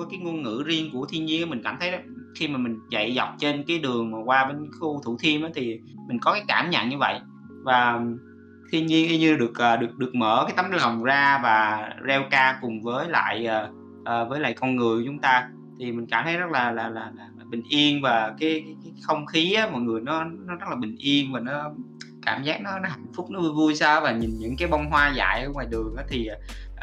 của cái ngôn ngữ riêng của thiên nhiên mình cảm thấy đó, khi mà mình chạy dọc trên cái đường mà qua bên khu Thủ Thiêm ấy thì mình có cái cảm nhận như vậy. Và thiên nhiên y như được à, được được mở cái tấm lòng ra và reo ca cùng với lại à, à, với lại con người chúng ta thì mình cảm thấy rất là là là, là bình yên và cái, cái, cái không khí á, mọi người nó nó rất là bình yên và nó cảm giác nó nó hạnh phúc nó vui vui sao và nhìn những cái bông hoa dại ở ngoài đường á, thì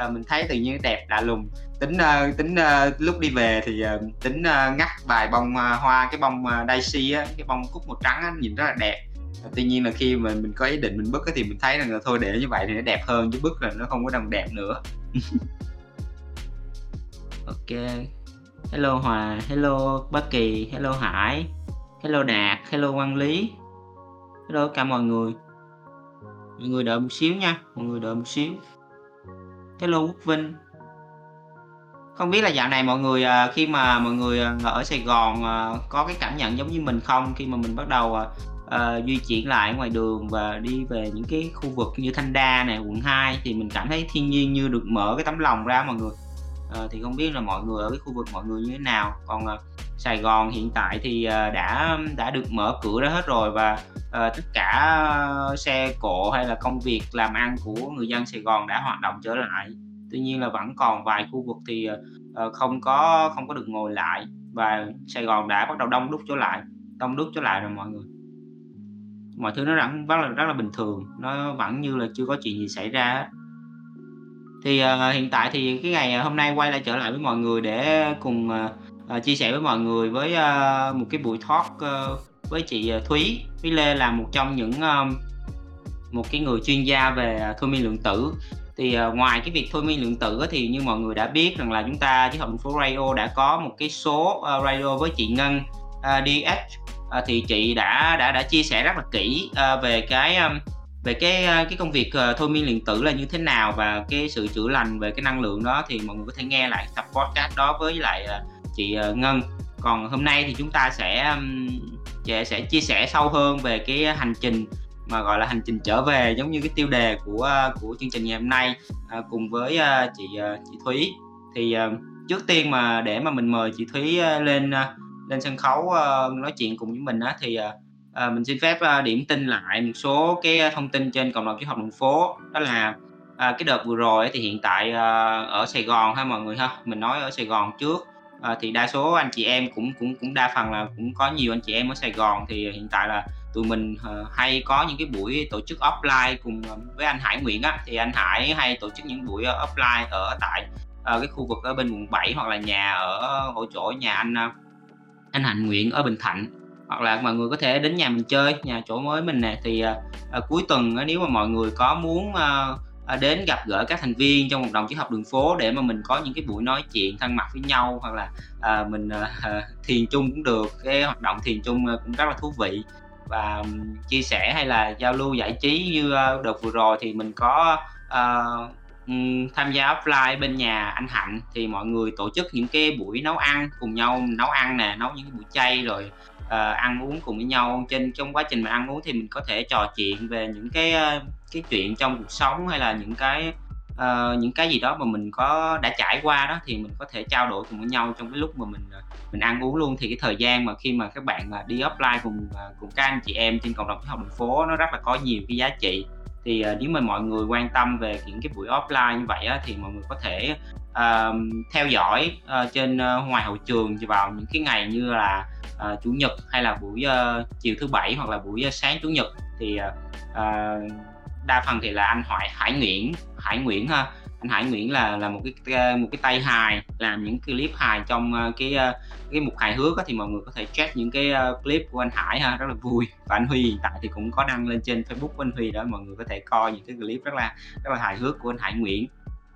uh, mình thấy tự nhiên đẹp lạ lùng. Tính uh, tính uh, lúc đi về thì uh, tính uh, ngắt vài bông uh, hoa cái bông uh, daisy á, cái bông cúc màu trắng á, nhìn rất là đẹp. Tuy nhiên là khi mà mình có ý định mình bứt thì mình thấy rằng là thôi để như vậy thì nó đẹp hơn chứ bứt là nó không có đồng đẹp nữa. Ok. Hello hòa hello bất kỳ hello hải hello đạt hello quang lý. Hello cả mọi người. Mọi người đợi một xíu nha mọi người đợi một xíu hello quốc vinh. Không biết là dạo này mọi người à, khi mà mọi người à, ở Sài Gòn à, có cái cảm nhận giống như mình không? Khi mà mình bắt đầu uh, di chuyển lại ngoài đường và đi về những cái khu vực như Thanh Đa này quận 2 thì mình cảm thấy thiên nhiên như được mở cái tấm lòng ra mọi người. Uh, thì không biết là mọi người ở cái khu vực mọi người như thế nào. Còn uh, Sài Gòn hiện tại thì uh, đã đã được mở cửa ra hết rồi và uh, tất cả xe cộ hay là công việc làm ăn của người dân Sài Gòn đã hoạt động trở lại. Tuy nhiên là vẫn còn vài khu vực thì uh, không có không có được ngồi lại và Sài Gòn đã bắt đầu đông đúc trở lại đông đúc trở lại rồi mọi người. Mọi thứ nó rất, rất là rất là bình thường nó vẫn như là chưa có chuyện gì xảy ra thì uh, hiện tại thì cái ngày hôm nay quay lại trở lại với mọi người để cùng uh, chia sẻ với mọi người với uh, một cái buổi talk uh, với chị ờ, Thúy. Thúy Lê là một trong những một cái người chuyên gia về ờ, thôi miên lượng tử. Thì uh, ngoài cái việc thôi miên lượng tử thì như mọi người đã biết rằng là chúng ta chứ học đường phố radio đã có một cái số uh, radio với chị Ngân uh, DH thì chị đã đã đã chia sẻ rất là kỹ về cái um, về cái cái công việc uh, thôi miên lượng tử là như thế nào và cái sự chữa lành về cái năng lượng đó thì mọi người có thể nghe lại tập podcast đó với lại uh, chị uh, Ngân. Còn hôm nay thì chúng ta sẽ um, sẽ sẽ chia sẻ sâu hơn về cái hành trình mà gọi là hành trình trở về giống như cái tiêu đề của của chương trình ngày hôm nay à, cùng với uh, chị uh, chị Thúy. Thì uh, trước tiên mà để mà mình mời chị Thúy uh, lên uh, lên sân khấu uh, nói chuyện cùng với mình á thì uh, mình xin phép uh, điểm tin lại một số cái thông tin trên cộng đồng triết học đường phố. Đó là uh, cái đợt vừa rồi thì hiện tại uh, ở Sài Gòn ha mọi người ha. Mình nói ở Sài Gòn trước à, thì đa số anh chị em cũng cũng cũng đa phần là cũng có nhiều anh chị em ở Sài Gòn. Thì hiện tại là tụi mình uh, hay có những cái buổi tổ chức offline cùng ờ, với anh Hải Nguyễn á. Thì anh Hải hay tổ chức những buổi offline ở tại uh, cái khu vực ở bên quận 7 hoặc là nhà ở hỗ chỗ nhà anh uh, anh Hạnh Nguyễn ở Bình Thạnh. Hoặc là mọi người có thể đến nhà mình chơi nhà chỗ mới mình nè. Thì uh, cuối tuần uh, nếu mà mọi người có muốn uh, À, đến gặp gỡ các thành viên trong một đồng chí học đường phố để mà mình có những cái buổi nói chuyện thân mật với nhau hoặc là à, mình à, thiền chung cũng được cái hoạt động thiền chung à, cũng rất là thú vị. Và um, chia sẻ hay là giao lưu giải trí như uh, đợt vừa rồi thì mình có uh, tham gia offline bên nhà anh Hạnh. Thì mọi người tổ chức những cái buổi nấu ăn cùng nhau nấu ăn nè nấu những cái buổi chay rồi uh, ăn uống cùng với nhau. Trên trong quá trình mà ăn uống thì mình có thể trò chuyện về những cái uh, cái chuyện trong cuộc sống hay là những cái uh, những cái gì đó mà mình có đã trải qua đó thì mình có thể trao đổi cùng với nhau trong cái lúc mà mình ờ, mình ăn uống luôn. Thì cái thời gian mà khi mà các bạn ờ, đi offline cùng cùng các anh chị em trên cộng đồng học đường phố nó rất là có nhiều cái giá trị. Thì uh, nếu mà mọi người quan tâm về những cái buổi offline như vậy á, thì mọi người có thể uh, theo dõi uh, trên uh, ngoài hậu trường vào những cái ngày như là uh, chủ nhật hay là buổi uh, chiều thứ bảy hoặc là buổi uh, sáng chủ nhật thì uh, đa phần thì là anh hỏi Hải Nguyễn Hải Nguyễn ha. Anh Hải Nguyễn là là một cái ờ, một cái tay hài làm những clip hài trong ờ, cái ờ, cái mục hài hước thì mọi người có thể check những cái clip của anh Hải ha rất là vui. Và anh Huy hiện tại thì cũng có đăng lên trên Facebook của anh Huy đó mọi người có thể coi những cái clip rất là rất là hài hước của anh Hải Nguyễn.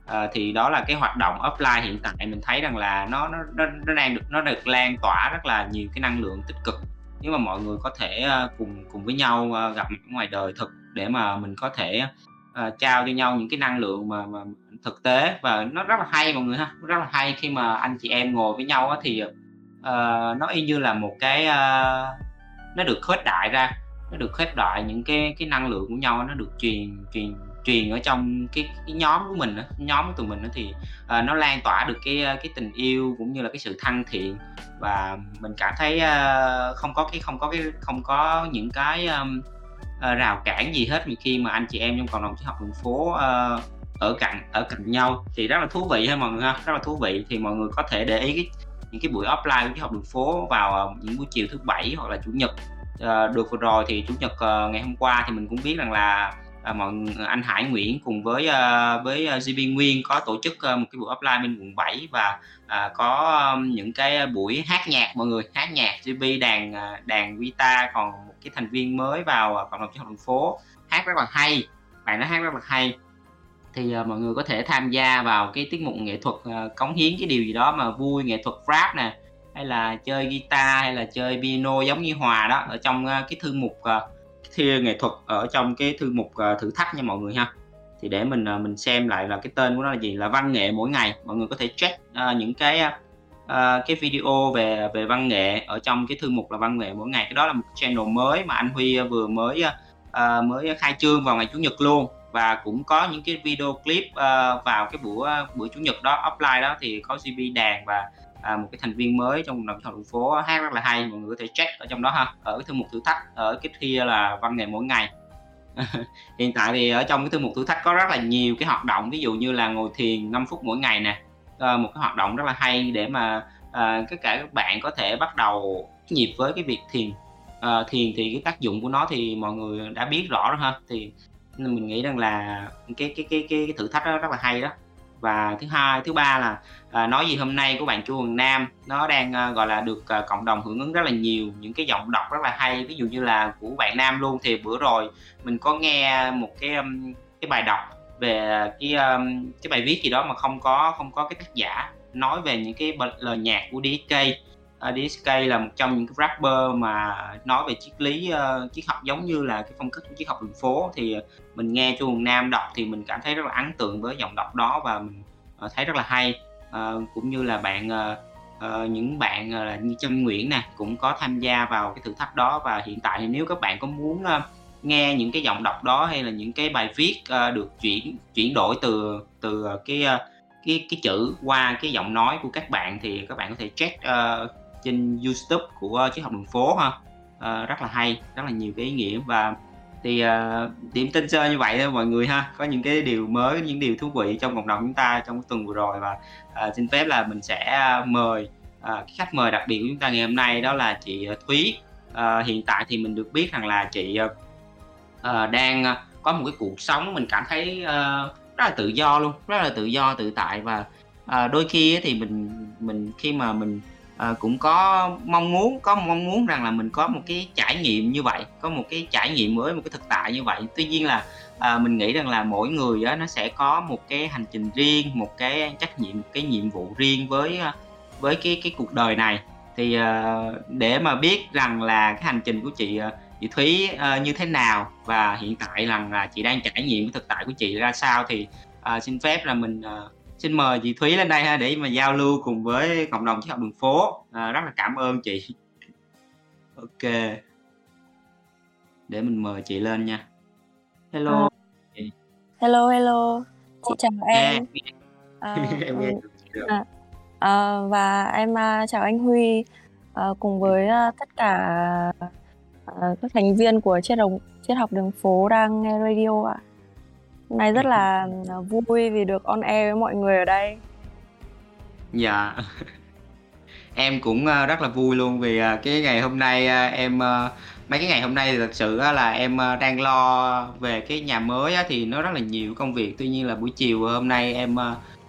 À, thì đó là cái hoạt động offline hiện tại. Mình thấy rằng là nó nó nó, nó đang được nó được lan tỏa rất là nhiều cái năng lượng tích cực nếu mà mọi người có thể à, cùng cùng với nhau à, gặp ngoài đời thực để mà mình có thể uh, trao cho nhau những cái năng lượng mà, mà thực tế. Và nó rất là hay mọi người ha rất là hay khi mà anh chị em ngồi với nhau á, thì uh, nó y như là một cái uh, nó được khuếch đại ra nó được khuếch đại những cái cái năng lượng của nhau nó được truyền truyền truyền ở trong cái cái nhóm của mình nhóm của tụi mình thì, uh, nó lan tỏa được cái, cái tình yêu cũng như là cái sự thân thiện và mình cảm thấy, uh, không có cái không có cái không có những cái, um, uh, rào cản gì hết khi mà anh chị em trong cộng đồng triết học đường phố, uh, ở cạnh ở cạnh nhau thì rất là thú vị ha mọi người ha, rất là thú vị. Thì mọi người có thể để ý cái những cái buổi offline của triết học đường phố vào, những buổi chiều thứ Bảy hoặc là Chủ nhật. uh, được vừa rồi thì Chủ nhật, uh, ngày hôm qua thì mình cũng biết rằng là, à, mọi anh Hải Nguyễn cùng với, uh, với, ơ, GB Nguyên có tổ chức, uh, một cái buổi offline bên quận 7 và, à, có những cái buổi hát nhạc mọi người, hát nhạc GB đàn, à, đàn guitar, còn một cái thành viên mới vào à, cộng đồng triết học phố, hát rất là hay, bạn nó hát rất là hay. Thì, uh, mọi người có thể tham gia vào cái tiết mục nghệ thuật, uh, cống hiến cái điều gì đó mà vui, nghệ thuật Rap nè, hay là chơi guitar, hay là chơi piano giống như Hòa đó, ở trong, uh, cái thư mục, uh, thi nghệ thuật ở trong cái thư mục, uh, thử thách nha mọi người ha. Thì để mình, ờ, mình xem lại là cái tên của nó là gì, là văn nghệ mỗi ngày. Mọi người có thể check, uh, những cái, uh, cái video về về văn nghệ ở trong cái thư mục là văn nghệ mỗi ngày. Cái đó là một channel mới mà anh Huy vừa mới, uh, mới khai trương vào ngày Chủ nhật luôn và cũng có những cái video clip, uh, vào cái buổi, buổi Chủ nhật đó, offline đó thì có CB đàn và, à, một cái thành viên mới trong đồng thành đường phố hát rất là hay, mọi người có thể check ở trong đó ha, ở cái thư mục thử thách, ở cái kia là văn nghệ mỗi ngày. Hiện tại thì ở trong cái thư mục thử thách có rất là nhiều cái hoạt động, ví dụ như là ngồi thiền 5 phút mỗi ngày nè, ờ, một cái hoạt động rất là hay để mà, à, tất cả các bạn có thể bắt đầu nhịp với cái việc thiền. Ờ, thiền thì cái tác dụng của nó thì mọi người đã biết rõ rồi ha, thì mình nghĩ rằng là cái cái cái cái cái thử thách đó rất là hay đó. Và thứ hai thứ ba là, à, nói gì hôm nay của bạn Chu Hoàng Nam, nó đang, à, gọi là, được, à, cộng đồng hưởng ứng rất là nhiều, những cái giọng đọc rất là hay. Ví dụ như là của bạn Nam luôn, thì bữa rồi mình có nghe một cái, um, cái bài đọc về cái, um, cái bài viết gì đó mà không có không có cái tác giả, nói về những cái lời nhạc của DK DSK là một trong những cái rapper mà nói về triết lý, ờ, triết học giống như là cái phong cách của triết học đường phố, thì ờ, mình nghe Chu Hoàng Nam đọc thì mình cảm thấy rất là ấn tượng với giọng đọc đó và mình, ờ, thấy rất là hay. Cũng như là bạn, những bạn, ờ, như Trâm Nguyễn nè, cũng có tham gia vào cái thử thách đó và hiện tại thì nếu các bạn có muốn, nghe những cái giọng đọc đó hay là những cái bài viết, được chuyển chuyển đổi từ từ cái, cái cái chữ qua cái giọng nói của các bạn thì các bạn có thể check, uh, trên YouTube của triết học đường phố ha. Ờ, rất là hay, rất là nhiều cái ý nghĩa và thì, uh, điểm tin sơ như vậy thôi mọi người ha. Có những cái điều mới, những điều thú vị trong cộng đồng chúng ta trong cái tuần vừa rồi và, uh, xin phép là mình sẽ mời, uh, khách mời đặc biệt của chúng ta ngày hôm nay đó là chị Thúy. uh, hiện tại thì mình được biết rằng là chị, uh, đang có một cái cuộc sống mình cảm thấy, uh, rất là tự do luôn, rất là tự do tự tại và, uh, đôi khi thì mình mình khi mà mình, Ờ, cũng có mong muốn có mong muốn rằng là mình có một cái trải nghiệm như vậy, có một cái trải nghiệm mới, một cái thực tại như vậy. Tuy nhiên là, à, mình nghĩ rằng là mỗi người á nó sẽ có một cái hành trình riêng, một cái trách nhiệm, một cái nhiệm vụ riêng với, ờ, với cái cái cuộc đời này. Thì, ờ, để mà biết rằng là cái hành trình của chị, chị Thúy, ơ, như thế nào và hiện tại rằng là chị đang trải nghiệm cái thực tại của chị ra sao thì, à, xin phép là mình, ờ, xin mời chị Thúy lên đây ha để mà giao lưu cùng với cộng đồng triết học đường phố. À, rất là cảm ơn chị. Kê. Để mình mời chị lên nha. Hello chị. Hello, hello, chị chào Nghe, em. Ờ, Em nghe ừm, được chị được. à, ờ, và em, a, chào anh Huy, ờ, cùng với, a, tất cả, ờ, các thành viên của triết đồng triết học đường phố đang nghe radio ạ. Hôm nay rất là, ờ, vui vì được on air với mọi người ở đây. Dạ. Em cũng, ơ, rất là vui luôn vì, à, cái ngày hôm nay, em, mấy cái ngày hôm nay thì thực sự là em, đang lo về cái nhà mới thì nó rất là nhiều công việc. Tuy nhiên là buổi chiều hôm nay em,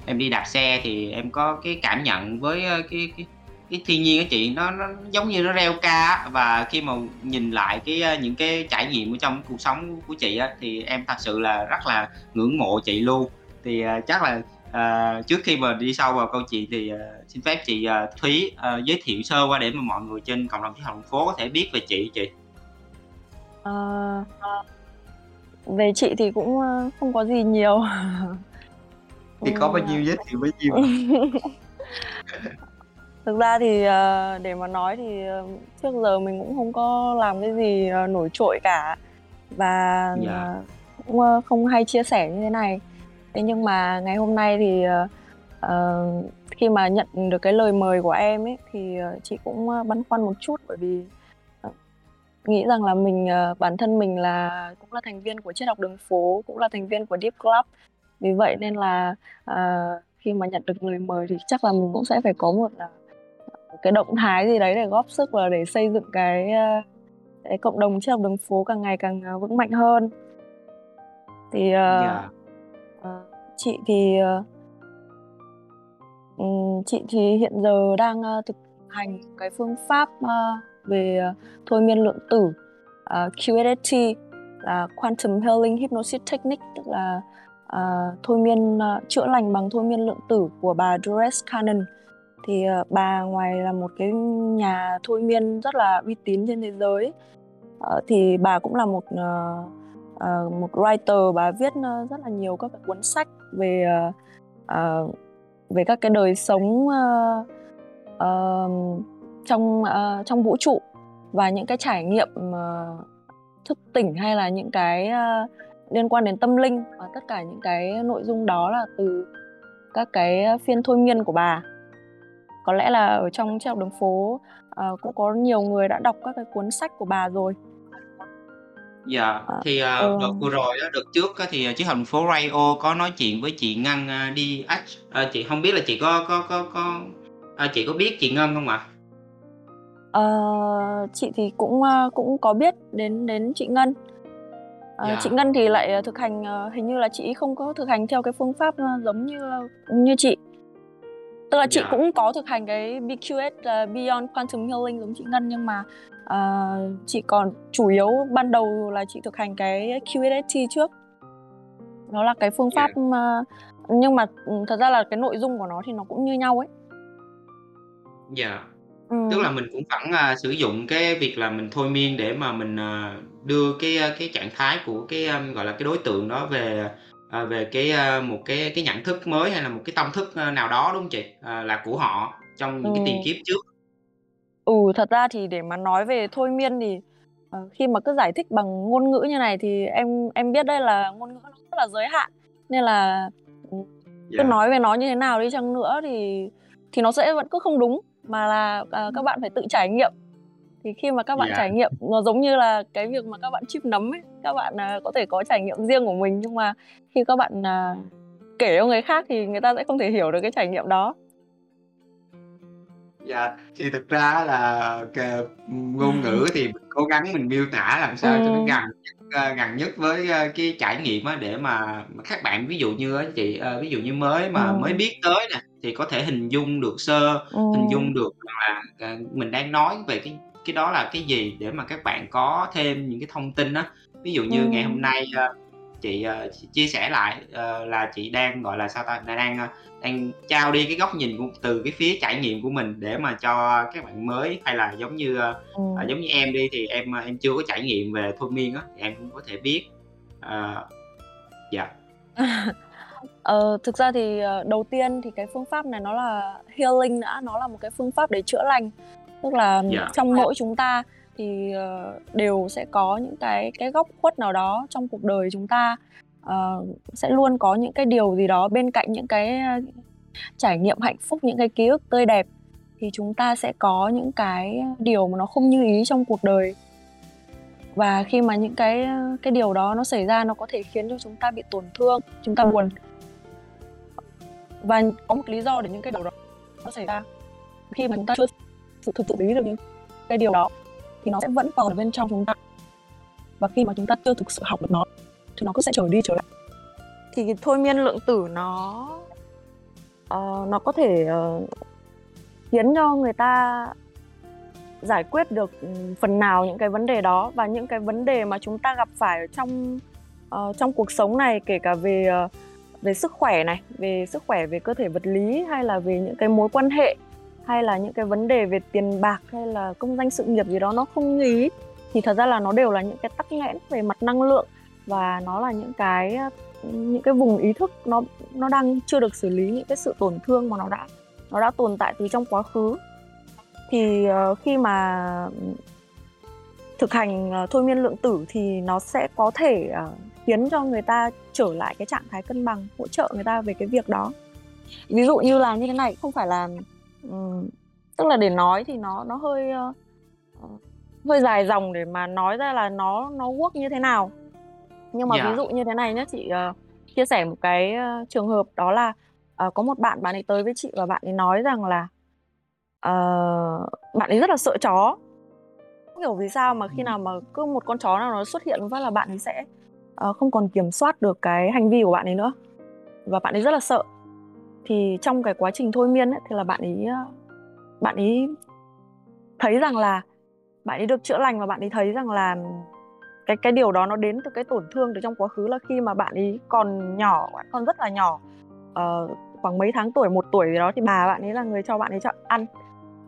em đi đạp xe thì em có cái cảm nhận với, cái cái cái thiên nhiên á chị, nó nó giống như nó reo ca á. Và khi mà nhìn lại cái, a, những cái trải nghiệm ở trong cuộc sống của chị á thì em thật sự là rất là ngưỡng mộ chị luôn. Thì, à, chắc là, ờ, trước khi mà đi sâu vào câu chuyện thì, ờ, xin phép chị, ờ, Thúy, ờ, giới thiệu sơ qua để mà mọi người trên cộng đồng đường phố có thể biết về chị chị. Ờ, về chị thì cũng, không có gì nhiều. Thì có bao nhiêu giới thiệu bấy nhiêu. Thực ra thì, ờ, để mà nói thì, ờ, trước giờ mình cũng không có làm cái gì, ờ, nổi trội cả. Và, Dạ. ờ, cũng không hay chia sẻ như thế này thế nhưng mà ngày hôm nay thì uh, khi mà nhận được cái lời mời của em ấy thì chị cũng băn khoăn một chút bởi vì nghĩ rằng là mình bản thân mình là cũng là thành viên của triết học đường phố cũng là thành viên của Deep Club vì vậy nên là uh, khi mà nhận được lời mời thì chắc là mình cũng sẽ phải có một uh, cái động thái gì đấy để góp sức và để xây dựng cái uh, cái cộng đồng học đường phố càng ngày càng uh, vững mạnh hơn thì uh, yeah. uh, chị thì uh, chị thì hiện giờ đang uh, thực hành cái phương pháp uh, về uh, thôi miên lượng tử uh, QST là Quantum Healing Hypnosis Technique tức là uh, thôi miên uh, chữa lành bằng thôi miên lượng tử của bà Dolores Cannon thì uh, bà ngoài là một cái nhà thôi miên rất là uy tín trên thế giới. Uh, thì bà cũng là một uh, uh, một writer bà viết uh, rất là nhiều các cái cuốn sách về uh, uh, về các cái đời sống uh, uh, trong uh, trong vũ trụ và những cái trải nghiệm uh, thức tỉnh hay là những cái uh, liên quan đến tâm linh. Và tất cả những cái nội dung đó là từ các cái phiên thôi miên của bà có lẽ là ở trong treo đường phố uh, cũng có nhiều người đã đọc các cái cuốn sách của bà rồi Dạ, Ờ, thì, ờ, ừ. đợt vừa rồi á, đợt trước á thì, Chí thành phố Radio có nói chuyện với chị Ngân, a, DH, ờ, chị không biết là chị có có có có a, chị có biết chị Ngân không ạ? Ờ, chị thì cũng, ơ, cũng có biết đến đến chị Ngân. Ờ, chị Dạ. Ngân thì lại, thực hành, hình như là chị không có thực hành theo cái phương pháp, giống như, như chị. Tức là chị Dạ. cũng có thực hành cái BQS, ờ, Beyond Quantum Healing giống chị Ngân nhưng mà, ờ, chị còn chủ yếu ban đầu là chị thực hành cái QST trước. Nó là cái phương Dạ. pháp, ơ nhưng mà, ừm, thật ra là cái nội dung của nó thì nó cũng như nhau ấy. Dạ. Ừm. Tức là mình cũng vẫn, à, sử dụng cái việc là mình thôi miên để mà mình, ờ, đưa cái, cái trạng thái của cái, a, gọi là, cái đối tượng đó về, à, về cái, a, một cái cái nhận thức mới hay là một cái tâm thức, ơ, nào đó, đúng hông chị? À, là của họ trong những cái tiền kiếp trước. Ừ, thật ra thì để mà nói về thôi miên thì, ờ, khi mà cứ giải thích bằng ngôn ngữ như này thì em em biết đấy là ngôn ngữ nó rất là giới hạn, nên là, ừm, cứ Dạ. nói về nó như thế nào đi chăng nữa thì thì nó sẽ vẫn cứ không đúng, mà là, ờ, các bạn phải tự trải nghiệm. Thì khi mà các bạn Dạ. trải nghiệm, nó giống như là cái việc mà các bạn chip nấm ấy, các bạn, à, có thể có trải nghiệm riêng của mình nhưng mà khi các bạn, à, kể cho người khác thì người ta sẽ không thể hiểu được cái trải nghiệm đó. Dạ, thì thực ra là c ngôn ngữ thì mình cố gắng mình miêu tả làm sao cho nó Ừm. gần ơ, gần nhất với, ơ, cái trải nghiệm á, để mà các bạn ví dụ như á chị, ờ, ví dụ như mới mà mới Ừm. biết tới nè, thì có thể hình dung được sơ, hình Ừm. dung được là, ờ, mình đang nói về cái cái đó là cái gì để mà các bạn có thêm những cái thông tin á. Ví dụ như ngày hôm Ừm. nay, chị, ờ, ch chia sẻ lại, ờ, là chị đang, gọi là, sao ta, đang, đang trao đi cái góc nhìn của từ cái phía trải nghiệm của mình để mà cho các bạn mới hay là giống như, à, giống như em đi thì em, em chưa có trải nghiệm về thôi miên á, em cũng có thể biết. Ờ, dạ. Ờ, thực ra thì, ờ, đầu tiên thì cái phương pháp này nó là healing đã, nó là một cái phương pháp để chữa lành. Tức là Dạ. trong mỗi chúng ta thì, ờ, đều sẽ có những cái cái góc khuất nào đó trong cuộc đời chúng ta, ờ, sẽ luôn có những cái điều gì đó bên cạnh những cái, a, trải nghiệm hạnh phúc, những cái ký ức tươi đẹp thì chúng ta sẽ có những cái điều mà nó không như ý trong cuộc đời. Và khi mà những cái, cái điều đó nó xảy ra nó có thể khiến cho chúng ta bị tổn thương, chúng ta buồn. Và có một lý do để những cái điều đó nó xảy ra. Khi mà chúng ta chưa sự thực sự lý được những cái điều đó thì nó sẽ vẫn còn ở bên trong chúng ta. Và khi mà chúng ta chưa thực sự học được nó thì nó cứ sẽ trở đi trở lại. Thì cái thôi miên lượng tử nó uh, nó có thể, uh, khiến cho người ta giải quyết được, ừ, phần nào những cái vấn đề đó và những cái vấn đề mà chúng ta gặp phải ở trong, uh, trong cuộc sống này, kể cả về, uh, về sức khỏe này, về sức khỏe về cơ thể vật lý hay là về những cái mối quan hệ, hay là những cái vấn đề về tiền bạc hay là công danh sự nghiệp gì đó nó không như ý thì thật ra là nó đều là những cái tắc nghẽn về mặt năng lượng và nó là những cái, những cái vùng ý thức nó nó đang chưa được xử lý những cái sự tổn thương mà nó đã nó đã tồn tại từ trong quá khứ. Thì, uh, khi mà, thực hành, uh, thôi miên lượng tử thì nó sẽ có thể, uh, khiến cho người ta trở lại cái trạng thái cân bằng hỗ trợ người ta về cái việc đó ví dụ như là như thế này không phải là um, tức là để nói thì nó nó hơi uh, hơi dài dòng để mà nói ra là nó nó work như thế nào nhưng mà yeah. ví dạ. dụ như thế này nhé chị uh, chia sẻ một cái uh, trường hợp đó là uh, có một bạn bạn ấy tới với chị và bạn ấy nói rằng là uh, bạn ấy rất là sợ chó không hiểu vì sao mà khi nào mà cứ một con chó nào nó xuất hiện phát là bạn ấy sẽ uh, không còn kiểm soát được cái hành vi của bạn ấy nữa và bạn ấy rất là sợ thì trong cái quá trình thôi miên ấy, thì là bạn ấy bạn ấy thấy rằng là bạn ấy được chữa lành và bạn ấy thấy rằng là cái cái điều đó nó đến từ cái tổn thương từ trong quá khứ là khi mà bạn ấy còn nhỏ bạn còn rất là nhỏ. Uh, khoảng mấy tháng tuổi một tuổi gì đó thì bà bạn ấy là người cho bạn ấy chọn ăn.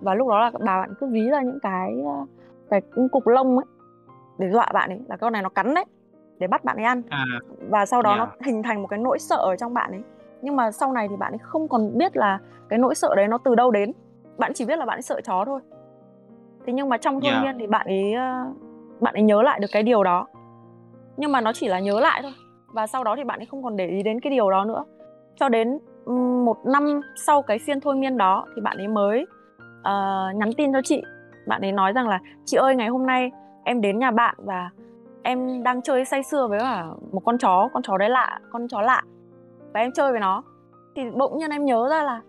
Và lúc đó là bà bạn cứ ví ra những cái cái cục lông ấy để dọa bạn ấy là con này nó cắn đấy để bắt bạn ấy ăn. À, và sau đó yeah. nó hình thành một cái nỗi sợ ở trong bạn ấy nhưng mà sau này thì bạn ấy không còn biết là cái nỗi sợ đấy nó từ đâu đến. Bạn chỉ biết là bạn ấy sợ chó thôi. Thế nhưng mà trong thôi yeah. miên thì bạn ấy bạn ấy nhớ lại được cái điều đó. Nhưng mà nó chỉ là nhớ lại thôi. Và sau đó thì bạn ấy không còn để ý đến cái điều đó nữa. Cho đến một năm sau cái phiên thôi miên đó thì bạn ấy mới uh, nhắn tin cho chị. Bạn ấy nói rằng là chị ơi ngày hôm nay em đến nhà bạn và em đang chơi say sưa với cả một con chó con chó đấy lạ con chó lạ và em chơi với nó. Thì bỗng nhiên em nhớ ra là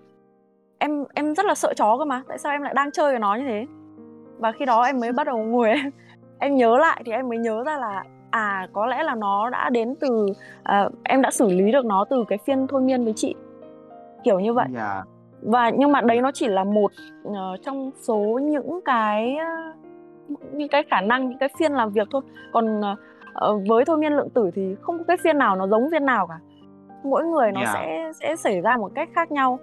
em em rất là sợ chó cơ mà tại sao em lại đang chơi với nó như thế? Và khi đó em mới bắt đầu ngồi em em nhớ lại thì em mới nhớ ra là à có lẽ là nó đã đến từ uh, em đã xử lý được nó từ cái phiên thôi miên với chị. Kiểu như vậy. Yeah. Dạ. và nhưng mà đấy nó chỉ là một uh, trong số những cái uh, những cái khả năng những cái phiên làm việc thôi. Còn uh, với thôi miên lượng tử thì không có cái phiên nào nó giống phiên nào cả mỗi người nó yeah. Sẽ sẽ xảy ra một cách khác nhau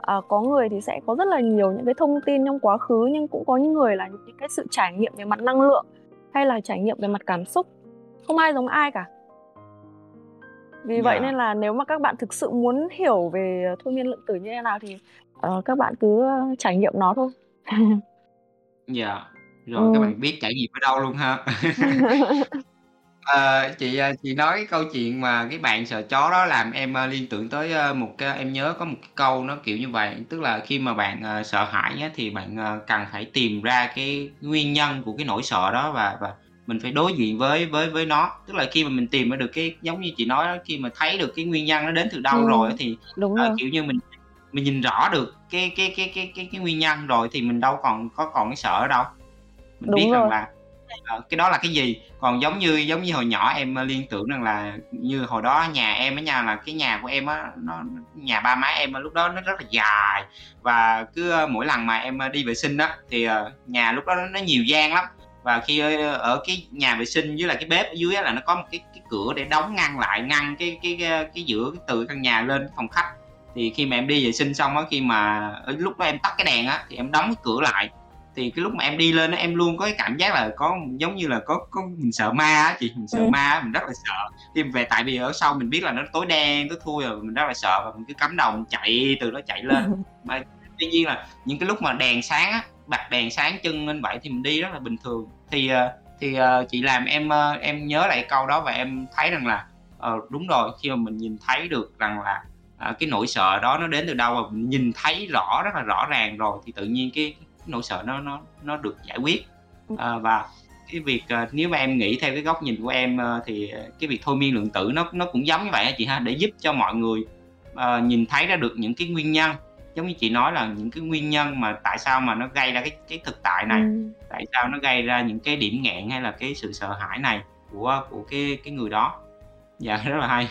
à, có người thì sẽ có rất là nhiều những cái thông tin trong quá khứ nhưng cũng có những người là những cái sự trải nghiệm về mặt năng lượng hay là trải nghiệm về mặt cảm xúc không ai giống ai cả vì yeah. vậy nên là nếu mà các bạn thực sự muốn hiểu về thôi miên lượng tử như thế nào thì uh, các bạn cứ trải nghiệm nó thôi dạ yeah. rồi ừ. các bạn biết trải nghiệm ở đâu luôn ha Ờ, chị, à, chị nói câu chuyện mà cái bạn sợ chó đó làm em, a, liên tưởng tới, ơ, một cái em nhớ có một cái câu nó kiểu như vậy, tức là khi mà bạn, ờ, sợ hãi á, thì bạn, ờ, cần phải tìm ra cái nguyên nhân của cái nỗi sợ đó và và mình phải đối diện với với với nó. Tức là khi mà mình tìm ra được cái giống như chị nói đó, khi mà thấy được cái nguyên nhân nó đến từ đâu rồi thì, đúng ờ, kiểu như, mình mình nhìn rõ được cái cái cái cái cái cái nguyên nhân rồi thì mình đâu còn có còn cái sợ ở đâu. Mình biết Đúng rằng là Ờ, Ờ, cái đó là cái gì? Còn giống như giống như hồi nhỏ em ờ, liên tưởng rằng là như hồi đó nhà em ở nhà là cái nhà của em á nó nhà ba má em lúc đó nó rất là dài. Và cứ ờ, mỗi lần mà em đi vệ sinh á thì nhà lúc đó nó nhiều gian lắm. Và khi ở cái nhà vệ sinh với là cái bếp ở dưới là nó có một cái cái cửa để đóng ngăn lại ngăn cái cái cái, cái giữa cái từ căn nhà lên phòng khách. Thì khi mà em đi vệ sinh xong á khi mà lúc đó em tắt cái đèn á thì em đóng cái cửa lại thì cái lúc mà em đi lên em luôn có cái cảm giác là có giống như là có có mình sợ ma á chị mình sợ ừ. ma mình rất là sợ. Thì về tại vì ở sau mình biết là nó tối đen tối thui rồi mình rất là sợ và mình cứ cắm đầu chạy từ đó chạy lên. Mà tuy nhiên là những cái lúc mà đèn sáng á bật đèn sáng chân lên vậy thì mình đi rất là bình thường. Thì ờ, thì ờ, chị làm em ờ, em nhớ lại câu đó và em thấy rằng là uh, đúng rồi khi mà mình nhìn thấy được rằng là cái nỗi sợ đó nó đến từ đâu và mình nhìn thấy rõ rất là rõ ràng rồi thì tự nhiên cái nỗi sợ nó nó nó được giải quyết. À, và cái việc uh, nếu mà em nghĩ theo cái góc nhìn của em uh, thì cái việc thôi miên lượng tử nó nó cũng giống như vậy chị ha để giúp cho mọi người uh, nhìn thấy ra được những cái nguyên nhân. Giống như chị nói là những cái nguyên nhân mà tại sao mà nó gây ra cái cái thực tại này ừ. tại sao nó gây ra những cái điểm nghẹn hay là cái sự sợ hãi này của của cái cái người đó. Dạ rất là hay.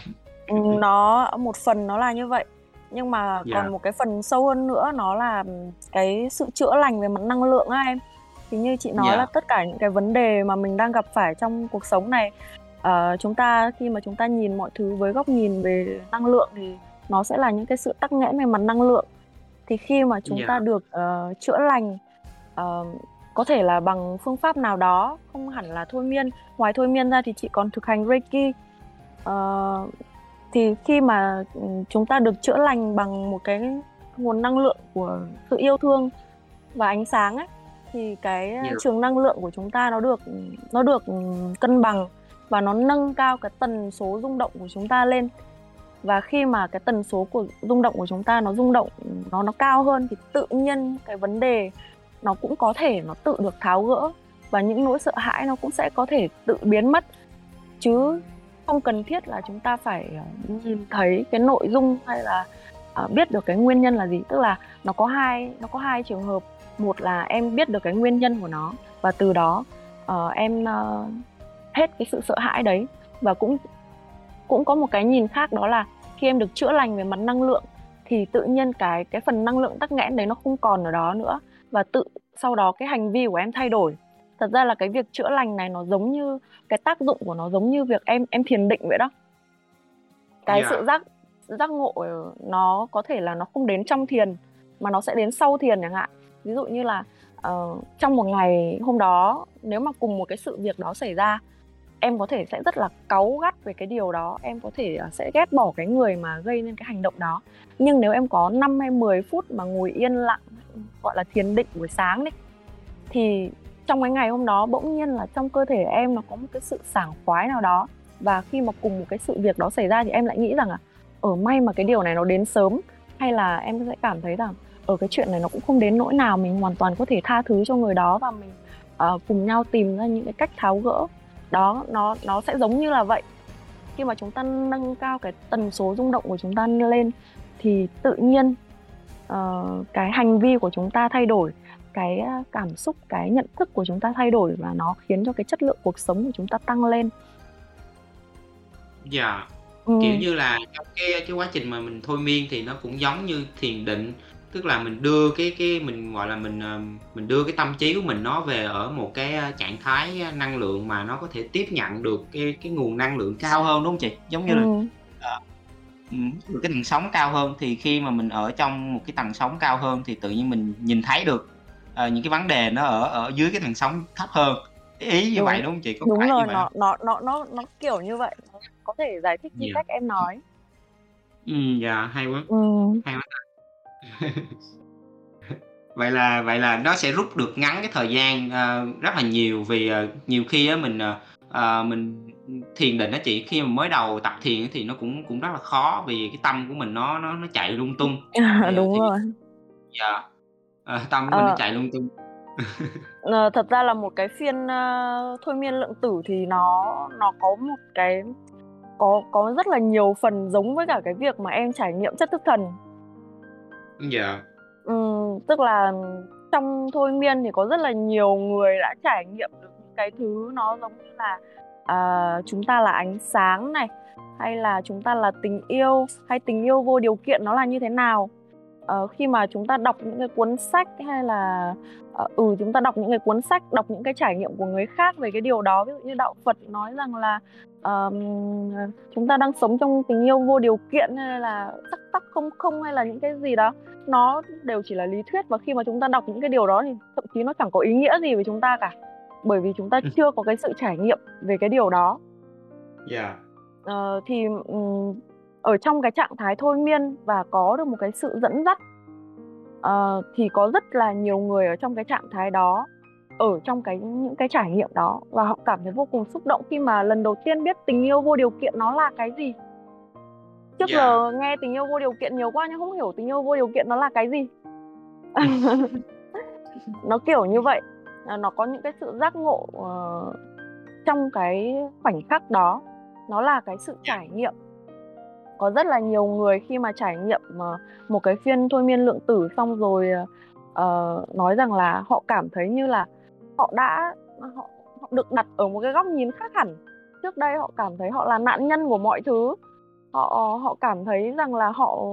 Ừ, nó một phần nó là như vậy nhưng mà yeah. còn một cái phần sâu hơn nữa nó là cái sự chữa lành về mặt năng lượng á em thì như chị nói yeah. là tất cả những cái vấn đề mà mình đang gặp phải trong cuộc sống này uh, chúng ta khi mà chúng ta nhìn mọi thứ với góc nhìn về năng lượng thì nó sẽ là những cái sự tắc nghẽn về mặt năng lượng thì khi mà chúng yeah. ta được uh, chữa lành uh, có thể là bằng phương pháp nào đó không hẳn là thôi miên ngoài thôi miên ra thì chị còn thực hành reiki uh, thì khi mà ừ, chúng ta được chữa lành bằng một cái nguồn năng lượng của sự yêu thương và ánh sáng ấy thì cái yeah. trường năng lượng của chúng ta nó được nó được cân bằng và nó nâng cao cái tần số rung động của chúng ta lên và khi mà cái tần số của rung động của chúng ta nó rung động nó nó cao hơn thì tự nhiên cái vấn đề nó cũng có thể nó tự được tháo gỡ và những nỗi sợ hãi nó cũng sẽ có thể tự biến mất chứ không cần thiết là chúng ta phải ờ, nhìn thấy cái nội dung hay là uh, biết được cái nguyên nhân là gì. Tức là nó có hai nó có hai trường hợp. Một là em biết được cái nguyên nhân của nó và từ đó uh, em uh, hết cái sự sợ hãi đấy. Và cũng cũng có một cái nhìn khác đó là khi em được chữa lành về mặt năng lượng thì tự nhiên cái cái phần năng lượng tắc nghẽn đấy nó không còn ở đó nữa. Và tự sau đó cái hành vi của em thay đổi thật ra là cái việc chữa lành này nó giống như cái tác dụng của nó giống như việc em em thiền định vậy đó. Cái yeah. sự giác giác ngộ nó có thể là nó không đến trong thiền mà nó sẽ đến sau thiền chẳng hạn. Ví dụ như là uh, trong một ngày hôm đó nếu mà cùng một cái sự việc đó xảy ra em có thể sẽ rất là cáu gắt về cái điều đó. Em có thể uh, sẽ ghét bỏ cái người mà gây nên cái hành động đó. Nhưng nếu em có 5 hay 10 phút mà ngồi yên lặng gọi là thiền định buổi sáng đấy thì trong cái ngày hôm đó bỗng nhiên là trong cơ thể em nó có một cái sự sảng khoái nào đó. Và khi mà cùng một cái sự việc đó xảy ra thì em lại nghĩ rằng là ở may mà cái điều này nó đến sớm hay là em sẽ cảm thấy rằng ở cái chuyện này nó cũng không đến nỗi nào mình hoàn toàn có thể tha thứ cho người đó và mình uh, cùng nhau tìm ra những cái cách tháo gỡ. Đó nó nó sẽ giống như là vậy. Khi mà chúng ta nâng cao cái tần số rung động của chúng ta lên thì tự nhiên uh, cái hành vi của chúng ta thay đổi cái cảm xúc cái nhận thức của chúng ta thay đổi và nó khiến cho cái chất lượng cuộc sống của chúng ta tăng lên dạ ừ. kiểu như là trong cái cái quá trình mà mình thôi miên thì nó cũng giống như thiền định tức là mình đưa cái cái mình gọi là mình mình đưa cái tâm trí của mình nó về ở một cái trạng thái năng lượng mà nó có thể tiếp nhận được cái cái nguồn năng lượng cao hơn đúng không chị giống như ừ. là à, được cái tầng sóng cao hơn thì khi mà mình ở trong một cái tầng sóng cao hơn thì tự nhiên mình nhìn thấy được uh, những cái vấn đề nó ở ở dưới cái tầng sóng thấp hơn. Ý như đúng. vậy đúng không chị? Có đúng rồi nó, nó nó nó nó kiểu như vậy. Có thể giải thích như yeah. Dạ. cách em nói. Ừ dạ hay quá. Ừ. hay quá vậy là vậy là nó sẽ rút được ngắn cái thời gian uh, rất là nhiều vì uh, nhiều khi á mình uh, mình thiền định đó chị khi mà mới đầu tập thiền thì nó cũng cũng rất là khó vì cái tâm của mình nó nó nó chạy lung tung. À, đúng thì, rồi. dạ à, tâm của nó chạy lung tung ờ, thật ra là một cái phiên uh, thôi miên lượng tử thì nó nó có một cái có có rất là nhiều phần giống với cả cái việc mà em trải nghiệm chất thức thần Dạ. Ừm, tức là trong thôi miên thì có rất là nhiều người đã trải nghiệm được những cái thứ nó giống như là, à, chúng ta là ánh sáng này, hay là chúng ta là tình yêu, hay tình yêu vô điều kiện nó là như thế nào. Ờ, khi mà chúng ta đọc những cái cuốn sách hay là, ờ, ừ, chúng ta đọc những cái cuốn sách, đọc những cái trải nghiệm của người khác về cái điều đó, ví dụ như đạo Phật nói rằng là, ờm, chúng ta đang sống trong tình yêu vô điều kiện hay là sắc tắc không không hay là những cái gì đó, nó đều chỉ là lý thuyết và khi mà chúng ta đọc những cái điều đó thì thậm chí nó chẳng có ý nghĩa gì với chúng ta cả. Bởi vì chúng ta chưa có cái sự trải nghiệm về cái điều đó. Yeah. Ờ, thì, ừm, ở trong cái trạng thái thôi miên và có được một cái sự dẫn dắt. Uh, thì có rất là nhiều người ở trong cái trạng thái đó ở trong cái những cái trải nghiệm đó và họ cảm thấy vô cùng xúc động khi mà lần đầu tiên biết tình yêu vô điều kiện nó là cái gì. Trước yeah. giờ nghe tình yêu vô điều kiện nhiều quá nhưng không hiểu tình yêu vô điều kiện nó là cái gì. Nó kiểu như vậy. Nó có những cái sự giác ngộ uh, trong cái khoảnh khắc đó. Nó là cái sự trải nghiệm có rất là nhiều người khi mà trải nghiệm uh, một cái phiên thôi miên lượng tử xong rồi uh, nói rằng là họ cảm thấy như là họ đã họ, họ được đặt ở một cái góc nhìn khác hẳn. Trước đây họ cảm thấy họ là nạn nhân của mọi thứ. Họ họ cảm thấy rằng là họ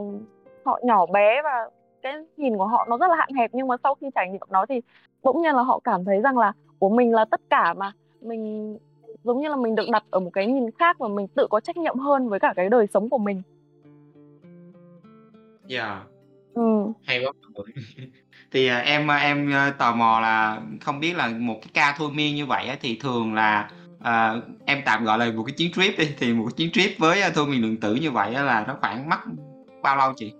họ nhỏ bé và cái nhìn của họ nó rất là hạn hẹp nhưng mà sau khi trải nghiệm nó thì bỗng nhiên là họ cảm thấy rằng là của mình là tất cả mà. Mình giống như là mình được đặt ở một cái nhìn khác và mình tự có trách nhiệm hơn với cả cái đời sống của mình. Dạ. Ừ. Hay quá Thì, à, em, à, em, à, tò mò là không biết là một cái ca thôi miên như vậy á thì thường là, ờ, em tạm gọi là một cái chuyến trip đi, thì một chuyến trip với, thôi miên lượng tử như vậy á là nó khoảng mất bao lâu chị?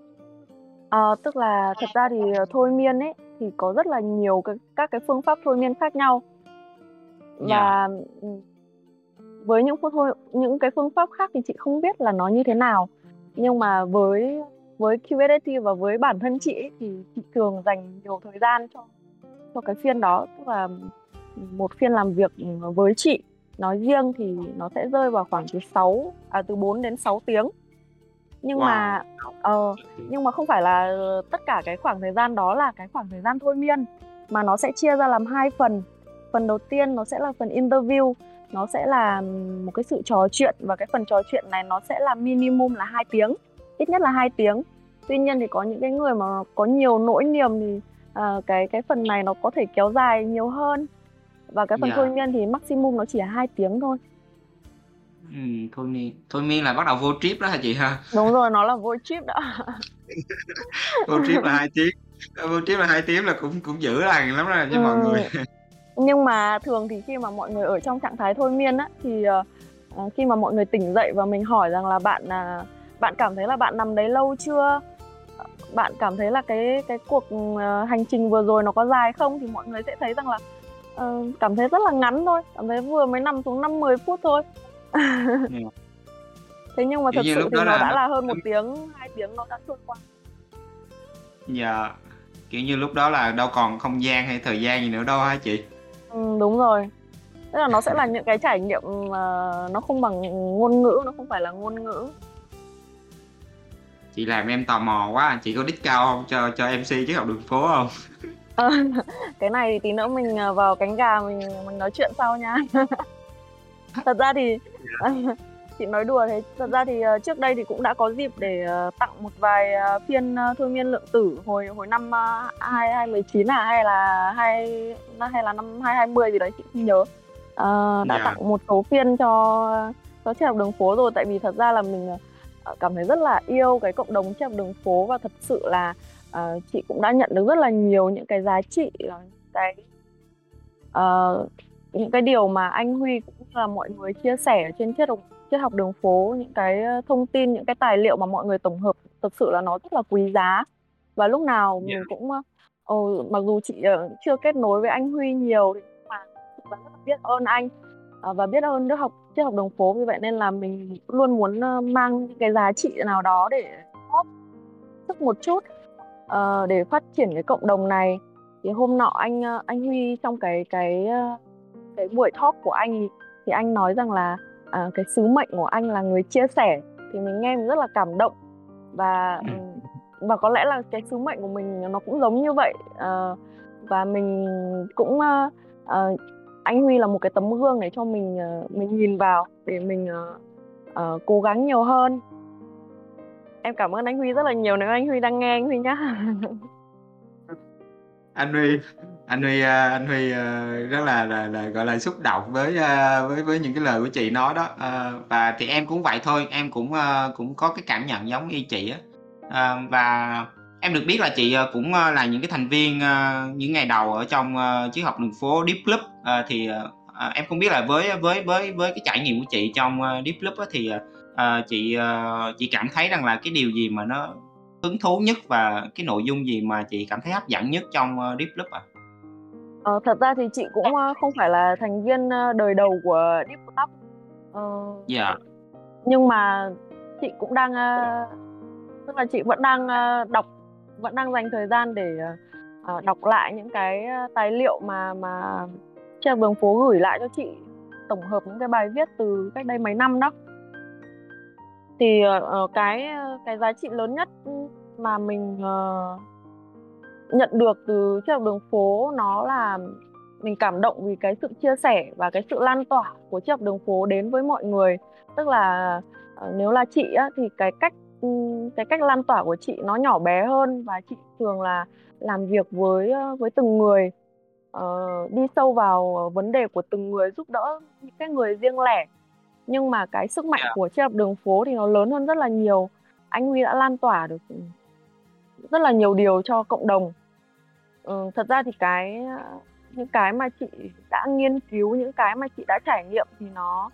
Ờ, tức là thật ra thì, thôi miên ấy, thì có rất là nhiều cái các cái phương pháp thôi miên khác nhau. Và, ừm với những phương thôi những cái phương pháp khác thì chị không biết là nó như thế nào. Nhưng mà với với QSST và với bản thân chị ấy, thì chị thường dành nhiều thời gian cho cho cái phiên đó. Tức là một phiên làm việc với chị nói riêng thì nó sẽ rơi vào khoảng từ 6 à từ 4 đến 6 tiếng. Nhưng wow. mà ờ nhưng mà không phải là tất cả cái khoảng thời gian đó là cái khoảng thời gian thôi miên mà nó sẽ chia ra làm hai phần. Phần đầu tiên nó sẽ là phần interview nó sẽ là một cái sự trò chuyện và cái phần trò chuyện này nó sẽ là minimum là hai tiếng ít nhất là hai tiếng tuy nhiên thì có những cái người mà có nhiều nỗi niềm thì uh, cái cái phần này nó có thể kéo dài nhiều hơn và cái phần yeah. Dạ. thôi miên thì maximum nó chỉ là hai tiếng thôi ừ, thôi miên thôi miên là bắt đầu vô trip đó hả chị ha đúng rồi nó là vô trip đó vô trip là hai tiếng vô trip là hai tiếng là cũng cũng dữ lành lắm rồi cho ừ. mọi người nhưng mà thường thì khi mà mọi người ở trong trạng thái thôi miên á thì uh, khi mà mọi người tỉnh dậy và mình hỏi rằng là bạn uh, bạn cảm thấy là bạn nằm đấy lâu chưa? Bạn cảm thấy là cái cái cuộc uh, hành trình vừa rồi nó có dài không? Thì mọi người sẽ thấy rằng là uh, cảm thấy rất là ngắn thôi cảm thấy vừa mới nằm xuống năm 10 phút thôi. Ừ. thế nhưng mà thật sự thì nó là... đã là hơn một tiếng hai tiếng nó đã trôi qua. Dạ kiểu như lúc đó là đâu còn không gian hay thời gian gì nữa đâu hả chị ừ, đúng rồi. Tức là nó sẽ là những cái trải nghiệm mà nó không bằng ngôn ngữ nó không phải là ngôn ngữ. Chị làm em tò mò quá chị có đích cao không? Cho cho mc chứ học đường phố không? À, cái này thì tí nữa mình ờ, vào cánh gà mình mình nói chuyện sau nha. Thật ra thì yeah. chị nói đùa thế thật ra thì uh, trước đây thì cũng đã có dịp để uh, tặng một vài uh, phiên thương niên lượng tử hồi hồi năm hai hai mười chín à hay là hai hay là năm hai hai mươi gì đấy chị không nhớ uh, đã yeah. tặng một số phiên cho cho trẻ học đường phố rồi tại vì thật ra là mình cảm thấy rất là yêu cái cộng đồng trẻ học đường phố và thật sự là uh, chị cũng đã nhận được rất là nhiều những cái giá trị cái uh, những cái điều mà anh Huy cũng là mọi người chia sẻ ở trên triết học triết học đường phố những cái thông tin những cái tài liệu mà mọi người tổng hợp thực sự là nó rất là quý giá. Và lúc nào yeah. mình cũng uh, mặc dù chị uh, chưa kết nối với anh Huy nhiều thì mà rất là biết ơn anh uh, và biết ơn đức học triết học đường phố. Vì vậy nên là mình luôn muốn uh, mang những cái giá trị nào đó để góp sức một chút uh, để phát triển cái cộng đồng này. Thì hôm nọ anh anh Huy trong cái cái cái buổi talk của anh thì anh nói rằng là uh, cái sứ mệnh của anh là người chia sẻ thì mình nghe mình rất là cảm động. Và um, và có lẽ là cái sứ mệnh của mình nó cũng giống như vậy uh, và mình cũng uh, uh, anh Huy là một cái tấm gương để cho mình uh, mình nhìn vào để mình uh, uh, cố gắng nhiều hơn. Em cảm ơn anh Huy rất là nhiều nếu anh Huy đang nghe anh Huy nhá. Anh Huy anh Huy ờ, anh Huy ờ, rất là là, là gọi là xúc động với ờ, với với những cái lời của chị nói đó. Và thì em cũng vậy thôi em cũng cũng có cái cảm nhận giống y chị á. Và em được biết là chị cũng là những cái thành viên những ngày đầu ở trong triết học đường phố Deep Club. Thì em không biết là với với với với cái trải nghiệm của chị trong Deep Club á, thì chị chị cảm thấy rằng là cái điều gì mà nó hứng thú nhất và cái nội dung gì mà chị cảm thấy hấp dẫn nhất trong Deep Club à? Ờ, thật ra thì chị cũng uh, không phải là thành viên uh, đời đầu của Deep Club. Ờ, dạ. Nhưng mà chị cũng đang uh, tức là chị vẫn đang uh, đọc vẫn đang dành thời gian để uh, đọc lại những cái tài liệu mà mà treo đường phố gửi lại cho chị tổng hợp những cái bài viết từ cách đây mấy năm đó thì uh, cái cái giá trị lớn nhất mà mình uh, nhận được từ chiếc học đường phố nó là mình cảm động vì cái sự chia sẻ và cái sự lan tỏa của chiếc học đường phố đến với mọi người. Tức là uh, nếu là chị á, thì cái cách cái cách lan tỏa của chị nó nhỏ bé hơn và chị thường là làm việc với với từng người. Uh, đi sâu vào vấn đề của từng người giúp đỡ những cái người riêng lẻ. Nhưng mà cái sức mạnh của chiếc học đường phố thì nó lớn hơn rất là nhiều. Anh Huy đã lan tỏa được rất là nhiều điều cho cộng đồng ừ, thật ra thì cái những cái mà chị đã nghiên cứu những cái mà chị đã trải nghiệm thì nó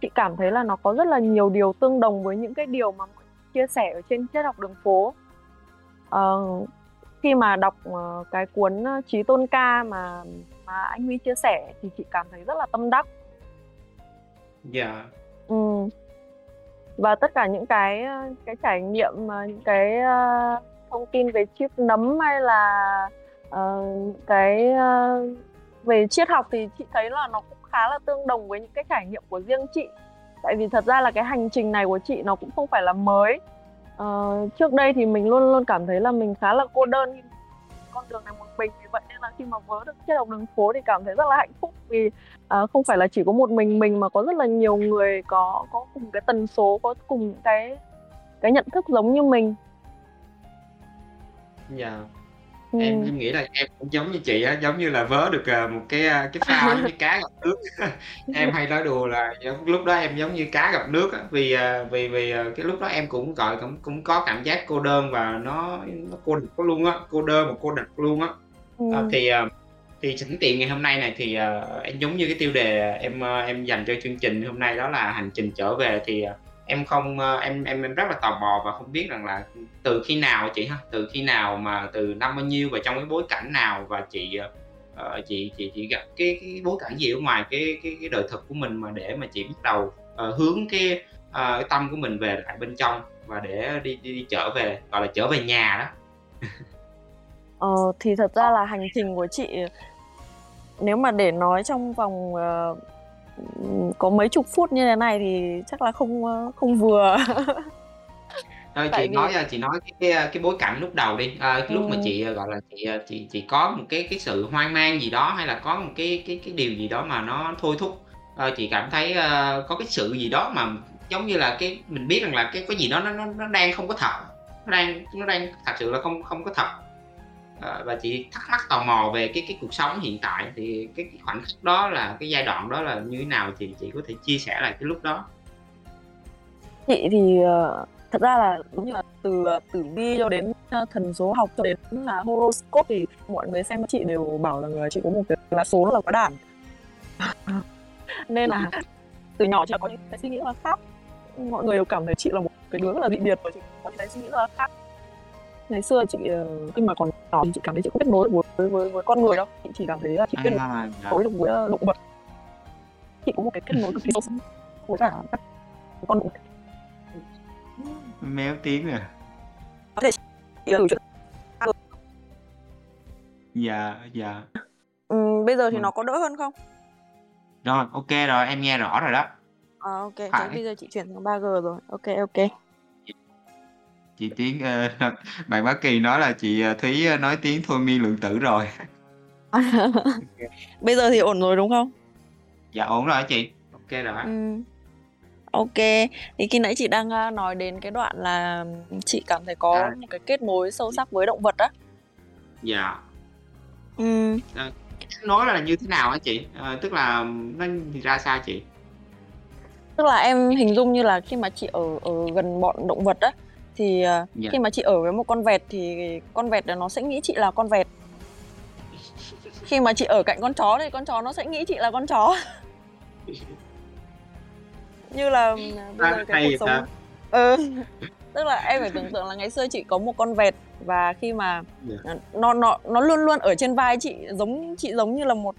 chị cảm thấy là nó có rất là nhiều điều tương đồng với những cái điều mà chia sẻ ở trên triết học đường phố uh, khi mà đọc uh, cái cuốn trí tôn ca mà mà anh Huy chia sẻ thì chị cảm thấy rất là tâm đắc Dạ. Ừm. Và tất cả những cái, cái trải nghiệm những cái, thông tin về chip nấm hay là, uh, cái, uh, về triết học thì chị thấy là nó cũng khá là tương đồng với những cái trải nghiệm của riêng chị. Tại vì thật ra là cái hành trình này của chị nó cũng không phải là mới. uh, trước đây thì mình luôn luôn cảm thấy là mình khá là cô đơn con đường này một mình, vì vậy nên là khi mà vớ được chiếc đồng đường phố thì cảm thấy rất là hạnh phúc vì, uh, không phải là chỉ có một mình mình mà có rất là nhiều người có có cùng cái tần số, có cùng cái cái nhận thức giống như mình. Dạ. Em Ừm. em nghĩ là em cũng giống như chị á, giống như là vớ được, ờ, một cái, a, cái phao giống như cá gặp nước. Em hay nói đùa là giống lúc đó em giống như cá gặp nước á, vì, à, vì vì, ờ, cái lúc đó em cũng, gọi, cũng cũng có cảm giác cô đơn và nó nó cô độc luôn á, cô đơn và cô độc luôn á. Ờ, Ừm. thì, ờ, thì sẵn tiện ngày hôm nay này thì, ờ, em giống như cái tiêu đề em, em dành cho chương trình hôm nay đó là hành trình trở về thì, ờ, em không, ờ, em em em rất là tò mò và không biết rằng là, từ khi nào chị ha, từ khi nào mà từ năm bao nhiêu và trong cái bối cảnh nào và chị, uh, chị chị chị gặp cái cái bối cảnh gì ở ngoài cái cái cái đời thực của mình mà để mà chị bắt đầu, uh, hướng cái, uh, cái tâm của mình về lại bên trong và để đi đi đi trở về, gọi là, trở về nhà đó? Ờ, thì thật ra là hành trình của chị nếu mà để nói trong vòng, uh, có mấy chục phút như thế này thì chắc là không, ơ, không vừa. Thôi Tại chị vì nói, a, chị nói cái cái, bối cảnh lúc đầu đi, ờ, cái lúc mà Ừm. chị, ờ, gọi là, chị, ờ, chị chị có một cái cái sự hoang mang gì đó hay là có một cái cái cái điều gì đó mà nó thôi thúc, ờ, chị cảm thấy, ơ, có cái sự gì đó mà giống như là cái mình biết rằng là cái cái gì đó nó nó nó đang không có thật, nó đang nó đang thật sự là không không có thật. Ờ, và chị thắc mắc tò mò về cái cái cuộc sống hiện tại thì cái cái khoảnh khắc đó là cái giai đoạn đó là như thế nào? thì chị có thể chia sẻ lại cái lúc đó. Chị thì, ờ, thật ra là đúng như là từ, ờ, tử vi cho đến, thần số học cho đến là horoscope thì mọi người xem chị đều bảo rằng là chị có một cái là số rất là có đản. Nên là từ nhỏ chị đã có những cái suy nghĩ rất là khác. Mọi người đều cảm thấy chị là một cái đứa rất là dị biệt và chị có những cái suy nghĩ rất là khác. Ngày xưa chị, ờ, khi mà còn nhỏ thì chị cảm thấy chị không kết nối được với với với con người đâu, chị chỉ cảm thấy là chị kết À, dạ. nối được với, ơ, động vật. Chị có một cái kết nối cực kỳ sâu sắc với cả các con động vật. Méo tiếng à. Có thể chị là chuyện Dạ, dạ. Ừm, bây giờ thì Vâng. nó có đỡ hơn không? Rồi, kê rồi, em nghe rõ rồi đó. Ờ, ô kê, thế Phải. bây giờ chị chuyển sang 3G rồi. Ô kê. Chị Tiến, ơ, bạn Bá Kỳ nói là chị, ờ, Thúy, ơ, nói tiếng thôi miên lượng tử rồi. Bây giờ thì ổn rồi, đúng không? Dạ, ổn rồi hả chị? Kê rồi á. Ừm. Ô kê, thì khi nãy chị đang, a, nói đến cái đoạn là chị cảm thấy có À. một cái kết nối sâu sắc với động vật á. Dạ. Ừm. Ờ, nối là như thế nào hả chị? Ờ, tức là nó ra sao chị? Tức là em hình dung như là khi mà chị ở ở gần bọn động vật á, thì, ờ, Dạ. khi mà chị ở với một con vẹt thì con vẹt nó sẽ nghĩ chị là con vẹt. Khi mà chị ở cạnh con chó thì con chó nó sẽ nghĩ chị là con chó. Như là, ờ, bây giờ cái cuộc sống ừ, tức là em phải tưởng tượng là ngày xưa chị có một con vẹt và khi mà, Dạ. ờ, nó nó nó luôn luôn ở trên vai chị, giống chị giống như là một,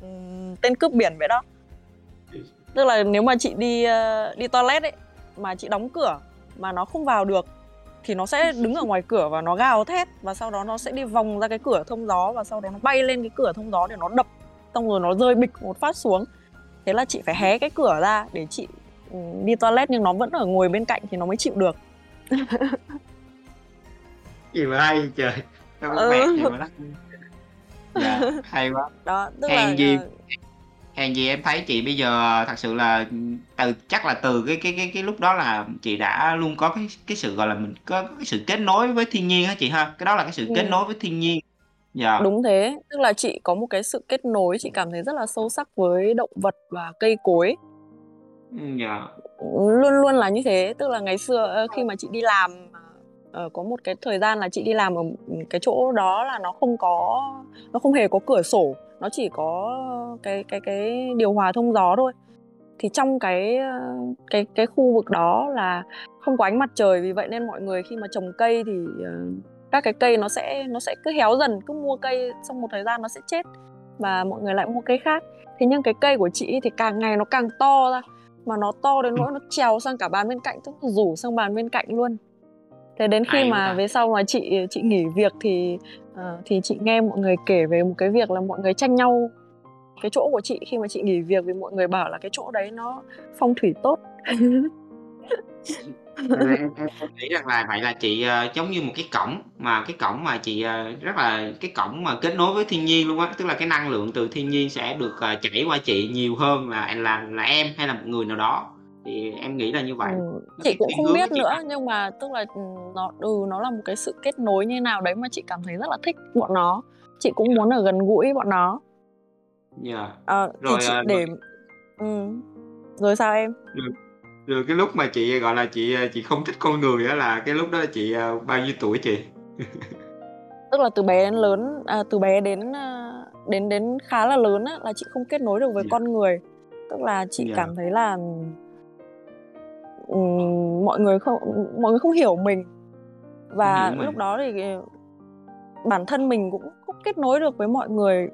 tên cướp biển vậy đó. Tức là nếu mà chị đi, ơ, đi toilet ấy, mà chị đóng cửa mà nó không vào được thì nó sẽ đứng ở ngoài cửa và nó gào thét và sau đó nó sẽ đi vòng ra cái cửa thông gió và sau đó nó bay lên cái cửa thông gió để nó đập, xong rồi nó rơi bịch một phát xuống. Thế là chị phải hé cái cửa ra để chị, ừm, đi toilet nhưng nó vẫn ở ngồi bên cạnh thì nó mới chịu được. Gì mà hay trời? Con Ừ. vẹt gì mà nó Dạ, hay quá. Đó, tức là, Hèn gì ờ hèn gì em thấy chị bây giờ thật sự là, từ chắc là từ cái cái cái cái lúc đó là chị đã luôn có cái cái sự, gọi là, mình có cái sự kết nối với thiên nhiên á chị ha? Cái đó là cái sự kết Ừm. nối với thiên nhiên. Dạ. Đúng thế, tức là chị có một cái sự kết nối, chị cảm thấy rất là sâu sắc với động vật và cây cối. Ừm, dạ. Luôn luôn là như thế, tức là ngày xưa, ơ, khi mà chị đi làm, ờ, có một cái thời gian là chị đi làm ở, cái chỗ đó là nó không có nó không hề có cửa sổ, nó chỉ có cái cái cái điều hòa thông gió thôi. Thì trong cái, ơ, cái cái khu vực đó là không có ánh mặt trời, vì vậy nên mọi người khi mà trồng cây thì, ờ, các cái cây nó sẽ nó sẽ cứ héo dần, cứ mua cây xong một thời gian nó sẽ chết và mọi người lại mua cây khác. Thế nhưng cái cây của chị thì càng ngày nó càng to ra mà nó to đến nỗi nó trèo sang cả bàn bên cạnh tức là rủ sang bàn bên cạnh luôn thế đến khi mà về sau mà chị chị nghỉ việc thì ờ, thì chị nghe mọi người kể về một cái việc là mọi người tranh nhau. Cái chỗ của chị khi mà chị nghỉ việc vì mọi người bảo là cái chỗ đấy nó phong thủy tốt. Ờ, em, em, em nghĩ rằng là vậy là chị uh, giống như một cái cổng mà cái cổng mà chị uh, rất là cái cổng mà kết nối với thiên nhiên luôn á tức là cái năng lượng từ thiên nhiên sẽ được uh, chảy qua chị nhiều hơn là là là em hay là một người nào đó thì em nghĩ là như vậy. Ừ, Nó chị cũng không biết chị nữa là nhưng mà tức là ừ, nó ừ nó là một cái sự kết nối như nào đấy mà chị cảm thấy rất là thích bọn nó. Chị cũng muốn ở gần gũi bọn nó. Dạ. Ờ, thì rồi chị ờ, để ừ. rồi sao em? Rồi, rồi cái lúc mà chị gọi là chị ờ, chị không thích con người á là cái lúc đó chị ờ, bao nhiêu tuổi chị? Tức là từ bé đến lớn à, từ bé đến à, đến đến khá là lớn á, là chị không kết nối được với Dạ. con người. Tức là chị Dạ. cảm thấy là mọi người không mọi người không hiểu mình. Và hiểu lúc đó thì ờ, bản thân mình cũng không kết nối được với mọi người.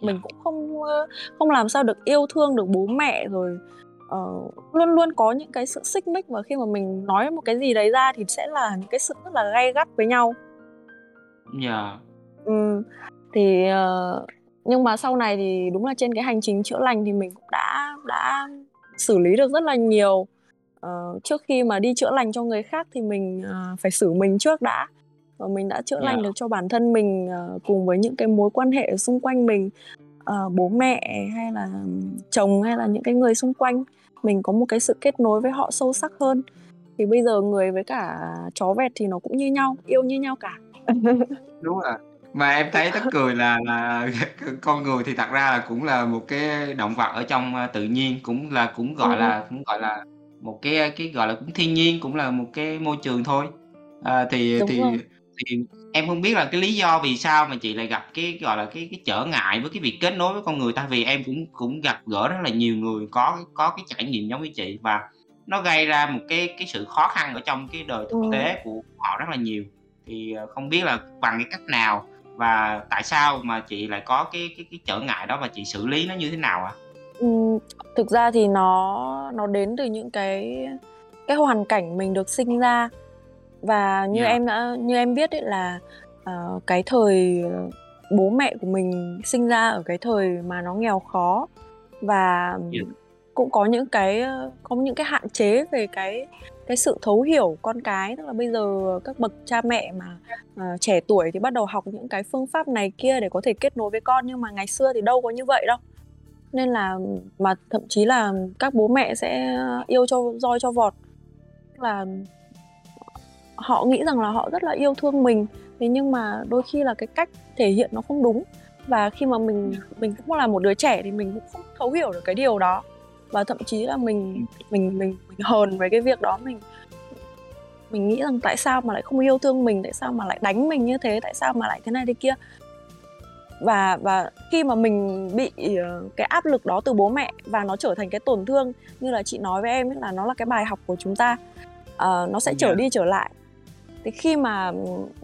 Mình cũng không không làm sao được yêu thương được bố mẹ rồi ờ, luôn luôn có những cái sự xích mích và khi mà mình nói một cái gì đấy ra thì sẽ là những cái sự rất là gay gắt với nhau. Dạ. Ừ, thì ờ, nhưng mà sau này thì đúng là trên cái hành trình chữa lành thì mình cũng đã đã xử lý được rất là nhiều Ờ, trước khi mà đi chữa lành cho người khác thì mình ờ, phải xử mình trước đã. Và mình đã chữa Dạ. lành được cho bản thân mình ờ, cùng với những cái mối quan hệ xung quanh mình. Ờ, bố mẹ hay là chồng hay là những cái người xung quanh mình có một cái sự kết nối với họ sâu sắc hơn. Thì bây giờ người với cả chó vẹt thì nó cũng như nhau yêu như nhau cả. Đúng rồi. Mà em thấy tức cười là là con người thì thật ra là cũng là một cái động vật ở trong tự nhiên cũng là cũng gọi Ừ. là cũng gọi là một cái cái gọi là cũng thiên nhiên cũng là một cái môi trường thôi à, thì Đúng thì rồi. thì em không biết là cái lý do vì sao mà chị lại gặp cái gọi là cái cái trở ngại với cái việc kết nối với con người ta vì em cũng cũng gặp gỡ rất là nhiều người có có cái trải nghiệm giống với chị và nó gây ra một cái cái sự khó khăn ở trong cái đời thực Ừ. tế của họ rất là nhiều thì ờ, không biết là bằng cái cách nào và tại sao mà chị lại có cái cái cái trở ngại đó và chị xử lý nó như thế nào ạ? Ừm, thực ra thì nó nó đến từ những cái cái hoàn cảnh mình được sinh ra. Và như Dạ. em đã như em biết ấy là ờ, cái thời ờ, bố mẹ của mình sinh ra ở cái thời mà nó nghèo khó. Và Dạ. cũng có những cái ờ, có những cái hạn chế về cái cái sự thấu hiểu con cái. Tức là bây giờ các bậc cha mẹ mà ờ, trẻ tuổi thì bắt đầu học những cái phương pháp này kia để có thể kết nối với con. Nhưng mà ngày xưa thì đâu có như vậy đâu nên là, mà thậm chí là các bố mẹ sẽ yêu cho, roi cho vọt. Tức là họ nghĩ rằng là họ rất là yêu thương mình, thế nhưng mà đôi khi là cái cách thể hiện nó không đúng. Và khi mà mình mình cũng là một đứa trẻ thì mình cũng không thấu hiểu được cái điều đó. Và thậm chí là mình mình mình mình hờn với cái việc đó, mình mình nghĩ rằng tại sao mà lại không yêu thương mình, tại sao mà lại đánh mình như thế, tại sao mà lại thế này thế kia và và khi mà mình bị ờ, cái áp lực đó từ bố mẹ và nó trở thành cái tổn thương như là chị nói với em ấy là nó là cái bài học của chúng ta Ờ, nó sẽ trở đi trở lại. Thì khi mà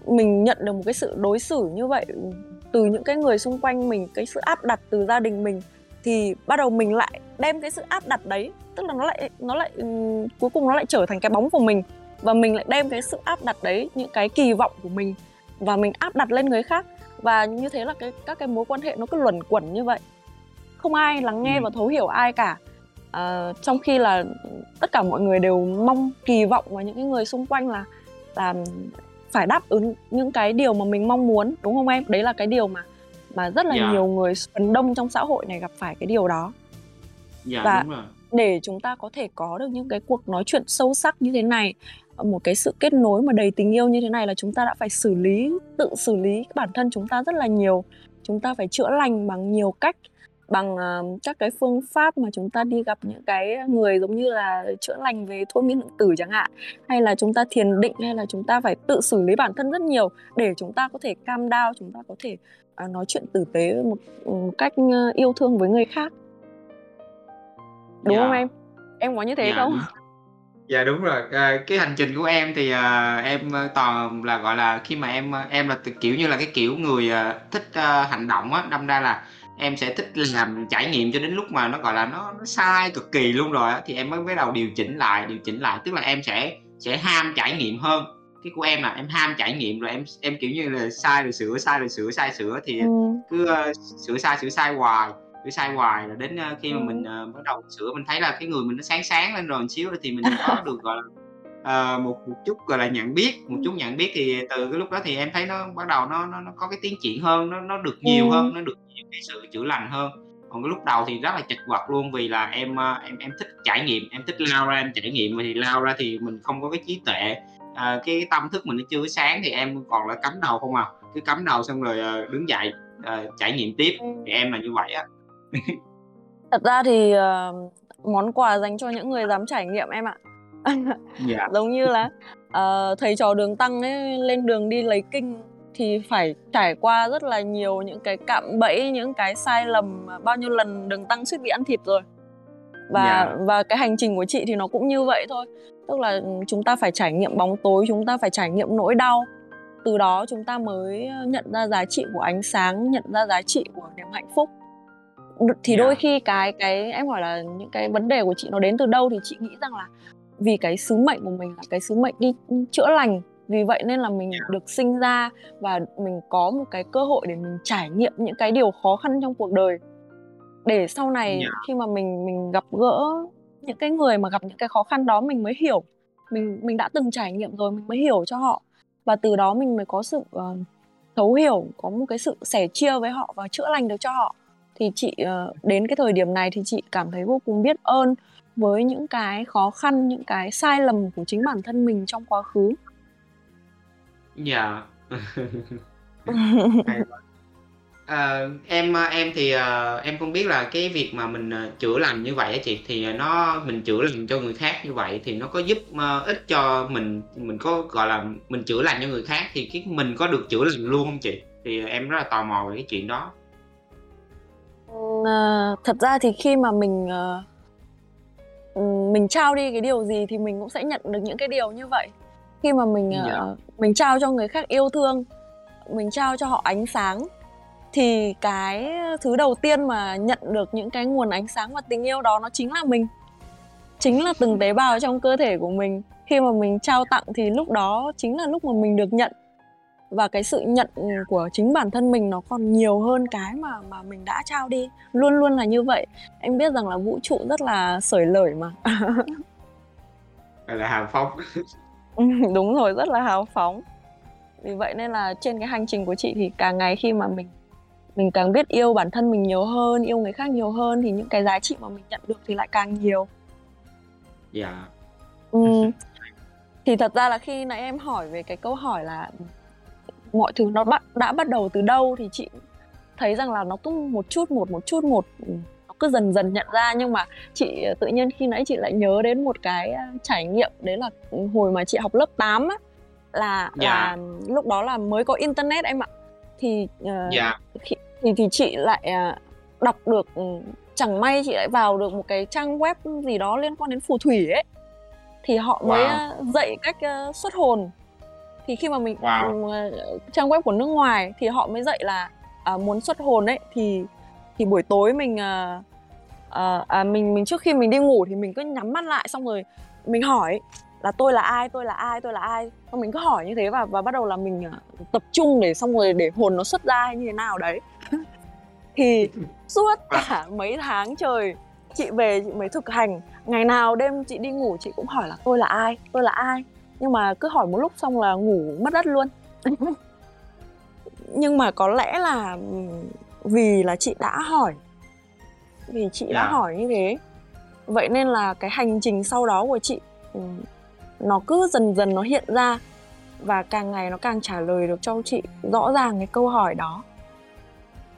mình nhận được một cái sự đối xử như vậy từ những cái người xung quanh mình cái sự áp đặt từ gia đình mình thì bắt đầu mình lại đem cái sự áp đặt đấy tức là nó lại nó lại ừm, cuối cùng nó lại trở thành cái bóng của mình. Và mình lại đem cái sự áp đặt đấy những cái kỳ vọng của mình và mình áp đặt lên người khác và như thế là cái các cái mối quan hệ nó cứ luẩn quẩn như vậy không ai lắng nghe Ừ. và thấu hiểu ai cả à, trong khi là tất cả mọi người đều mong kỳ vọng vào những cái người xung quanh là là phải đáp ứng những cái điều mà mình mong muốn đúng không em đấy là cái điều mà mà rất là Dạ. nhiều người phần đông trong xã hội này gặp phải cái điều đó Dạ Và- đúng rồi. để chúng ta có thể có được những cái cuộc nói chuyện sâu sắc như thế này một cái sự kết nối mà đầy tình yêu như thế này là chúng ta đã phải xử lý tự xử lý bản thân chúng ta rất là nhiều chúng ta phải chữa lành bằng nhiều cách bằng ờ, các cái phương pháp mà chúng ta đi gặp những cái người giống như là chữa lành về thôi miên lượng tử chẳng hạn hay là chúng ta thiền định hay là chúng ta phải tự xử lý bản thân rất nhiều để chúng ta có thể cam down chúng ta có thể à, nói chuyện tử tế một, một cách ờ, yêu thương với người khác đúng Dạ. không em em có như thế Dạ, không. Dạ đúng rồi. À, cái hành trình của em thì à, em à, toàn là gọi là khi mà em à, em là kiểu như là cái kiểu người à, thích à, hành động á, đâm ra là em sẽ thích làm trải nghiệm cho đến lúc mà nó gọi là nó, nó sai cực kỳ luôn rồi á thì em mới bắt đầu điều chỉnh lại điều chỉnh lại tức là em sẽ sẽ ham trải nghiệm hơn cái của em là em ham trải nghiệm rồi em em kiểu như là sai rồi sửa sai rồi sửa sai sửa thì ừ. cứ uh, sửa sai sửa sai hoài sửa sai hoài là đến uh, khi mà Ừ. mình uh, bắt đầu sửa mình thấy là cái người mình nó sáng sáng lên rồi một xíu thì mình có được gọi là ờ, một một chút gọi là nhận biết một chút nhận biết thì từ cái lúc đó thì em thấy nó bắt đầu nó nó, nó có cái tiến triển hơn nó nó được nhiều Ừ. hơn nó được nhiều cái sự chữa lành hơn còn cái lúc đầu thì rất là chật vật luôn vì là em ờ, em em thích trải nghiệm em thích lao ra em trải nghiệm thì lao ra thì mình không có cái trí tuệ à, cái tâm thức mình nó chưa sáng thì em còn là cắm đầu không à cứ cắm đầu xong rồi ờ, đứng dậy ờ, trải nghiệm tiếp Ừ. thì em là như vậy á Thật ra thì ờ, món quà dành cho những người dám trải nghiệm em ạ. dạ Giống như là ờ, thầy trò đường tăng ấy lên đường đi lấy kinh thì phải trải qua rất là nhiều những cái cạm bẫy, những cái sai lầm bao nhiêu lần đường tăng suýt bị ăn thịt rồi. Và Dạ. và cái hành trình của chị thì nó cũng như vậy thôi. Tức là chúng ta phải trải nghiệm bóng tối, chúng ta phải trải nghiệm nỗi đau. Từ đó chúng ta mới nhận ra giá trị của ánh sáng, nhận ra giá trị của niềm hạnh phúc thì Dạ. đôi khi cái cái em hỏi là những cái vấn đề của chị nó đến từ đâu thì chị nghĩ rằng là vì cái sứ mệnh của mình là cái sứ mệnh đi chữa lành vì vậy nên là mình Dạ. được sinh ra và mình có một cái cơ hội để mình trải nghiệm những cái điều khó khăn trong cuộc đời để sau này Dạ. khi mà mình mình gặp gỡ những cái người mà gặp những cái khó khăn đó mình mới hiểu mình mình đã từng trải nghiệm rồi mình mới hiểu cho họ và từ đó mình mới có sự ờ, thấu hiểu có một cái sự sẻ chia với họ và chữa lành được cho họ thì chị ờ, đến cái thời điểm này thì chị cảm thấy vô cùng biết ơn với những cái khó khăn những cái sai lầm của chính bản thân mình trong quá khứ. Dạ. Yeah. à, ờ, em ờ, em thì em không biết là cái việc mà mình chữa lành như vậy á chị thì nó mình chữa lành cho người khác như vậy thì nó có giúp ích cho mình mình có gọi là mình chữa lành cho người khác thì cái mình có được chữa lành luôn không chị? Thì em rất là tò mò về cái chuyện đó. Ờ, thật ra thì khi mà mình ừm, mình trao đi cái điều gì thì mình cũng sẽ nhận được những cái điều như vậy. Khi mà mình ờ, Dạ. mình trao cho người khác yêu thương mình trao cho họ ánh sáng thì cái thứ đầu tiên mà nhận được những cái nguồn ánh sáng và tình yêu đó nó chính là mình. Chính là từng tế bào trong cơ thể của mình. Khi mà mình trao tặng thì lúc đó chính là lúc mà mình được nhận và cái sự nhận của chính bản thân mình nó còn nhiều hơn cái mà mà mình đã trao đi. Luôn luôn là như vậy. Em biết rằng là vũ trụ rất là sởi lởi mà. Là hào phóng. Ừ, đúng rồi rất là hào phóng. Vì vậy nên là trên cái hành trình của chị thì càng ngày khi mà mình mình càng biết yêu bản thân mình nhiều hơn yêu người khác nhiều hơn thì những cái giá trị mà mình nhận được thì lại càng nhiều. Dạ. Ừ. Thì thật ra là khi nãy em hỏi về cái câu hỏi là mọi thứ nó bắt đã bắt đầu từ đâu thì chị thấy rằng là nó cứ một chút một một chút một ừ, nó cứ dần dần nhận ra. Nhưng mà chị tự nhiên khi nãy chị lại nhớ đến một cái à, trải nghiệm đấy là hồi mà chị học lớp 8 á là Dạ. là lúc đó là mới có internet em ạ. Thì ờ, dạ. khi, thì thì chị lại đọc được ừ, chẳng may chị lại vào được một cái trang web gì đó liên quan đến phù thủy ấy. Thì họ mới Wow. à, dạy cách xuất hồn thì khi mà mình Wow. ừ, trang web của nước ngoài thì họ mới dạy là à, muốn xuất hồn ấy thì thì buổi tối mình à, à, à, mình mình trước khi mình đi ngủ thì mình cứ nhắm mắt lại xong rồi mình hỏi là tôi là ai? Tôi là ai? Tôi là ai? Xong mình cứ hỏi như thế và và bắt đầu là mình à, tập trung để xong rồi để hồn nó xuất ra hay như thế nào đấy. Thì suốt cả mấy tháng trời chị về chị mới thực hành. Ngày nào đêm chị đi ngủ chị cũng hỏi là tôi là ai? Tôi là ai nhưng mà cứ hỏi một lúc xong là ngủ mất đất luôn nhưng mà có lẽ là ừm, vì là chị đã hỏi vì chị đã Dạ. hỏi như thế vậy nên là cái hành trình sau đó của chị ừm, nó cứ dần dần nó hiện ra và càng ngày nó càng trả lời được cho chị rõ ràng cái câu hỏi đó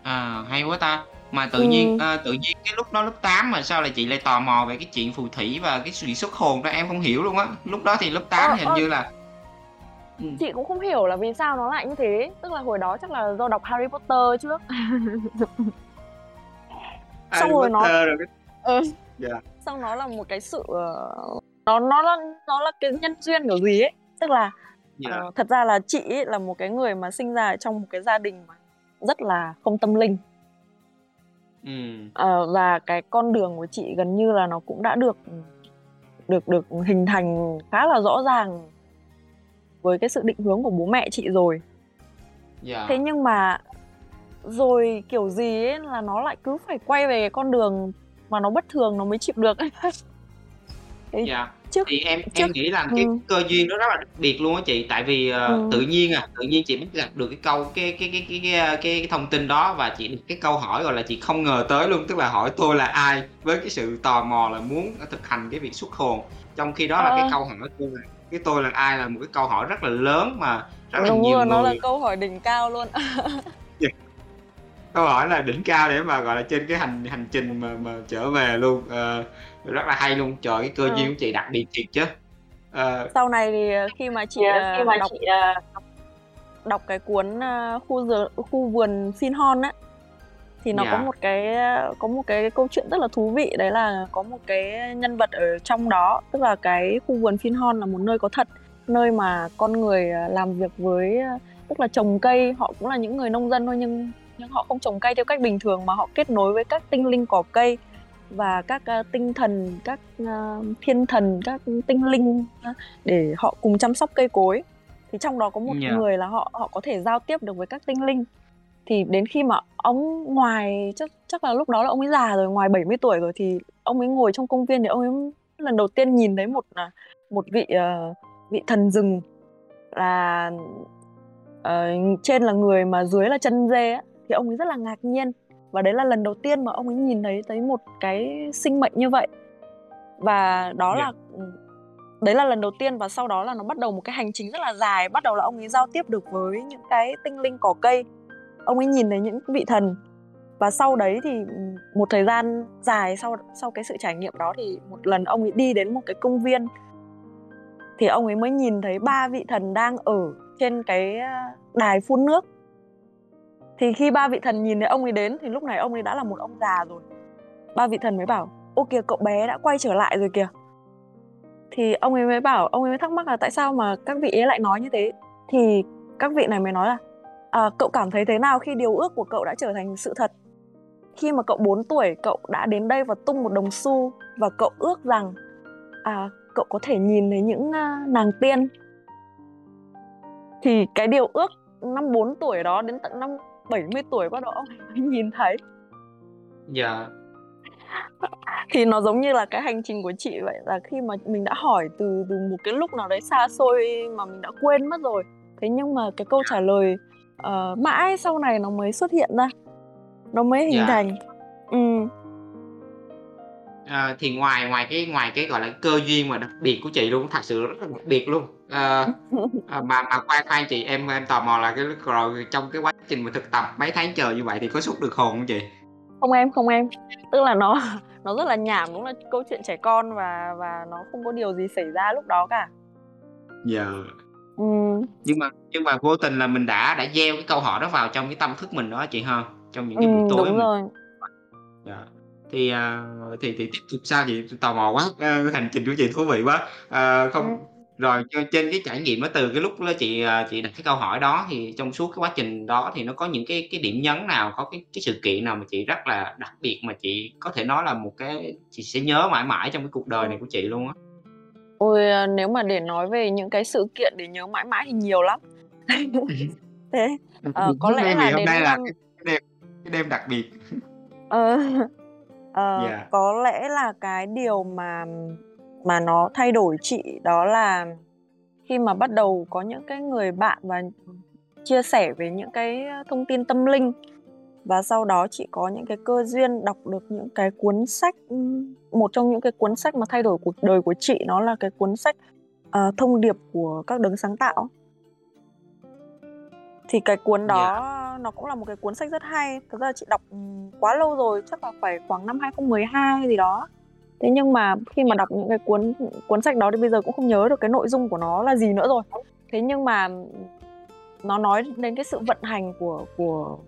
À, hay quá ta. Mà tự Ừ. nhiên ờ, tự nhiên cái lúc đó lớp 8 mà sao lại chị lại tò mò về cái chuyện phù thủy và cái sự xuất hồn đó em không hiểu luôn á. Lúc đó thì lớp 8 Ờ, hình ờ. như là Ừ. chị cũng không hiểu là vì sao nó lại như thế tức là hồi đó chắc là do đọc Harry Potter trước xong rồi nó- Potter rồi cái- ừ. Dạ. xong nó là một cái sự ờ, nó nó là nó là cái nhân duyên kiểu gì ấy tức là Dạ. ờ, thật ra là chị ấy là một cái người mà sinh ra trong một cái gia đình mà rất là không tâm linh Ờ, và cái con đường của chị gần như là nó cũng đã được được được hình thành khá là rõ ràng với cái sự định hướng của bố mẹ chị rồi. Dạ. Thế nhưng mà rồi kiểu gì ấy là nó lại cứ phải quay về cái con đường mà nó bất thường nó mới chịu được. Thế Dạ. Trước Thì em em trước nghĩ rằng cái ừm. cơ duyên nó rất là đặc biệt luôn á chị, tại vì, ờ, Ừm. tự nhiên à, tự nhiên chị bắt gặp được cái câu cái cái cái cái cái, cái cái thông tin đó và chị được cái câu hỏi, gọi là, chị không ngờ tới luôn, tức là hỏi tôi là ai, với cái sự tò mò là muốn, thực hành cái việc xuất hồn. Trong khi đó là cái Ờ. câu hỏi tôi là cái tôi là ai là một cái câu hỏi rất là lớn mà rất là Đúng nhiều rồi, nó là người câu hỏi đỉnh cao luôn. Câu hỏi là đỉnh cao để mà, gọi là, trên cái hành hành trình mà mà trở về luôn, ờ, rất là hay luôn. Trời, cái cơ Ờ. duyên của chị đặc biệt thiệt chớ. Ờ. Sau này thì, ờ, khi mà chị, Thì, ờ, khi mà đọc chị, đọc cái cuốn, khu dừa khu vườn Xin-hon á, thì nó có Dạ. một cái, có một cái câu chuyện rất là thú vị, đấy là có một cái nhân vật ở trong đó, tức là cái khu vườn Xin-hon là một nơi có thật, nơi mà con người, làm việc với, tức là trồng cây, họ cũng là những người nông dân thôi nhưng nhưng họ không trồng cây theo cách bình thường mà họ kết nối với các tinh linh cỏ cây và các, a, tinh thần, các, a, thiên thần, các tinh linh, a, để họ cùng chăm sóc cây cối. Thì trong đó có một Dạ. người là họ họ có thể giao tiếp được với các tinh linh. Thì đến khi mà ông ngoài chắc chắc là lúc đó là ông ấy già rồi, ngoài 70 tuổi rồi thì ông ấy ngồi trong công viên thì ông ấy lần đầu tiên nhìn thấy một, một vị, ờ, vị thần rừng là, ờ, trên là người mà dưới là chân dê á, thì ông ấy rất là ngạc nhiên. Và đấy là lần đầu tiên mà ông ấy nhìn thấy thấy một cái sinh mệnh như vậy. Và đó Dạ. là ừm, đấy là lần đầu tiên và sau đó là nó bắt đầu một cái hành trình rất là dài, bắt đầu là ông ấy giao tiếp được với những cái tinh linh cỏ cây. Ông ấy nhìn thấy những vị thần. Và sau đấy thì, ừm, một thời gian dài sau sau cái sự trải nghiệm đó thì một lần ông ấy đi đến một cái công viên thì ông ấy mới nhìn thấy 3 vị thần đang ở trên cái, a, đài phun nước. Thì khi ba vị thần nhìn thấy ông ấy đến thì lúc này ông ấy đã là một ông già rồi. ba vị thần mới bảo: "Ô kìa, cậu bé đã quay trở lại rồi kìa." Thì ông ấy mới bảo ông ấy mới thắc mắc là tại sao mà các vị ấy lại nói như thế. Thì các vị này mới nói là "À, cậu cảm thấy thế nào khi điều ước của cậu đã trở thành sự thật? Khi mà cậu 4 tuổi, cậu đã đến đây và tung một đồng xu và cậu ước rằng, à, cậu có thể nhìn thấy những, uh, nàng tiên." Thì cái điều ước năm 4 tuổi đó đến tận năm 70 tuổi bắt đầu ông mới nhìn thấy. Dạ. Thì nó giống như là cái hành trình của chị vậy, là khi mà mình đã hỏi từ từ một cái lúc nào đấy xa xôi mà mình đã quên mất rồi. Thế nhưng mà cái câu trả lời, ờ, mãi sau này nó mới xuất hiện ra, nó mới hình Dạ. thành. Ừm. Ờ, thì ngoài ngoài cái ngoài cái, gọi là, cơ duyên mà đặc biệt của chị luôn, thật sự rất là đặc biệt luôn. Ờ, mà mà khoan khoan chị, em em tò mò là cái rồi trong cái quá trình mà thực tập mấy tháng trời như vậy thì có xuất được hồn hông chị? Không em, không em. Tức là nó nó rất là nhảm, đúng là câu chuyện trẻ con và và nó không có điều gì xảy ra lúc đó cả. Dạ. Ừm. Nhưng mà nhưng mà vô tình là mình đã đã gieo cái câu hỏi đó vào trong cái tâm thức mình đó chị ha? Trong những cái buổi Ừm, tối đúng mình rồi. Dạ. Thì, à, thì thì tiếp tục sao chị? Tò mò quá, ơ, hành trình của chị thú vị quá. Ờ, không Ừm. Rồi trên cái trải nghiệm đó từ cái lúc đó chị, à, chị đặt cái câu hỏi đó thì trong suốt cái quá trình đó thì nó có những cái cái điểm nhấn nào, có cái cái sự kiện nào mà chị rất là đặc biệt mà chị có thể nói là một cái chị sẽ nhớ mãi mãi trong cái cuộc đời này của chị luôn á? Ôi, à, nếu mà để nói về những cái sự kiện để nhớ mãi mãi thì nhiều lắm. Thế, Đặc ờ, có lẽ là hôm đến nay là năm cái đêm cái đêm đặc biệt. Ờ, ờ, Dạ. có lẽ là cái điều mà mà nó thay đổi chị đó là khi mà bắt đầu có những cái người bạn và chia sẻ về những cái thông tin tâm linh. Và sau đó chị có những cái cơ duyên đọc được những cái cuốn sách, ưm, một trong những cái cuốn sách mà thay đổi cuộc đời của chị nó là cái cuốn sách, ờ, Thông điệp của các đấng sáng tạo. Thì cái cuốn Dạ. đó nó cũng là một cái cuốn sách rất hay. Thực ra chị đọc, ừm, quá lâu rồi, chắc là phải khoảng năm 2012 gì đó. Thế nhưng mà khi mà đọc những cái cuốn cuốn sách đó thì bây giờ cũng không nhớ được cái nội dung của nó là gì nữa rồi. Thế nhưng mà nó nói đến cái sự vận hành của của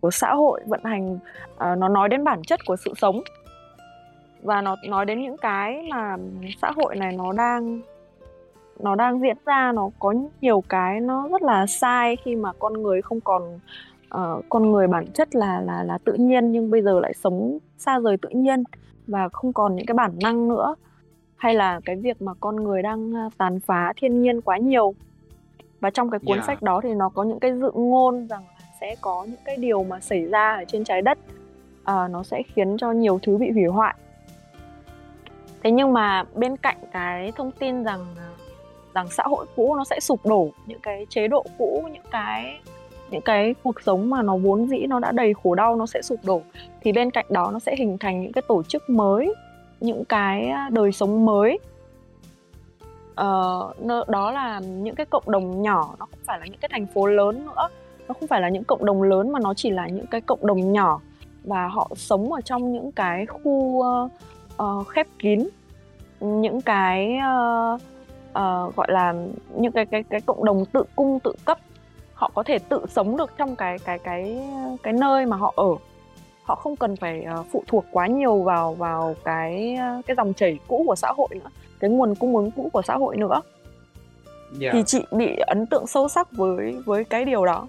của xã hội, vận hành, uh, nó nói đến bản chất của sự sống. Và nó nói đến những cái mà xã hội này nó đang nó đang diễn ra, nó có nhiều cái nó rất là sai khi mà con người không còn, uh, con người bản chất là là là tự nhiên nhưng bây giờ lại sống xa rời tự nhiên và không còn những cái bản năng nữa. Hay là cái việc mà con người đang ờ, tàn phá thiên nhiên quá nhiều. Và trong cái cuốn yeah. sách đó thì nó có những cái dự ngôn rằng là sẽ có những cái điều mà xảy ra ở trên trái đất uh, nó sẽ khiến cho nhiều thứ bị hủy hoại. Thế nhưng mà bên cạnh cái thông tin rằng rằng xã hội cũ nó sẽ sụp đổ những cái chế độ cũ những cái những cái cuộc sống mà nó vốn dĩ nó đã đầy khổ đau nó sẽ sụp đổ thì bên cạnh đó nó sẽ hình thành những cái tổ chức mới những cái đời sống mới. Uh, đó là những cái cộng đồng nhỏ nó không phải là những cái thành phố lớn nữa. Nó không phải là những cộng đồng lớn mà nó chỉ là những cái cộng đồng nhỏ và họ sống ở trong những cái khu uh, uh, khép kín những cái uh, uh, gọi là những cái cái cái cộng đồng tự cung tự cấp họ có thể tự sống được trong cái cái cái cái nơi mà họ ở. Họ không cần phải uh, phụ thuộc quá nhiều vào vào cái cái dòng chảy cũ của xã hội nữa cái nguồn cung ứng cũ của xã hội nữa. Yeah. Dạ. thì chị bị ấn tượng sâu sắc với với cái điều đó.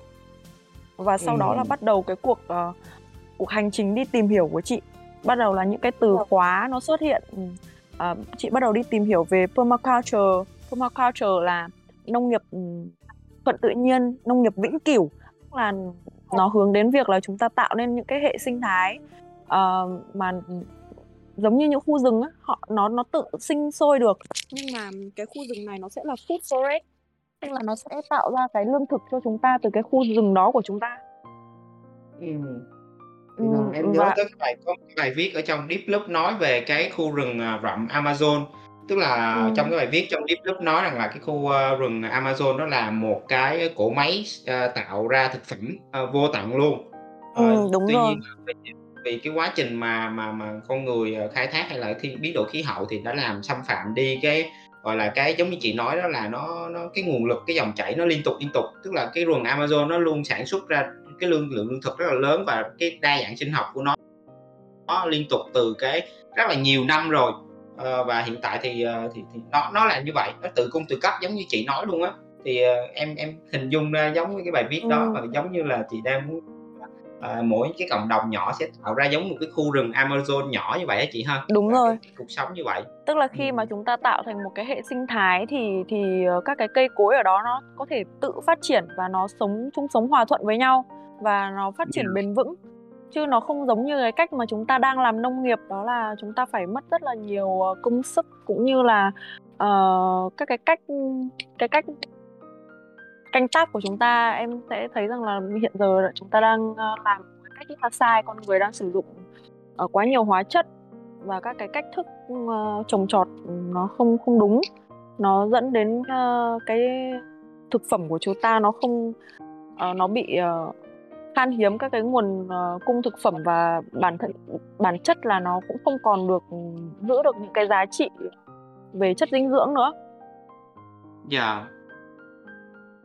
Và sau ừ. đó là bắt đầu cái cuộc uh, cuộc hành trình đi tìm hiểu của chị. Bắt đầu là những cái từ khóa nó xuất hiện. Uh, chị bắt đầu đi tìm hiểu về permaculture. Permaculture là nông nghiệp thuận tự nhiên nông nghiệp vĩnh cửu. Là nó hướng đến việc là chúng ta tạo nên những cái hệ sinh thái uh, mà giống như những khu rừng á họ nó nó tự sinh sôi được. Nhưng mà cái khu rừng này nó sẽ là food forest tức là nó sẽ tạo ra cái lương thực cho chúng ta từ cái khu rừng đó của chúng ta. Ừ. Ừ, em nhớ và... tới bài có bài viết ở trong Deep Loop nói về cái khu rừng à, rậm Amazon tức là ừ. trong cái bài viết trong Deep Loop nói rằng là cái khu uh, rừng Amazon đó là một cái cỗ máy uh, tạo ra thực phẩm uh, vô tận luôn. Ừ, đúng tuy rồi. nhiên vì cái quá trình mà mà mà con người khai thác hay là khi biến đổi khí hậu thì đã làm xâm phạm đi cái gọi là cái giống như chị nói đó là nó nó cái nguồn lực cái dòng chảy nó liên tục liên tục. Tức là cái rừng Amazon nó luôn sản xuất ra cái lượng lượng lương thực rất là lớn và cái đa dạng sinh học của nó nó liên tục từ cái rất là nhiều năm rồi à, và hiện tại thì, thì thì nó nó là như vậy. Nó tự cung tự cấp giống như chị nói luôn á. Thì uh, em em hình dung ra giống như cái bài viết đó ừ. và giống như là chị đang muốn à, mỗi cái cộng đồng nhỏ sẽ tạo ra giống một cái khu rừng Amazon nhỏ như vậy á chị ha? Đúng và rồi. cuộc sống như vậy. Tức là khi ừ. mà chúng ta tạo thành một cái hệ sinh thái thì thì các cái cây cối ở đó nó có thể tự phát triển và nó sống chung sống hòa thuận với nhau và nó phát triển bền vững chứ nó không giống như cái cách mà chúng ta đang làm nông nghiệp đó là chúng ta phải mất rất là nhiều ờ, công sức cũng như là uh, các cái cách cái cách canh tác của chúng ta. Em sẽ thấy rằng là hiện giờ chúng ta đang ờ, làm cách rất là sai con người đang sử dụng uh, quá nhiều hóa chất và các cái cách thức uh, trồng trọt nó không không đúng. Nó dẫn đến uh, cái thực phẩm của chúng ta nó không uh, nó bị uh, khan hiếm các cái nguồn uh, cung thực phẩm và bản thân bản chất là nó cũng không còn được giữ được những cái giá trị về chất dinh dưỡng nữa. Dạ. Yeah.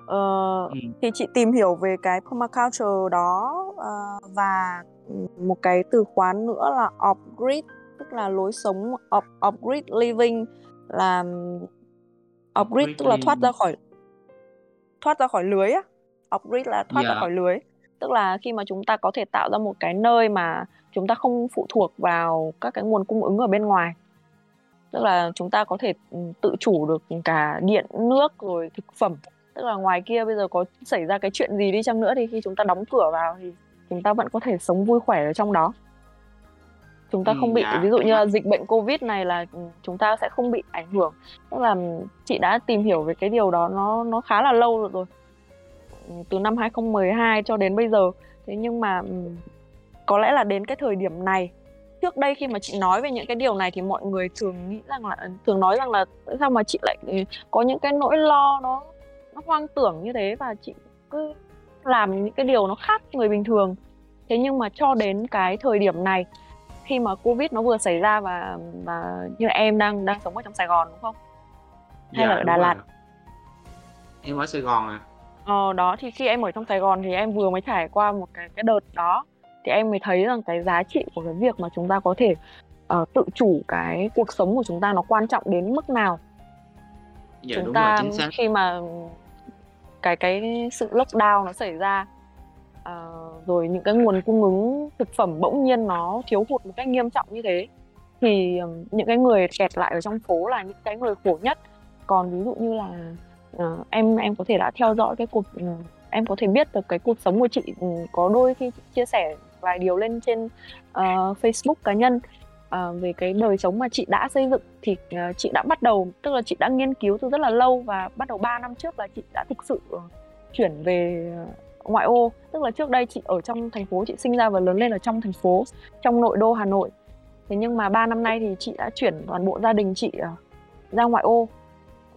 Ờ, ừ. thì chị tìm hiểu về cái permaculture đó uh, và một cái từ khóa nữa là off-grid tức là lối sống off, off-grid living là off-grid tức là thoát ra khỏi thoát ra khỏi lưới á off-grid là thoát yeah. ra khỏi lưới tức là khi mà chúng ta có thể tạo ra một cái nơi mà chúng ta không phụ thuộc vào các cái nguồn cung ứng ở bên ngoài. Tức là chúng ta có thể ừ, tự chủ được cả điện nước rồi thực phẩm. Tức là ngoài kia bây giờ có xảy ra cái chuyện gì đi chăng nữa thì khi chúng ta đóng cửa vào thì chúng ta vẫn có thể sống vui khỏe ở trong đó. Chúng ta không bị dạ. ví dụ như là dịch bệnh covid này là ừ, chúng ta sẽ không bị ảnh hưởng. Tức là chị đã tìm hiểu về cái điều đó nó nó khá là lâu rồi từ năm 2012 cho đến bây giờ. Thế nhưng mà có lẽ là đến cái thời điểm này trước đây khi mà chị nói về những cái điều này thì mọi người thường nghĩ rằng là thường nói rằng là sao mà chị lại ừ, có những cái nỗi lo nó nó hoang tưởng như thế và chị cứ làm những cái điều nó khác người bình thường. Thế nhưng mà cho đến cái thời điểm này khi mà covid nó vừa xảy ra và và như là em đang đang sống ở trong sài gòn đúng không? Hay dạ, là ở đà lạt? Em ở sài gòn à Ờ, đó, thì khi em ở trong Sài Gòn thì em vừa mới trải qua một cái cái đợt đó thì em mới thấy rằng cái giá trị của cái việc mà chúng ta có thể uh, tự chủ cái cuộc sống của chúng ta nó quan trọng đến mức nào. Dạ, chúng đúng ta rồi, chính xác. khi mà cái cái sự lockdown nó xảy ra ờ, rồi những cái nguồn cung ứng thực phẩm bỗng nhiên nó thiếu hụt một cách nghiêm trọng như thế thì những cái người kẹt lại ở trong phố là những cái người khổ nhất còn ví dụ như là uh, em em có thể đã theo dõi cái cuộc uh, em có thể biết được cái cuộc sống của chị ừ, có đôi khi chị chia sẻ vài điều lên trên uh, Facebook cá nhân uh, về cái đời sống mà chị đã xây dựng thì uh, chị đã bắt đầu tức là chị đã nghiên cứu từ rất là lâu và bắt đầu 3 năm trước là chị đã thực sự chuyển về ngoại ô. Tức là trước đây chị ở trong thành phố chị sinh ra và lớn lên ở trong thành phố trong nội đô Hà Nội. Thế nhưng mà 3 năm nay thì chị đã chuyển toàn bộ gia đình chị uh, ra ngoại ô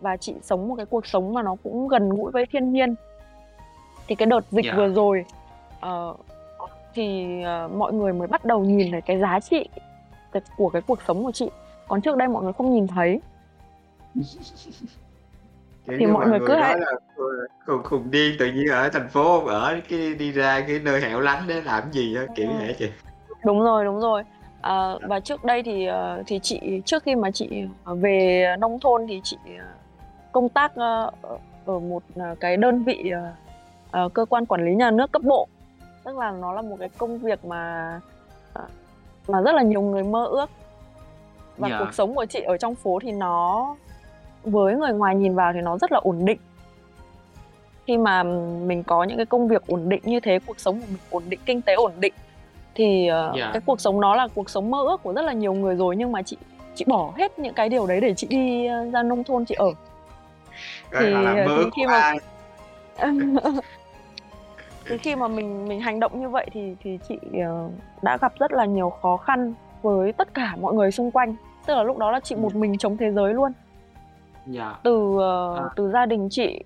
và chị sống một cái cuộc sống mà nó cũng gần gũi với thiên nhiên thì cái đợt dịch Dạ. vừa rồi ờ, thì ờ, mọi người mới bắt đầu nhìn thấy cái giá trị của cái cuộc sống của chị còn trước đây mọi người không nhìn thấy Kiểu Thì mọi người cứ nói là khùng khùng điên tự nhiên ở thành phố ở cái đi ra cái nơi hẻo lánh để làm gì á kiểu Ừ. vậy chị đúng rồi đúng rồi Ờ, và trước đây thì thì chị trước khi mà chị về nông thôn thì chị công tác ờ, ở- một ờ, cái đơn vị ờ, cơ quan quản lý nhà nước cấp bộ. Tức là nó là một cái công việc mà mà rất là nhiều người mơ ước. Và Dạ. cuộc sống của chị ở trong phố thì nó với người ngoài nhìn vào thì nó rất là ổn định. Khi mà mình có những cái công việc ổn định như thế cuộc sống của mình ổn định kinh tế ổn định thì ờ, Dạ. cái cuộc sống đó là cuộc sống mơ ước của rất là nhiều người rồi. Nhưng mà chị chị bỏ hết những cái điều đấy để chị đi ra nông thôn chị ở Thì- là mơ khi mà- thì khi mà mình mình hành động như vậy thì thì chị ờ, đã gặp rất là nhiều khó khăn với tất cả mọi người xung quanh. Tức là lúc đó là chị một mình chống thế giới luôn. Dạ. Từ ờ, À. từ gia đình chị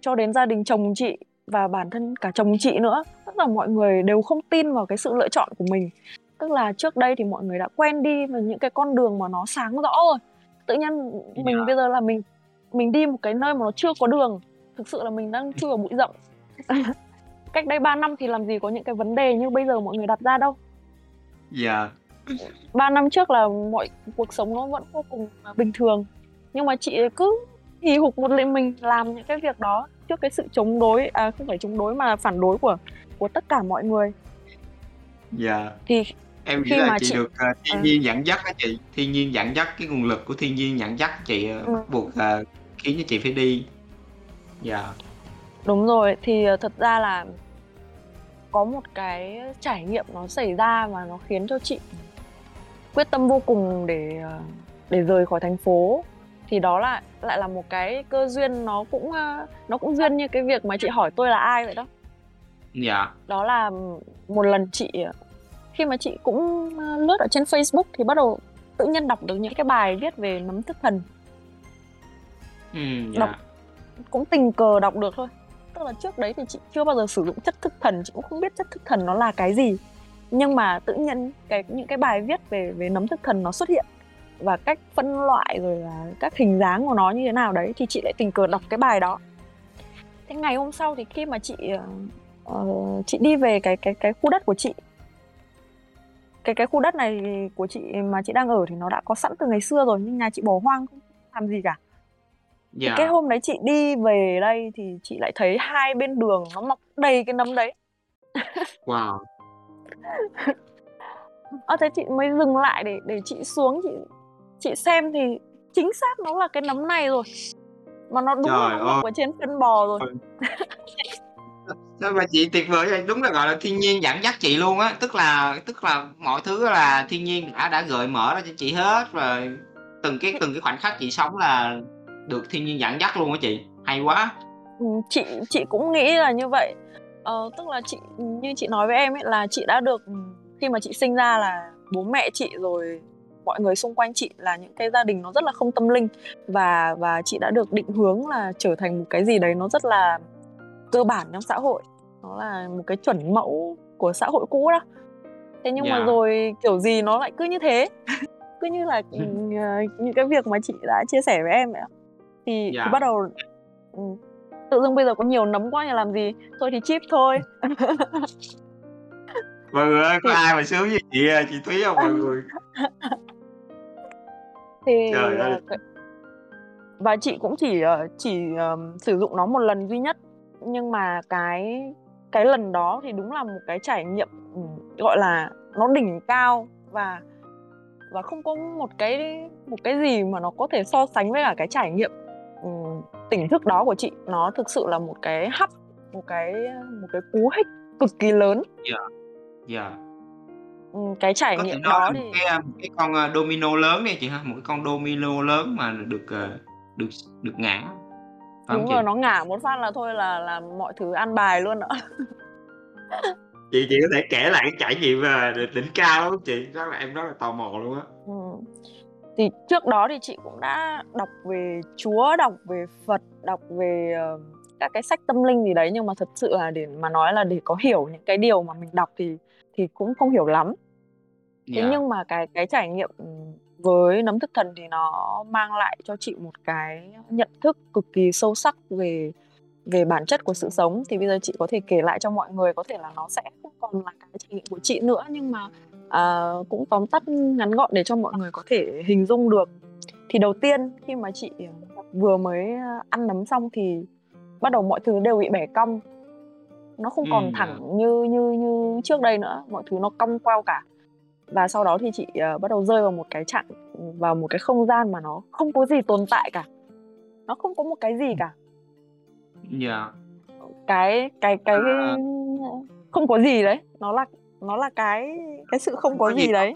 cho đến gia đình chồng chị và bản thân cả chồng chị nữa tức là mọi người đều không tin vào cái sự lựa chọn của mình. Tức là trước đây thì mọi người đã quen đi với những cái con đường mà nó sáng rõ rồi. Tự nhiên mình Dạ. bây giờ là mình mình đi một cái nơi mà nó chưa có đường. Thực sự là mình đang chui vào bụi rậm. Cách đây 3 năm thì làm gì có những cái vấn đề như bây giờ mọi người đặt ra đâu. Dạ. 3 năm trước là mọi cuộc sống nó vẫn vô cùng bình thường. Nhưng mà chị cứ hì hục một mình mình làm những cái việc đó trước cái sự chống đối à không phải chống đối mà phản đối của của tất cả mọi người. Dạ. Thì em nghĩ Khi là chị, chị- được ờ, thiên Ờ. nhiên dẫn dắt á chị. Thiên nhiên dẫn dắt cái nguồn lực của thiên nhiên dẫn dắt chị Ừ. bắt buộc ờ, khiến cho chị phải đi dạ. Đúng rồi thì ờ, thật ra là có một cái trải nghiệm nó xảy ra và nó khiến cho chị quyết tâm vô cùng để ờ, để rời khỏi thành phố. Thì đó là lại là một cái cơ duyên nó cũng ờ, nó cũng duyên như cái việc mà chị hỏi tôi là ai vậy đó. Dạ. Đó là một lần chị khi mà chị cũng lướt ở trên Facebook thì bắt đầu tự nhiên đọc được những cái bài viết về nấm thức thần ừ, dạ. Đọc. cũng tình cờ đọc được thôi. Tức là trước đấy thì chị chưa bao giờ sử dụng chất thức thần chị cũng không biết chất thức thần nó là cái gì. Nhưng mà tự nhiên cái những cái bài viết về về nấm thức thần nó xuất hiện và cách phân loại rồi là các hình dáng của nó như thế nào đấy thì chị lại tình cờ đọc cái bài đó. Thế ngày hôm sau thì khi mà chị uh, chị đi về cái cái cái khu đất của chị cái cái khu đất này của chị mà chị đang ở thì nó đã có sẵn từ ngày xưa rồi nhưng nhà chị bỏ hoang không làm gì cả thì dạ. cái hôm đấy chị đi về đây thì chị lại thấy hai bên đường nó mọc đầy cái nấm đấy. Wow. Ờ thế chị mới dừng lại để để chị xuống chị chị xem thì chính xác nó là cái nấm này rồi. Mà nó đúng là Trời nó mọc ơi. ở trên phân bò rồi. Sao mà chị tuyệt vời vậy? Đúng là gọi là thiên nhiên dẫn dắt chị luôn á, tức là tức là mọi thứ là thiên nhiên đã đã gợi mở ra cho chị hết rồi. Từng cái từng cái khoảnh khắc chị sống là được thiên nhiên dẫn dắt luôn á chị. Hay quá. Ừ, chị chị cũng nghĩ là như vậy ờ, tức là chị như chị nói với em ấy là chị đã được ừ, khi mà chị sinh ra là bố mẹ chị rồi mọi người xung quanh chị là những cái gia đình nó rất là không tâm linh và và chị đã được định hướng là trở thành một cái gì đấy nó rất là cơ bản trong xã hội nó là một cái chuẩn mẫu của xã hội cũ đó thế nhưng mà Dạ. rồi kiểu gì nó lại cứ như thế cứ như là ừ, những cái việc mà chị đã chia sẻ với em vậy ạ thì, Dạ. thì bắt đầu ừ, tự dưng bây giờ có nhiều nấm quá thì làm gì thôi thì chip thôi Mọi người ơi, có Thì- ai mà sướng như chị à, chị Thúy không mọi người? thì Trời ơi. ờ, cái- và chị cũng chỉ ờ, chỉ ờm, sử dụng nó một lần duy nhất nhưng mà cái cái lần đó thì đúng là một cái trải nghiệm ừm, gọi là nó đỉnh cao và và không có một cái một cái gì mà nó có thể so sánh với cả cái trải nghiệm tỉnh thức đó của chị nó thực sự là một cái hấp một cái một cái cú hích cực kỳ lớn Dạ. Ừm, cái trải Có nghiệm đó một thì cái, một cái con, a, domino lớn đi chị ha, một cái con domino lớn mà được, ờ, được được ngã, phải đúng chị? rồi nó ngả một phát là thôi là là mọi thứ an bài luôn ạ Chị chị có thể kể lại cái trải nghiệm, ờ, đỉnh cao đó chị? Rất là em rất là tò mò luôn á. Ừm. Thì trước đó thì chị cũng đã đọc về Chúa, đọc về Phật, đọc về, ờ, các cái sách tâm linh gì đấy, nhưng mà thật sự là để mà nói là để có hiểu những cái điều mà mình đọc thì thì cũng không hiểu lắm. Thế Dạ. nhưng mà cái cái trải nghiệm, với nấm thực thần thì nó mang lại cho chị một cái nhận thức cực kỳ sâu sắc về về bản chất của sự sống. Thì bây giờ chị có thể kể lại cho mọi người, có thể là nó sẽ không còn là cái trải nghiệm của chị nữa, nhưng mà, à, cũng tóm tắt ngắn gọn để cho mọi người có thể hình dung được. Thì đầu tiên khi mà chị, ờ, vừa mới, a, ăn nấm xong thì bắt đầu mọi thứ đều bị bẻ cong. Nó không còn dạ. thẳng như như như trước đây nữa, mọi thứ nó cong queo cả. Và sau đó thì chị, ờ, bắt đầu rơi vào một cái trạng vào một cái không gian mà nó không có gì tồn tại cả. Nó không có một cái gì cả. Dạ. Cái cái cái À. không có gì đấy, nó là nó là cái cái sự không Không có gì đấy.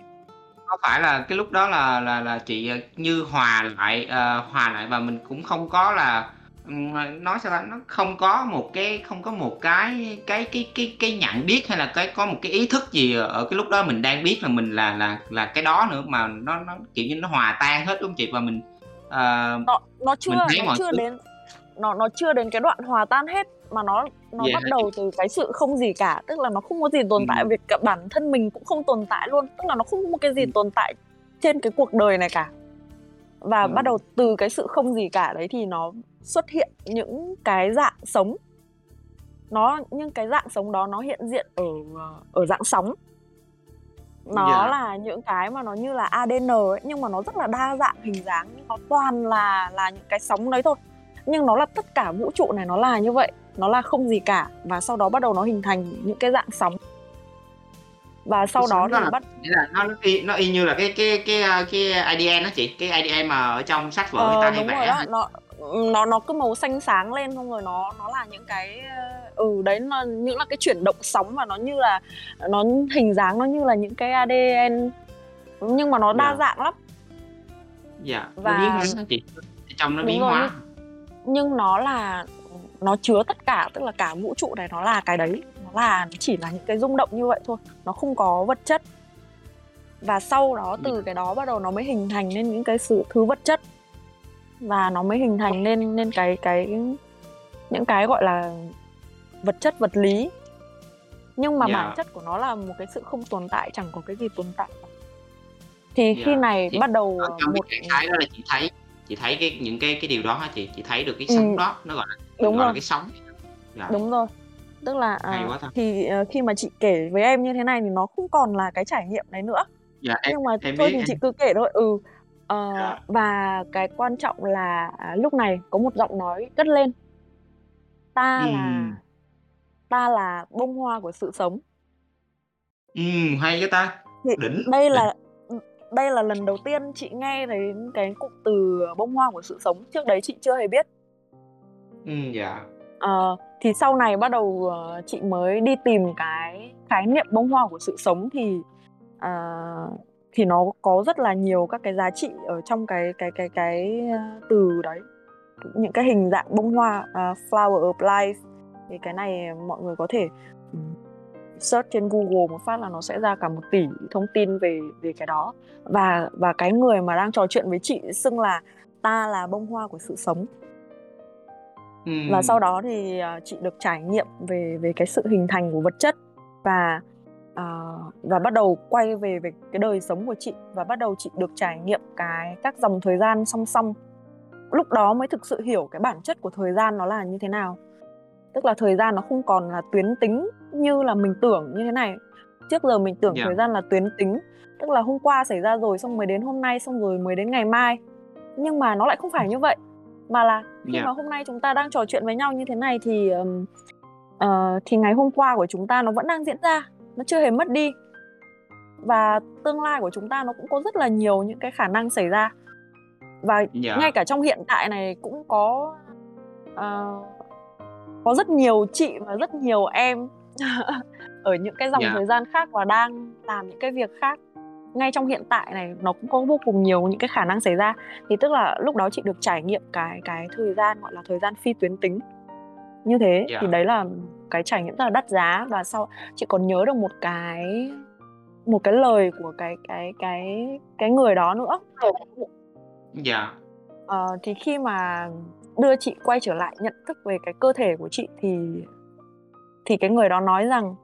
Có phải là cái lúc đó là là là chị, ờ, như hòa lại, ờ, hòa lại và mình cũng không có là, nói sao ta, nó không có một cái không có một cái cái cái cái cái nhận biết hay là cái có một cái ý thức gì ở cái lúc đó mình đang biết là mình là là là cái đó nữa, mà nó nó, kiểu như, nó hòa tan hết, đúng hông chị? Và mình, ờ, Nó nó chưa mình thấy nó chưa thứ đến nó nó chưa đến cái đoạn hòa tan hết, mà nó nó Vậy bắt đầu từ cái sự không gì cả. Tức là nó không có gì tồn tại, Ừm. việc cả bản thân mình cũng không tồn tại luôn, tức là nó không có một cái gì Ừm. tồn tại trên cái cuộc đời này cả. Và bắt Ừm. đầu từ cái sự không gì cả đấy thì nó xuất hiện những cái dạng sống. Nó những cái dạng sống đó nó hiện diện ở, ờ, ở dạng sóng. Nó Dạ. là những cái mà nó như là ADN ấy, nhưng mà nó rất là đa dạng hình dáng, nó toàn là là những cái sóng đấy thôi. Nhưng nó là tất cả vũ trụ này nó là như vậy, nó là không gì cả và sau đó bắt đầu nó hình thành những cái dạng sóng. Và sau đó đó thì bắt là nó nó y nó y như là cái cái cái, a, cái ADN á chị, cái ADN mà ở trong sách vở người ta Ờ, hay vẽ đó, nó nó nó cứ màu xanh sáng lên xong rồi nó nó là những cái, ơ ừ, đấy là những là cái chuyển động sóng mà nó như là nó hình dáng nó như là những cái ADN nhưng mà nó đa Dạ. dạng lắm. Dạ, nó Và biến hóa chị? Trong nó biến hóa. nhưng nhưng nó là nó chứa tất cả, tức là cả vũ trụ này nó là cái đấy, nó là chỉ là những cái rung động như vậy thôi, nó không có vật chất. Và sau đó từ Dạ. cái đó bắt đầu nó mới hình thành nên những cái sự thứ vật chất. Và nó mới hình thành nên nên cái cái những cái, gọi là, vật chất, vật lý. Nhưng mà bản Dạ. chất của nó là một cái sự không tồn tại, chẳng có cái gì tồn tại. Thì khi Dạ, này thì bắt đầu, ờ, trong cái một thái đó là chị thấy chị thấy cái những cái cái điều đó hả chị? Chị thấy được cái Ừm. sóng đó, nó gọi là Đúng là rồi. cái sóng. Dạ. Đúng rồi. Tức là, à, thì, ờ, khi mà chị kể với em như thế này thì nó không còn là cái trải nghiệm đấy nữa. Dạ, em Nhưng mà em thôi biết, thì em chị cứ kể thôi. Ừ, ờ, Dạ. và cái quan trọng là, à, lúc này có một giọng nói cất lên. "Ta là Ừm. ta là bông hoa của sự sống." Ừm, hay vậy ta. Thì Đỉnh, đây đỉnh. là ừm, đây là lần đầu tiên chị nghe thấy cái cụm từ bông hoa của sự sống, trước đấy chị chưa hề biết. Ừ, dạ. Ờ, thì sau này bắt đầu, ờ, chị mới đi tìm cái khái niệm bông hoa của sự sống thì, à, thì nó có rất là nhiều các cái giá trị ở trong cái cái cái cái, ờ, từ đấy. Những cái hình dạng bông hoa, uh, flower of life thì cái này mọi người có thể, ừ, search trên Google một phát là nó sẽ ra cả một tỷ thông tin về về cái đó. Và và cái người mà đang trò chuyện với chị xưng là "Ta là bông hoa của sự sống." Và sau đó thì, à, chị được trải nghiệm về về cái sự hình thành của vật chất và, ờ, và bắt đầu quay về về cái đời sống của chị và bắt đầu chị được trải nghiệm cái các dòng thời gian song song. Lúc đó mới thực sự hiểu cái bản chất của thời gian nó là như thế nào. Tức là thời gian nó không còn là tuyến tính như là mình tưởng như thế này. Trước giờ mình tưởng Dạ. thời gian là tuyến tính, tức là hôm qua xảy ra rồi xong mới đến hôm nay, xong rồi mới đến ngày mai. Nhưng mà nó lại không phải như vậy, mà là khi Dạ. mà hôm nay chúng ta đang trò chuyện với nhau như thế này thì, ừm, uh, thì ngày hôm qua của chúng ta nó vẫn đang diễn ra nó chưa hề mất đi và tương lai của chúng ta nó cũng có rất là nhiều những cái khả năng xảy ra và dạ. ngay cả trong hiện tại này cũng có uh, có rất nhiều chị và rất nhiều em ở những cái dòng yeah. Dạ. thời gian khác và đang làm những cái việc khác ngay trong hiện tại này nó cũng có vô cùng nhiều những cái khả năng xảy ra thì tức là lúc đó chị được trải nghiệm cái cái thời gian gọi là thời gian phi tuyến tính như thế yeah. thì dạ. đấy là cái trải nghiệm rất là đắt giá và sau chị còn nhớ được một cái một cái lời của cái cái cái cái người đó nữa dạ yeah. ờ, thì khi mà đưa chị quay trở lại nhận thức về cái cơ thể của chị thì thì cái người đó nói rằng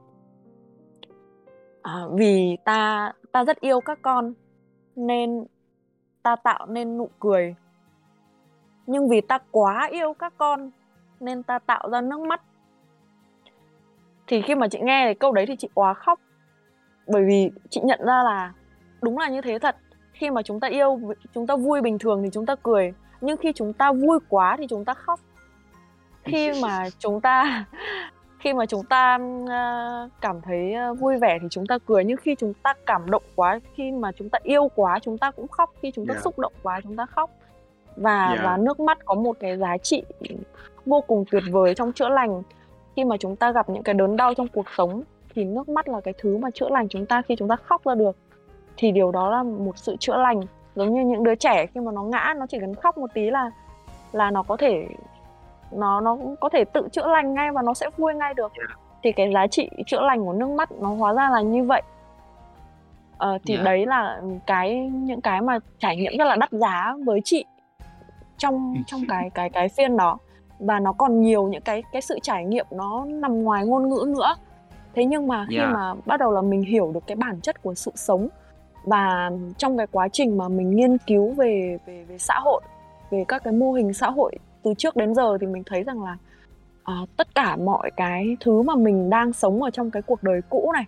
à, vì ta ta rất yêu các con, nên ta tạo nên nụ cười. Nhưng vì ta quá yêu các con, nên ta tạo ra nước mắt. Thì khi mà chị nghe cái câu đấy thì chị quá khóc. Bởi vì chị nhận ra là đúng là như thế thật. Khi mà chúng ta yêu, chúng ta vui bình thường thì chúng ta cười. Nhưng khi chúng ta vui quá thì chúng ta khóc. Khi mà chúng ta khi mà chúng ta uh, cảm thấy uh, vui vẻ thì chúng ta cười nhưng khi chúng ta cảm động quá khi mà chúng ta yêu quá chúng ta cũng khóc. Khi chúng ta yeah. xúc động quá chúng ta khóc. Và yeah. và nước mắt có một cái giá trị vô cùng tuyệt vời trong chữa lành. Khi mà chúng ta gặp những cái đớn đau trong cuộc sống thì nước mắt là cái thứ mà chữa lành chúng ta khi chúng ta khóc ra được. Thì điều đó là một sự chữa lành. Giống như những đứa trẻ khi mà nó ngã nó chỉ cần khóc một tí là là nó có thể nó nó có thể tự chữa lành ngay và nó sẽ vui ngay được yeah. thì cái giá trị chữa lành của nước mắt nó hóa ra là như vậy ờ, thì yeah. đấy là cái những cái mà trải nghiệm rất là đắt giá với chị trong trong cái cái cái phiên đó và nó còn nhiều những cái cái sự trải nghiệm nó nằm ngoài ngôn ngữ nữa thế nhưng mà khi yeah. mà bắt đầu là mình hiểu được cái bản chất của sự sống và trong cái quá trình mà mình nghiên cứu về về về xã hội về các cái mô hình xã hội từ trước đến giờ thì mình thấy rằng là uh, tất cả mọi cái thứ mà mình đang sống ở trong cái cuộc đời cũ này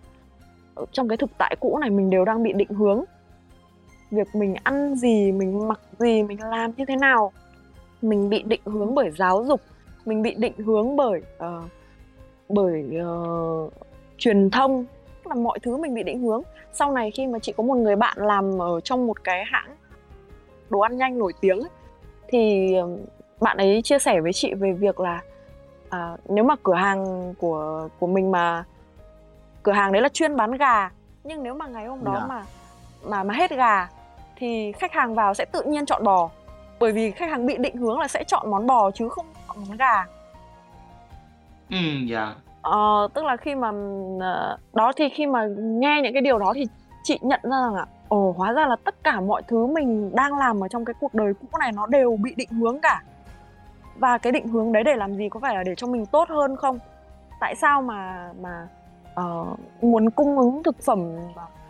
trong cái thực tại cũ này mình đều đang bị định hướng. Việc mình ăn gì mình mặc gì mình làm như thế nào mình bị định hướng bởi giáo dục mình bị định hướng bởi uh, bởi uh, truyền thông là mọi thứ mình bị định hướng. Sau này khi mà chị có một người bạn làm ở trong một cái hãng đồ ăn nhanh nổi tiếng ấy, thì bạn ấy chia sẻ với chị về việc là à, nếu mà cửa hàng của của mình mà cửa hàng đấy là chuyên bán gà nhưng nếu mà ngày hôm đó yeah. Dạ. mà mà mà hết gà thì khách hàng vào sẽ tự nhiên chọn bò bởi vì khách hàng bị định hướng là sẽ chọn món bò chứ không chọn món gà ừ dạ yeah. ờ, tức là khi mà ờ, đó thì khi mà nghe những cái điều đó thì chị nhận ra rằng ạ ồ hóa ra là tất cả mọi thứ mình đang làm ở trong cái cuộc đời cũ này nó đều bị định hướng cả và cái định hướng đấy để làm gì? Có phải là để cho mình tốt hơn không? Tại sao mà mà uh, muốn cung ứng thực phẩm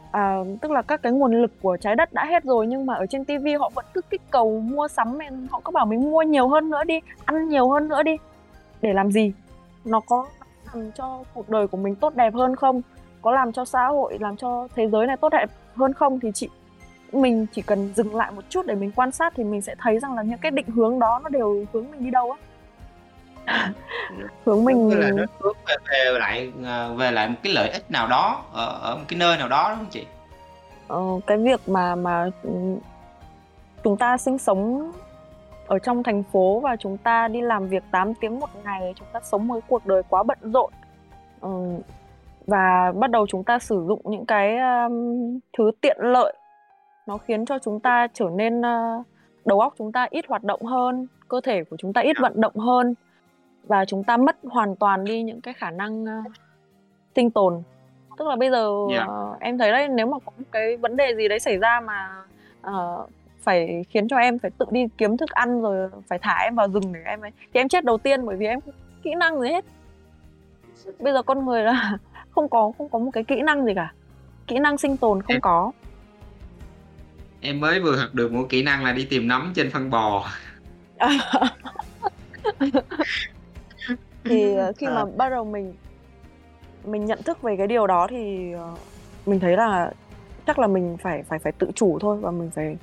uh, tức là các cái nguồn lực của trái đất đã hết rồi nhưng mà ở trên tivi họ vẫn cứ kích cầu mua sắm mình họ cứ bảo mình mua nhiều hơn nữa đi ăn nhiều hơn nữa đi. Để làm gì? Nó có làm cho cuộc đời của mình tốt đẹp hơn không? Có làm cho xã hội làm cho thế giới này tốt đẹp hơn không? Thì chị mình chỉ cần dừng lại một chút để mình quan sát thì mình sẽ thấy rằng là những cái định hướng đó nó đều hướng mình đi đâu á. Hướng mình là nó hướng về, về lại ờ, về lại một cái lợi ích nào đó ở, ở một cái nơi nào đó đúng không chị? Ờ, cái việc mà mà ừ, chúng ta sinh sống ở trong thành phố và chúng ta đi làm việc 8 tiếng một ngày chúng ta sống một cuộc đời quá bận rộn ừ, và bắt đầu chúng ta sử dụng những cái um, thứ tiện lợi nó khiến cho chúng ta trở nên uh, đầu óc chúng ta ít hoạt động hơn cơ thể của chúng ta ít vận động hơn và chúng ta mất hoàn toàn đi những cái khả năng uh, sinh tồn. Tức là bây giờ yeah. uh, em thấy đấy nếu mà có một cái vấn đề gì đấy xảy ra mà uh, phải khiến cho em phải tự đi kiếm thức ăn rồi phải thả em vào rừng để em ấy thì em chết đầu tiên bởi vì em kỹ năng gì hết. Bây giờ con người là không có không có một cái kỹ năng gì cả. Kỹ năng sinh tồn không có em mới vừa học được một kỹ năng là đi tìm nấm trên phân bò thì ờ, khi mà à. bắt đầu mình mình nhận thức về cái điều đó thì ờ, mình thấy là chắc là mình phải phải phải tự chủ thôi và mình phải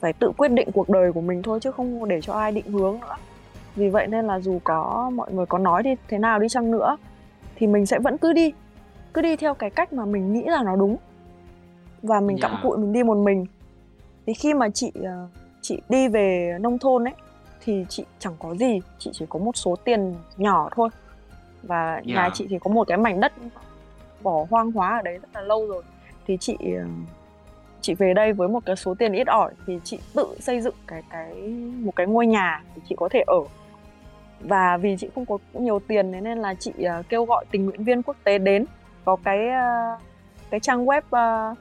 phải tự quyết định cuộc đời của mình thôi chứ không để cho ai định hướng nữa vì vậy nên là dù có mọi người có nói đi thế nào đi chăng nữa thì mình sẽ vẫn cứ đi cứ đi theo cái cách mà mình nghĩ là nó đúng và mình cặm Dạ. cụi mình đi một mình thì khi mà chị ờ, chị đi về nông thôn ấy thì chị chẳng có gì chị chỉ có một số tiền nhỏ thôi. Và nhà Dạ. chị thì có một cái mảnh đất bỏ hoang hóa ở đấy rất là lâu rồi. Thì chị ờ, chị về đây với một cái số tiền ít ỏi thì chị tự xây dựng cái cái một cái ngôi nhà để chị có thể ở. Và vì chị không có nhiều tiền nên là chị ờ, kêu gọi tình nguyện viên quốc tế đến. Có cái cái trang web uh,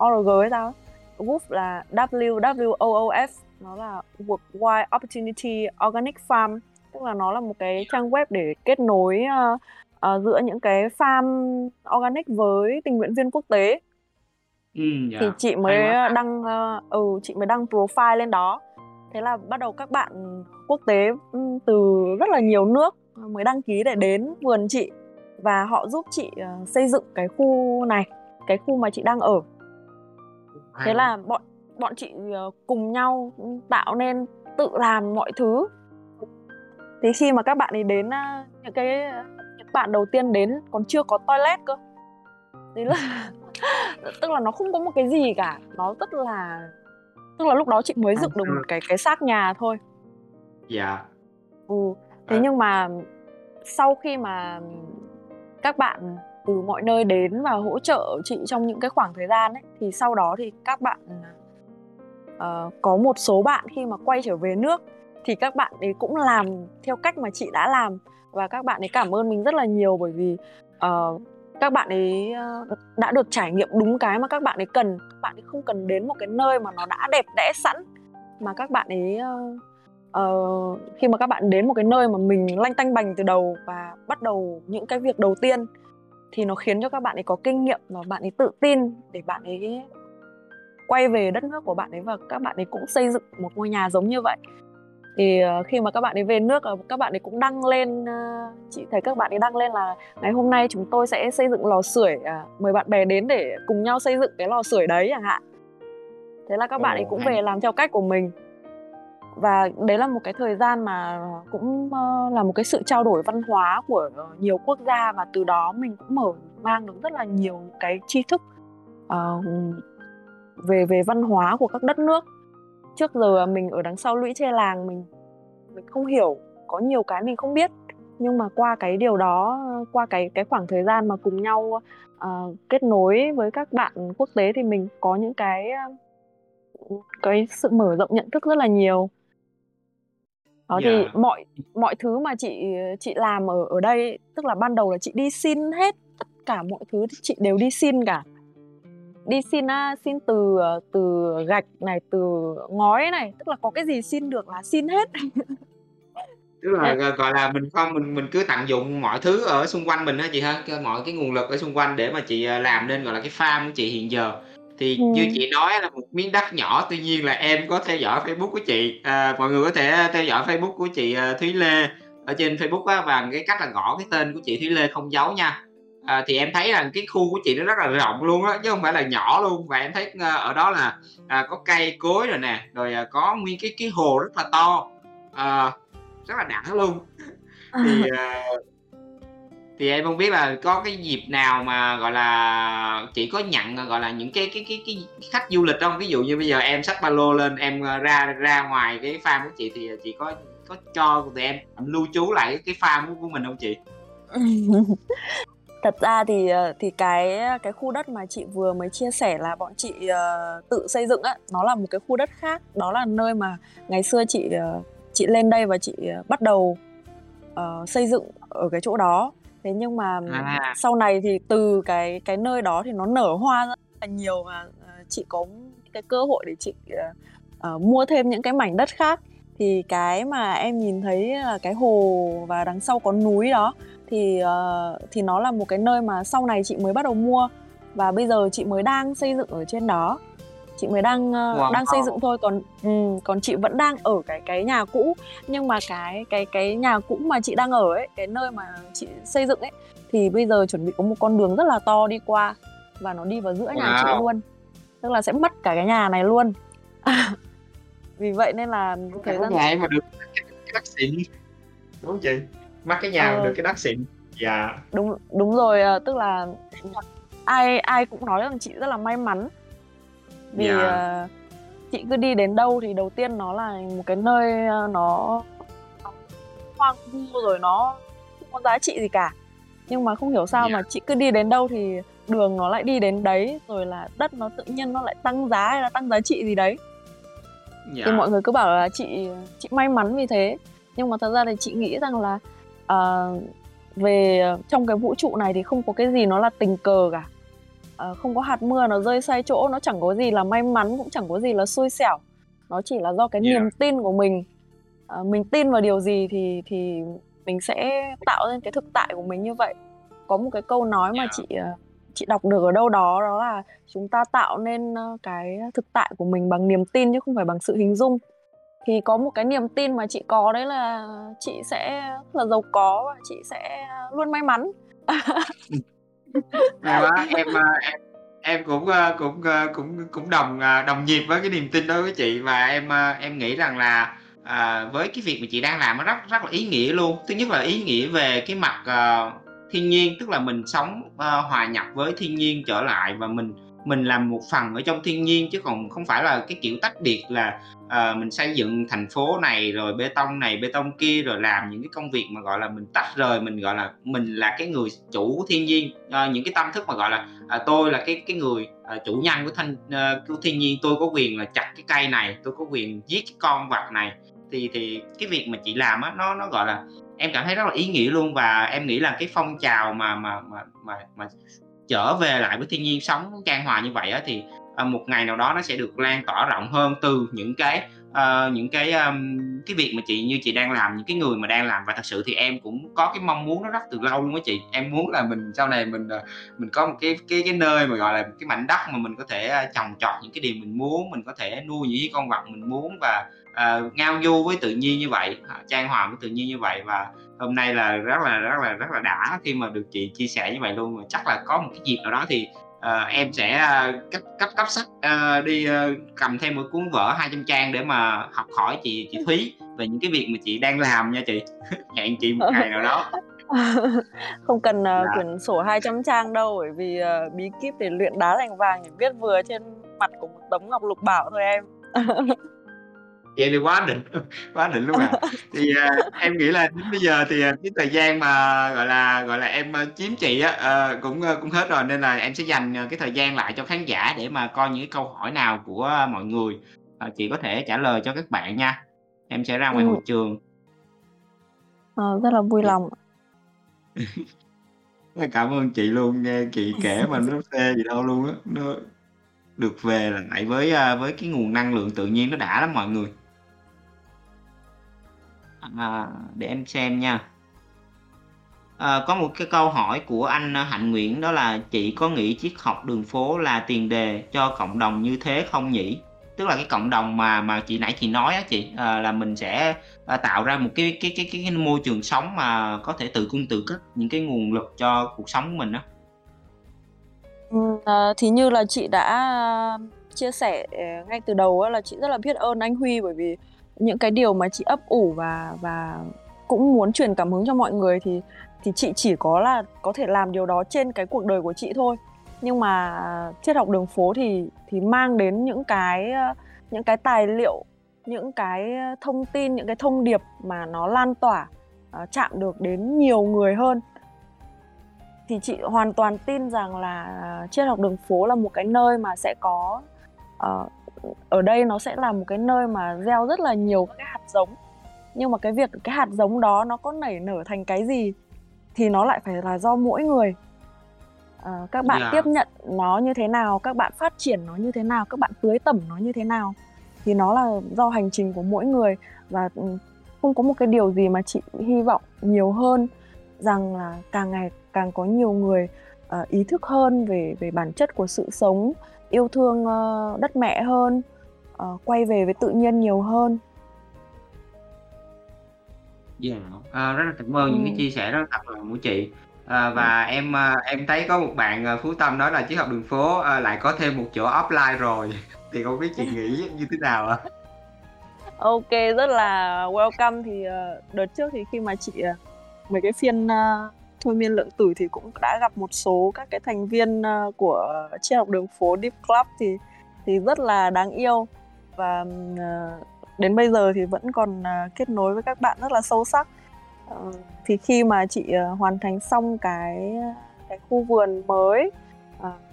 woof.org ấy sao. WOOF là WWOOF nó là Worldwide Opportunity Organic Farm tức là nó là một cái trang web để kết nối ờ, ờ, giữa những cái farm organic với tình nguyện viên quốc tế Ừ, dạ. thì chị Hay mới quá. đăng ờ, ừ chị mới đăng profile lên đó thế là bắt đầu các bạn quốc tế ừ, từ rất là nhiều nước mới đăng ký để đến vườn chị và họ giúp chị ờ, xây dựng cái khu này cái khu mà chị đang ở Hay thế là bọn bọn chị ờ, cùng nhau tạo nên tự làm mọi thứ. Thế khi mà các bạn ấy đến à, những cái những bạn đầu tiên đến còn chưa có toilet cơ. Đấy là tức là nó không có một cái gì cả. Nó rất là tức là lúc đó chị mới dựng được một cái cái xác nhà thôi. Dạ. ừ. Thế À. nhưng mà sau khi mà các bạn từ mọi nơi đến và hỗ trợ chị trong những cái khoảng thời gian ấy thì sau đó thì các bạn uh, có một số bạn khi mà quay trở về nước thì các bạn ấy cũng làm theo cách mà chị đã làm. Và các bạn ấy cảm ơn mình rất là nhiều bởi vì uh, các bạn ấy ờ, đã được trải nghiệm đúng cái mà các bạn ấy cần. Các bạn ấy không cần đến một cái nơi mà nó đã đẹp đẽ sẵn mà các bạn ấy uh, khi mà các bạn đến một cái nơi mà mình lanh tanh bành từ đầu và bắt đầu những cái việc đầu tiên thì nó khiến cho các bạn ấy có kinh nghiệm và bạn ấy tự tin để bạn ấy quay về đất nước của bạn ấy và các bạn ấy cũng xây dựng một ngôi nhà giống như vậy. Thì ờ, khi mà các bạn ấy về nước ờ, các bạn ấy cũng đăng lên ờ, chị thấy các bạn ấy đăng lên là ngày hôm nay chúng tôi sẽ xây dựng lò sưởi à, mời bạn bè đến để cùng nhau xây dựng cái lò sưởi đấy chẳng hạn. Thế là các bạn ấy cũng về làm theo cách của mình và đấy là một cái thời gian mà cũng ờ, là một cái sự trao đổi văn hóa của ờ, nhiều quốc gia và từ đó mình cũng mở mang được rất là nhiều cái tri thức uh, về về văn hóa của các đất nước. Trước giờ mình ở đằng sau lũy tre làng mình mình không hiểu có nhiều cái mình không biết. Nhưng mà qua cái điều đó qua cái cái khoảng thời gian mà cùng nhau uh, kết nối với các bạn quốc tế thì mình có những cái cái sự mở rộng nhận thức rất là nhiều đó thì Dạ. mọi mọi thứ mà chị chị làm ở ở đây ấy, tức là ban đầu là chị đi xin hết tất cả mọi thứ chị đều đi xin cả đi xin xin từ ờ, từ gạch này từ ngói này tức là có cái gì xin được là xin hết Tức là gọi gọi là mình không mình mình cứ tận dụng mọi thứ ở xung quanh mình á chị ha, mọi cái nguồn lực ở xung quanh để mà chị ờ, làm nên gọi là cái farm của chị hiện giờ. Thì Ừ. như chị nói là một miếng đất nhỏ, tuy nhiên là em có theo dõi Facebook của chị. À, mọi người có thể theo dõi Facebook của chị ờ, Thúy Lê ở trên Facebook á và cái cách là gõ cái tên của chị Thúy Lê không dấu nha. À, thì em thấy là cái khu của chị nó rất là rộng luôn á chứ không phải là nhỏ luôn và em thấy ờ, ở đó là à, có cây cối rồi nè, rồi à, có nguyên cái cái hồ rất là to. À, rất là đã luôn thì ờ, thì em không biết là có cái dịp nào mà gọi là chị có nhận gọi là những cái cái cái cái khách du lịch không? Ví dụ như bây giờ em xách ba lô lên em ờ, ra ra ngoài cái farm của chị thì chị có có cho tụi em lưu trú lại cái farm của, mình không chị? Thật ra thì ờ, thì cái cái khu đất mà chị vừa mới chia sẻ là bọn chị uh, tự xây dựng á nó là một cái khu đất khác. Đó là nơi mà ngày xưa chị uh, chị lên đây và chị uh, bắt đầu uh, xây dựng ở cái chỗ đó thế nhưng mà À. sau này thì từ cái cái nơi đó thì nó nở hoa rất là nhiều và ờ, chị có cái cơ hội để chị ờ, ờ, mua thêm những cái mảnh đất khác thì cái mà em nhìn thấy là cái hồ và đằng sau có núi đó thì ờ, thì nó là một cái nơi mà sau này chị mới bắt đầu mua và bây giờ chị mới đang xây dựng ở trên đó chị mới đang ờ, Wow. đang xây dựng thôi còn ừ, còn chị vẫn đang ở cái cái nhà cũ. Nhưng mà cái cái cái nhà cũ mà chị đang ở ấy cái nơi mà chị xây dựng ấy thì bây giờ chuẩn bị có một con đường rất là to đi qua và nó đi vào giữa nhà chị Wow. luôn. Tức là sẽ mất cả cái nhà này luôn. Vì vậy nên là thời gian nhà mà được cái đất xịn đúng không chị? Mắc cái nhà ờ. được cái đất xịn. Dạ. Đúng đúng rồi ờ, tức là ai ai cũng nói rằng chị rất là may mắn vì dạ. uh, chị cứ đi đến đâu thì đầu tiên nó là một cái nơi uh, nó hoang vu rồi nó không có giá trị gì cả nhưng mà không hiểu sao yeah. Dạ. mà chị cứ đi đến đâu thì đường nó lại đi đến đấy rồi là đất nó tự nhiên nó lại tăng giá hay là tăng giá trị gì đấy yeah. thì dạ. mọi người cứ bảo là chị chị may mắn vì thế nhưng mà thật ra thì chị nghĩ rằng là uh, về trong cái vũ trụ này thì không có cái gì nó là tình cờ cả uh, không có hạt mưa nó rơi sai chỗ nó chẳng có gì là may mắn cũng chẳng có gì là xui xẻo. Nó chỉ là do cái yeah. niềm tin của mình. Uh, mình tin vào điều gì thì thì mình sẽ tạo ra cái thực tại của mình như vậy. Có một cái câu nói mà chị chị đọc được ở đâu đó đó là chúng ta tạo nên cái thực tại của mình bằng niềm tin chứ không phải bằng sự hình dung. Thì có một cái niềm tin mà chị có đấy là chị sẽ là giàu có và chị sẽ luôn may mắn hay quá em ờ, em em cũng ờ, cũng ờ, cũng cũng đồng đồng nhịp với cái niềm tin đó với chị và em em nghĩ rằng là à, với cái việc mà chị đang làm nó rất rất là ý nghĩa luôn. Thứ nhất là ý nghĩa về cái mặt uh, thiên nhiên tức là mình sống uh, hòa nhập với thiên nhiên trở lại và mình mình làm một phần ở trong thiên nhiên chứ còn không phải là cái kiểu tách biệt là uh, mình xây dựng thành phố này rồi bê tông này bê tông kia rồi làm những cái công việc mà gọi là mình tách rời mình gọi là mình là cái người chủ của thiên nhiên. Uh, những cái tâm thức mà gọi là uh, tôi là cái cái người uh, chủ nhân của thanh uh, của thiên nhiên tôi có quyền là chặt cái cây này tôi có quyền giết cái con vật này. Thì thì cái việc mà chị làm á nó nó gọi là em cảm thấy rất là ý nghĩa luôn và em nghĩ là cái phong trào mà mà mà mà, mà trở về lại với thiên nhiên sống trang hòa như vậy á thì à, một ngày nào đó nó sẽ được lan tỏa rộng hơn từ những cái uh, những cái um, cái việc mà chị như chị đang làm những cái người mà đang làm. Và thật sự thì em cũng có cái mong muốn nó rất từ lâu luôn á chị. Em muốn là mình sau này mình ờ, mình có một cái cái cái nơi mà gọi là cái mảnh đất mà mình có thể ờ, trồng trọt những cái điều mình muốn mình có thể nuôi những con vật mình muốn và uh, ngao du với tự nhiên như vậy à, trang hòa với tự nhiên như vậy. Và hôm nay là rất là rất là rất là đã khi mà được chị chia sẻ như vậy luôn. Và chắc là có một cái dịp nào đó thì uh, em sẽ uh, cấp cấp cấp sách uh, đi uh, cầm thêm một cuốn vở 200 trang để mà học hỏi chị chị Thúy về những cái việc mà chị đang làm nha chị. Hẹn chị một ngày nào đó. Không cần uh, dạ. quyển sổ 200 trang đâu bởi vì uh, bí kíp để luyện đá thành vàng chỉ viết vừa trên mặt của một tấm ngọc lục bảo thôi em vậy thì quá đỉnh. Quá đỉnh luôn à. Thì uh, em nghĩ là đến bây giờ thì cái thời gian mà gọi là gọi là em chiếm chị á uh, cũng uh, cũng hết rồi nên là em sẽ dành cái thời gian lại cho khán giả để mà coi những cái câu hỏi nào của mọi người. Uh, chị có thể trả lời cho các bạn nha. Em sẽ ra ngoài ừ. hội trường. Ờ, rất là vui lòng cảm ơn chị luôn nghe chị kể mà nó phê gì đâu luôn á. Nó được về lại với với cái nguồn năng lượng tự nhiên nó đã lắm mọi người à, để em xem nha. À, có một cái câu hỏi của anh à, Hạnh Nguyễn đó là chị có nghĩ triết học đường phố là tiền đề cho cộng đồng như thế không nhỉ? Tức là cái cộng đồng mà mà chị nãy chị nói á chị à, là mình sẽ à, tạo ra một cái cái, cái cái cái môi trường sống mà có thể tự cung tự cấp những cái nguồn lực cho cuộc sống của mình đó ừ, à, thì như là chị đã à, chia sẻ à, ngay từ đầu là chị rất là biết ơn anh Huy bởi vì những cái điều mà chị ấp ủ và và cũng muốn truyền cảm hứng cho mọi người thì thì chị chỉ có là có thể làm điều đó trên cái cuộc đời của chị thôi. Nhưng mà triết học đường phố thì thì mang đến những cái ờ, những cái tài liệu những cái thông tin những cái thông điệp mà nó lan tỏa uh, chạm được đến nhiều người hơn. Thì chị hoàn toàn tin rằng là ờ, triết học đường phố là một cái nơi mà sẽ có uh, ở đây nó sẽ là một cái nơi mà gieo rất là nhiều các cái hạt giống nhưng mà cái việc cái hạt giống đó nó có nảy nở thành cái gì thì nó lại phải là do mỗi người à, các bạn yeah. Dạ. tiếp nhận nó như thế nào các bạn phát triển nó như thế nào các bạn tưới tẩm nó như thế nào thì nó là do hành trình của mỗi người và ừ, không có một cái điều gì mà chị hy vọng nhiều hơn rằng là càng ngày càng có nhiều người uh, ý thức hơn về về bản chất của sự sống yêu thương uh, đất mẹ hơn uh, quay về với tự nhiên nhiều hơn Dạ, à, rất là cảm ơn những cái chia sẻ rất là thật lòng của chị. À, và em à, em thấy có một bạn à, Phú Tâm nói là triết học đường phố à, lại có thêm một chỗ offline rồi. Thì không biết chị nghĩ như thế nào ạ? Ok, rất là welcome thì đợt trước thì khi mà chị mấy cái phiên thôi miên lượng tử thì cũng đã gặp một số các cái thành viên ờ, của triết học đường phố Deep Club thì thì rất là đáng yêu. Và ờ, đến bây giờ thì vẫn còn ờ, kết nối với các bạn rất là sâu sắc. Thì khi mà chị hoàn thành xong cái cái khu vườn mới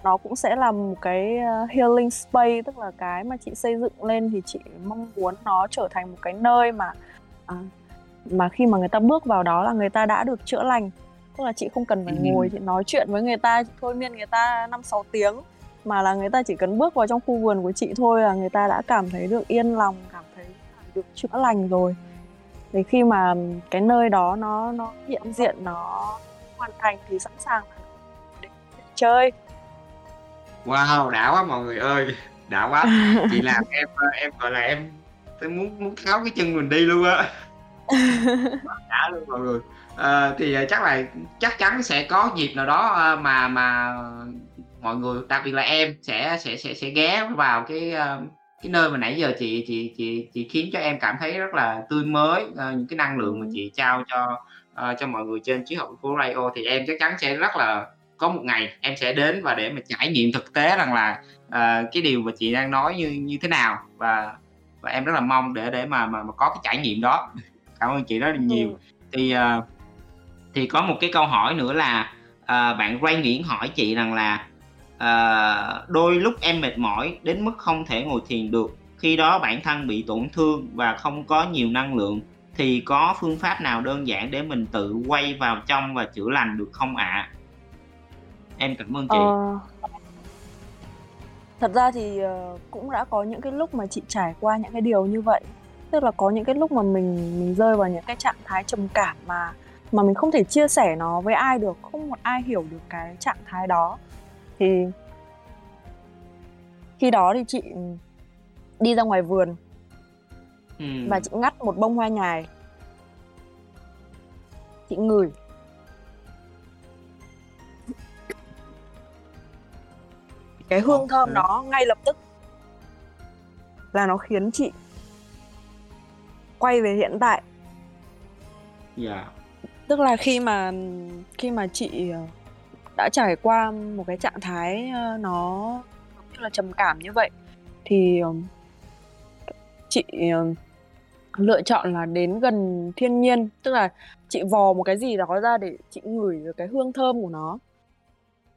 nó cũng sẽ là một cái healing space, tức là cái mà chị xây dựng lên thì chị mong muốn nó trở thành một cái nơi mà mà khi mà người ta bước vào đó là người ta đã được chữa lành tức là chị không cần phải ừ. ngồi chị nói chuyện với người ta thôi miên người ta năm sáu tiếng. Mà là người ta chỉ cần bước vào trong khu vườn của chị thôi là người ta đã cảm thấy được yên lòng cảm thấy được chữa lành rồi. Thì khi mà cái nơi đó nó nó hiện diện nó hoàn thành thì sẵn sàng để chơi. Wow đã quá mọi người ơi đã quá. Chị làm em em gọi là em tôi muốn muốn tháo cái chân mình đi luôn á. Đã luôn mọi người à, thì chắc là chắc chắn sẽ có dịp nào đó mà mà mọi người đặc biệt là em sẽ sẽ sẽ sẽ ghé vào cái cái nơi mà nãy giờ chị chị chị chị khiến cho em cảm thấy rất là tươi mới những cái năng lượng mà chị trao cho cho mọi người trên chiếc học của Radio thì em chắc chắn sẽ rất là có một ngày em sẽ đến và để mà trải nghiệm thực tế rằng là uh, cái điều mà chị đang nói như như thế nào. Và và em rất là mong để để mà mà, mà có cái trải nghiệm đó. Cảm ơn chị rất là nhiều. Ừ. thì uh, thì có một cái câu hỏi nữa là uh, bạn Ray Nguyễn hỏi chị rằng là uh, đôi lúc em mệt mỏi đến mức không thể ngồi thiền được khi đó bản thân bị tổn thương và không có nhiều năng lượng thì có phương pháp nào đơn giản để mình tự quay vào trong và chữa lành được không ạ à? em cảm ơn chị ờ, thật ra thì ờ, cũng đã có những cái lúc mà chị trải qua những cái điều như vậy tức là có những cái lúc mà mình mình rơi vào những cái trạng thái trầm cảm mà mà mình không thể chia sẻ nó với ai được không một ai hiểu được cái trạng thái đó. Thì khi đó thì chị đi ra ngoài vườn ừ. và chị ngắt một bông hoa nhài. Chị ngửi. Cái hương thơm đó ngay lập tức là nó khiến chị quay về hiện tại. Dạ. yeah. Tức là khi mà khi mà chị ờ, đã trải qua một cái trạng thái ờ, nó như là trầm cảm như vậy thì ờ, chị lựa chọn là đến gần thiên nhiên. Tức là chị vò một cái gì đó ra để chị ngửi được cái hương thơm của nó.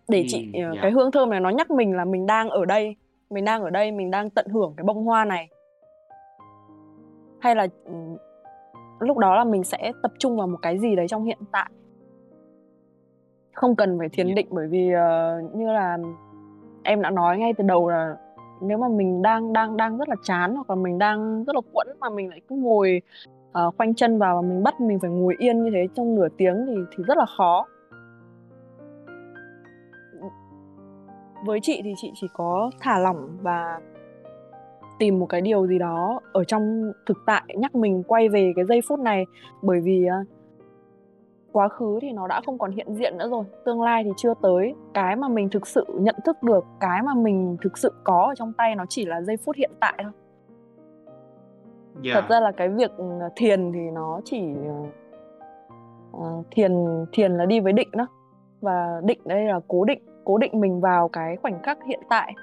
Để chị ừ, yeah. cái hương thơm này nó nhắc mình là mình đang ở đây mình đang ở đây mình đang tận hưởng cái bông hoa này. Hay là ừ, lúc đó là mình sẽ tập trung vào một cái gì đấy trong hiện tại. Không cần phải thiền định bởi vì uh, như là em đã nói ngay từ đầu là nếu mà mình đang đang đang rất là chán hoặc là mình đang rất là quẫn mà mình lại cứ ngồi uh, khoanh chân vào và mình bắt mình phải ngồi yên như thế trong nửa tiếng thì thì rất là khó. Với chị thì chị chỉ có thả lỏng và tìm một cái điều gì đó ở trong thực tại nhắc mình quay về cái giây phút này. Bởi vì uh, quá khứ thì nó đã không còn hiện diện nữa rồi tương lai thì chưa tới. Cái mà mình thực sự nhận thức được cái mà mình thực sự có ở trong tay nó chỉ là giây phút hiện tại thôi. Yeah. thật ra là cái việc ừ, thiền thì nó chỉ uh, thiền thiền là đi với định đó. Và định đây là cố định cố định mình vào cái khoảnh khắc hiện tại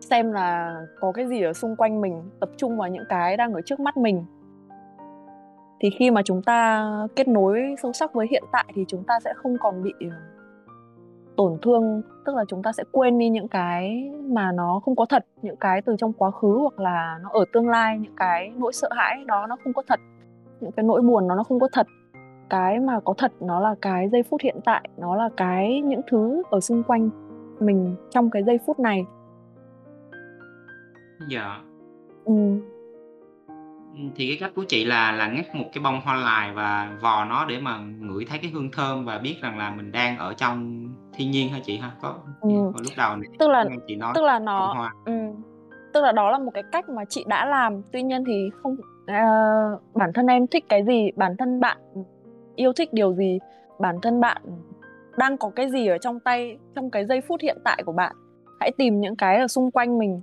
xem là có cái gì ở xung quanh mình, tập trung vào những cái đang ở trước mắt mình. Thì khi mà chúng ta kết nối sâu sắc với hiện tại thì chúng ta sẽ không còn bị ờ, tổn thương, tức là chúng ta sẽ quên đi những cái mà nó không có thật, những cái từ trong quá khứ hoặc là nó ở tương lai, những cái nỗi sợ hãi đó nó không có thật, những cái nỗi buồn nó nó không có thật. Cái mà có thật nó là cái giây phút hiện tại, nó là cái những thứ ở xung quanh mình trong cái giây phút này dạ ừ thì cái cách của chị là là ngắt một cái bông hoa lài và vò nó để mà ngửi thấy cái hương thơm và biết rằng là mình đang ở trong thiên nhiên hả chị ha? Có ừ. lúc đầu này Tức là chị nói tức là nó hoa. Ừ, tức là đó là một cái cách mà chị đã làm. Tuy nhiên thì không uh, bản thân em thích cái gì, bản thân bạn yêu thích điều gì, bản thân bạn đang có cái gì ở trong tay trong cái giây phút hiện tại của bạn. Hãy tìm những cái ở xung quanh mình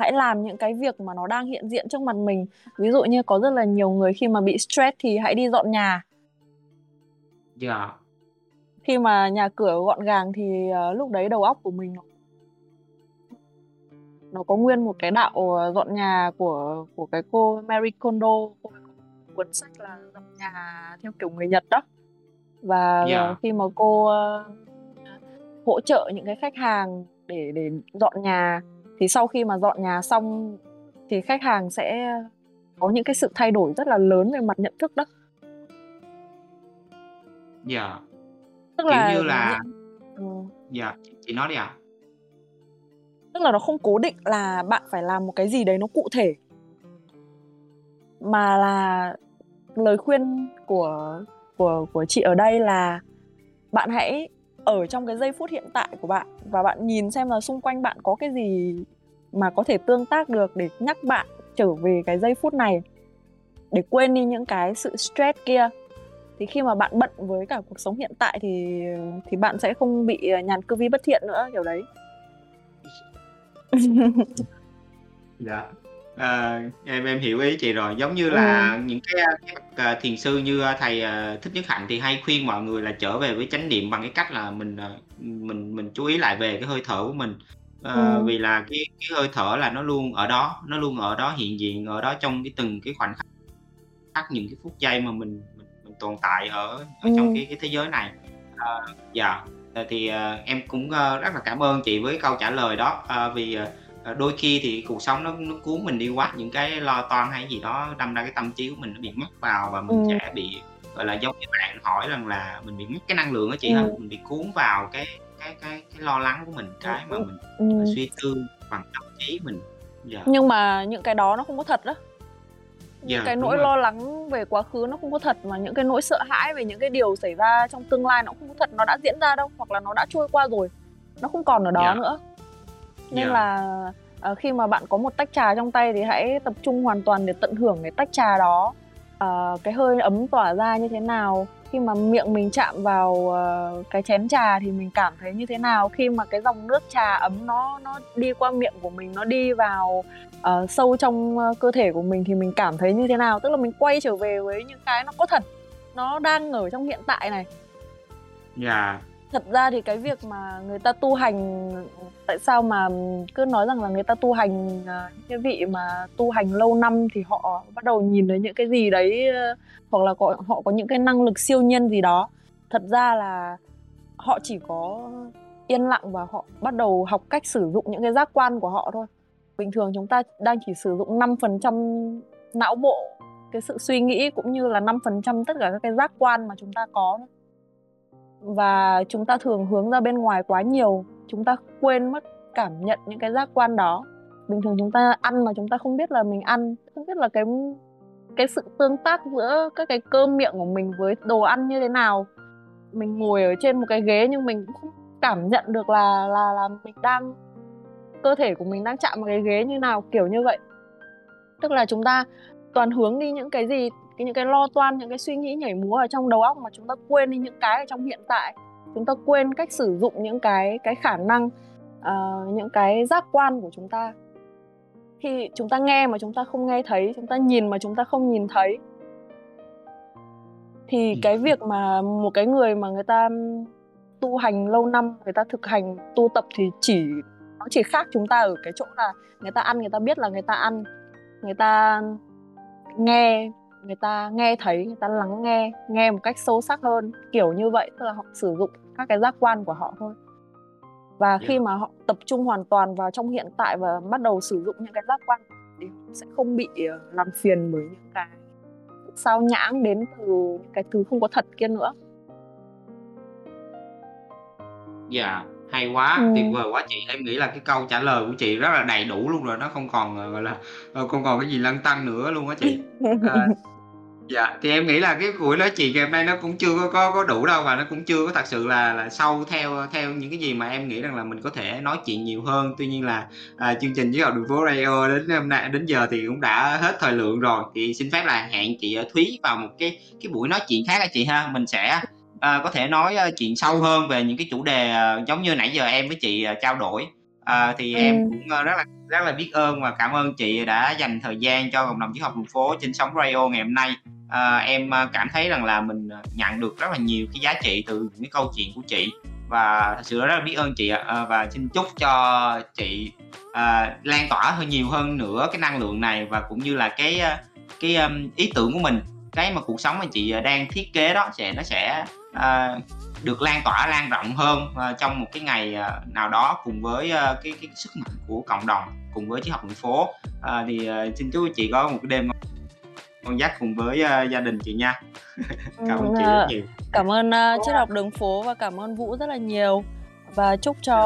hãy làm những cái việc mà nó đang hiện diện trước mặt mình ví dụ như có rất là nhiều người khi mà bị stress thì hãy đi dọn nhà Dạ. Khi mà nhà cửa gọn gàng thì, ờ, lúc đấy đầu óc của mình nó nó có nguyên một cái đạo, ờ, dọn nhà của của cái cô Marie Kondo, cô cuốn sách là dọn nhà theo kiểu người Nhật đó. Và, Dạ. ờ, khi mà cô, ơ, hỗ trợ những cái khách hàng để để dọn nhà, thì sau khi mà dọn nhà xong thì khách hàng sẽ có những cái sự thay đổi rất là lớn về mặt nhận thức đó. Dạ. Tức Kiểu là như là ừm. Dạ, chị nói đi ạ. Tức là nó không cố định là bạn phải làm một cái gì đấy nó cụ thể. Mà là lời khuyên của của của chị ở đây là bạn hãy ở trong cái giây phút hiện tại của bạn và bạn nhìn xem là xung quanh bạn có cái gì mà có thể tương tác được để nhắc bạn trở về cái giây phút này, để quên đi những cái sự stress kia. Thì khi mà bạn bận với cả cuộc sống hiện tại thì thì bạn sẽ không bị, ờ, nhàn cư vi bất thiện nữa, kiểu đấy. Dạ. Ờ, em em hiểu ý chị rồi. Giống như là Ừm. những cái, cái ờ, thiền sư như, a, thầy, ờ, Thích Nhất Hạnh thì hay khuyên mọi người là trở về với chánh niệm bằng cái cách là mình, ờ, mình mình chú ý lại về cái hơi thở của mình. Ờ, Ừm. vì là cái cái hơi thở là nó luôn ở đó, nó luôn ở đó hiện diện ở đó trong cái từng cái khoảnh khắc những cái phút giây mà mình mình mình tồn tại ở ở trong Ừm. cái cái thế giới này. Ờ, dạ, ờ, thì, ờ, em cũng, rất là cảm ơn chị với câu trả lời đó. Ờ, vì, ờ, ờ, đôi khi thì cuộc sống nó nó cuốn mình đi quá, những cái lo toan hay gì đó đâm ra cái tâm trí của mình nó bị mắc vào và mình Ừm. sẽ bị, gọi là, giống như bạn hỏi rằng là mình bị mất cái năng lượng á chị ha, Ừm. mình bị cuốn vào cái cái cái cái lo lắng của mình, Ừm, cái mà ừm, mình, ờ, suy tư bằng tâm trí mình. Dạ. Nhưng mà những cái đó nó không có thật đó. Những Dạ, cái nỗi lo lắng về quá khứ nó không có thật, và những cái nỗi sợ hãi về những cái điều xảy ra trong tương lai nó cũng không có thật, nó đã diễn ra đâu, hoặc là nó đã trôi qua rồi, nó không còn ở đó Dạ. nữa. Nên Dạ. là, ờ, khi mà bạn có một tách trà trong tay thì hãy tập trung hoàn toàn để tận hưởng cái tách trà đó. Ờ, cái hơi ấm tỏa ra như thế nào, khi mà miệng mình chạm vào, ờ, cái chén trà thì mình cảm thấy như thế nào, khi mà cái dòng nước trà ấm nó nó đi qua miệng của mình, nó đi vào, ờ, sâu trong, ơ, cơ thể của mình thì mình cảm thấy như thế nào. Tức là mình quay trở về với những cái nó có thật, nó đang ở trong hiện tại này. Dạ. Thật ra thì cái việc mà người ta tu hành tại sao mà cứ nói rằng là người ta tu hành, à, những cái vị mà tu hành lâu năm thì họ bắt đầu nhìn thấy những cái gì đấy, ờ, hoặc là có họ có những cái năng lực siêu nhiên gì đó. Thật ra là họ chỉ có yên lặng và họ bắt đầu học cách sử dụng những cái giác quan của họ thôi. Bình thường chúng ta đang chỉ sử dụng 5% não bộ, cái sự suy nghĩ cũng như là 5% tất cả các cái giác quan mà chúng ta có. Và chúng ta thường hướng ra bên ngoài quá nhiều, chúng ta quên mất cảm nhận những cái giác quan đó. Bình thường chúng ta ăn mà chúng ta không biết là mình ăn, không biết là cái cái sự tương tác giữa các cái cơ miệng của mình với đồ ăn như thế nào. Mình ngồi ở trên một cái ghế nhưng mình cũng không cảm nhận được là là là mình đang cơ thể của mình đang chạm vào cái ghế như nào, kiểu như vậy. Tức là chúng ta toàn hướng đi những cái gì, cái những cái lo toan, những cái suy nghĩ nhảy múa ở trong đầu óc mà chúng ta quên đi những cái ở trong hiện tại. Chúng ta quên cách sử dụng những cái cái khả năng, ờ, những cái giác quan của chúng ta. Khi chúng ta nghe mà chúng ta không nghe thấy, chúng ta nhìn mà chúng ta không nhìn thấy. Thì cái việc mà một cái người mà người ta tu hành lâu năm, người ta thực hành tu tập thì chỉ nó chỉ khác chúng ta ở cái chỗ là người ta ăn người ta biết là người ta ăn, người ta nghe, người ta nghe thấy, người ta lắng nghe, nghe một cách sâu sắc hơn, kiểu như vậy. Tức là họ sử dụng các cái giác quan của họ thôi. Và Dạ. khi mà họ tập trung hoàn toàn vào trong hiện tại và bắt đầu sử dụng những cái giác quan thì họ sẽ không bị, ờ, làm phiền bởi những cái xao nhãng đến từ những cái thứ không có thật kia nữa. Dạ, hay quá, tuyệt Ừm. vời quá chị. Em nghĩ là cái câu trả lời của chị rất là đầy đủ luôn rồi, nó không còn, ờ, gọi là, ờ, không còn cái gì lăn tăn nữa luôn á chị. Ờ, dạ, thì em nghĩ là cái buổi nói chuyện ngày hôm nay nó cũng chưa có có có đủ đâu và nó cũng chưa có thật sự là là sâu theo theo những cái gì mà em nghĩ rằng là mình có thể nói chuyện nhiều hơn. Tuy nhiên là, à, chương trình Triết học đường phố Radio đến hôm nay đến giờ thì cũng đã hết thời lượng rồi, thì xin phép là hẹn chị, Thúy vào một cái cái buổi nói chuyện khác ha chị ha. Mình sẽ, ờ, có thể nói, ơ, chuyện sâu hơn về những cái chủ đề, ờ, giống như nãy giờ em với chị, ờ, trao đổi. Ờ, thì em Ừm. cũng, ơ, rất là rất là biết ơn và cảm ơn chị đã dành thời gian cho cộng đồng Triết học đường phố trên sóng radio ngày hôm nay. à, em cảm thấy rằng là mình nhận được rất là nhiều cái giá trị từ những cái câu chuyện của chị và thật sự rất là biết ơn chị ạ và xin chúc cho chị à, lan tỏa hơn nhiều hơn nữa cái năng lượng này và cũng như là cái cái um, ý tưởng của mình cái mà cuộc sống mà chị đang thiết kế đó sẽ nó sẽ uh, được lan tỏa lan rộng hơn uh, trong một cái ngày uh, nào đó cùng với uh, cái cái sức mạnh của cộng đồng cùng với triết học đường phố. Uh, thì uh, xin chúc chị có một cái đêm con dắt cùng với uh, gia đình chị nha. Cảm ơn chị rất nhiều. Cảm ơn uh, triết học đường phố và cảm ơn vũ rất là nhiều. Và chúc cho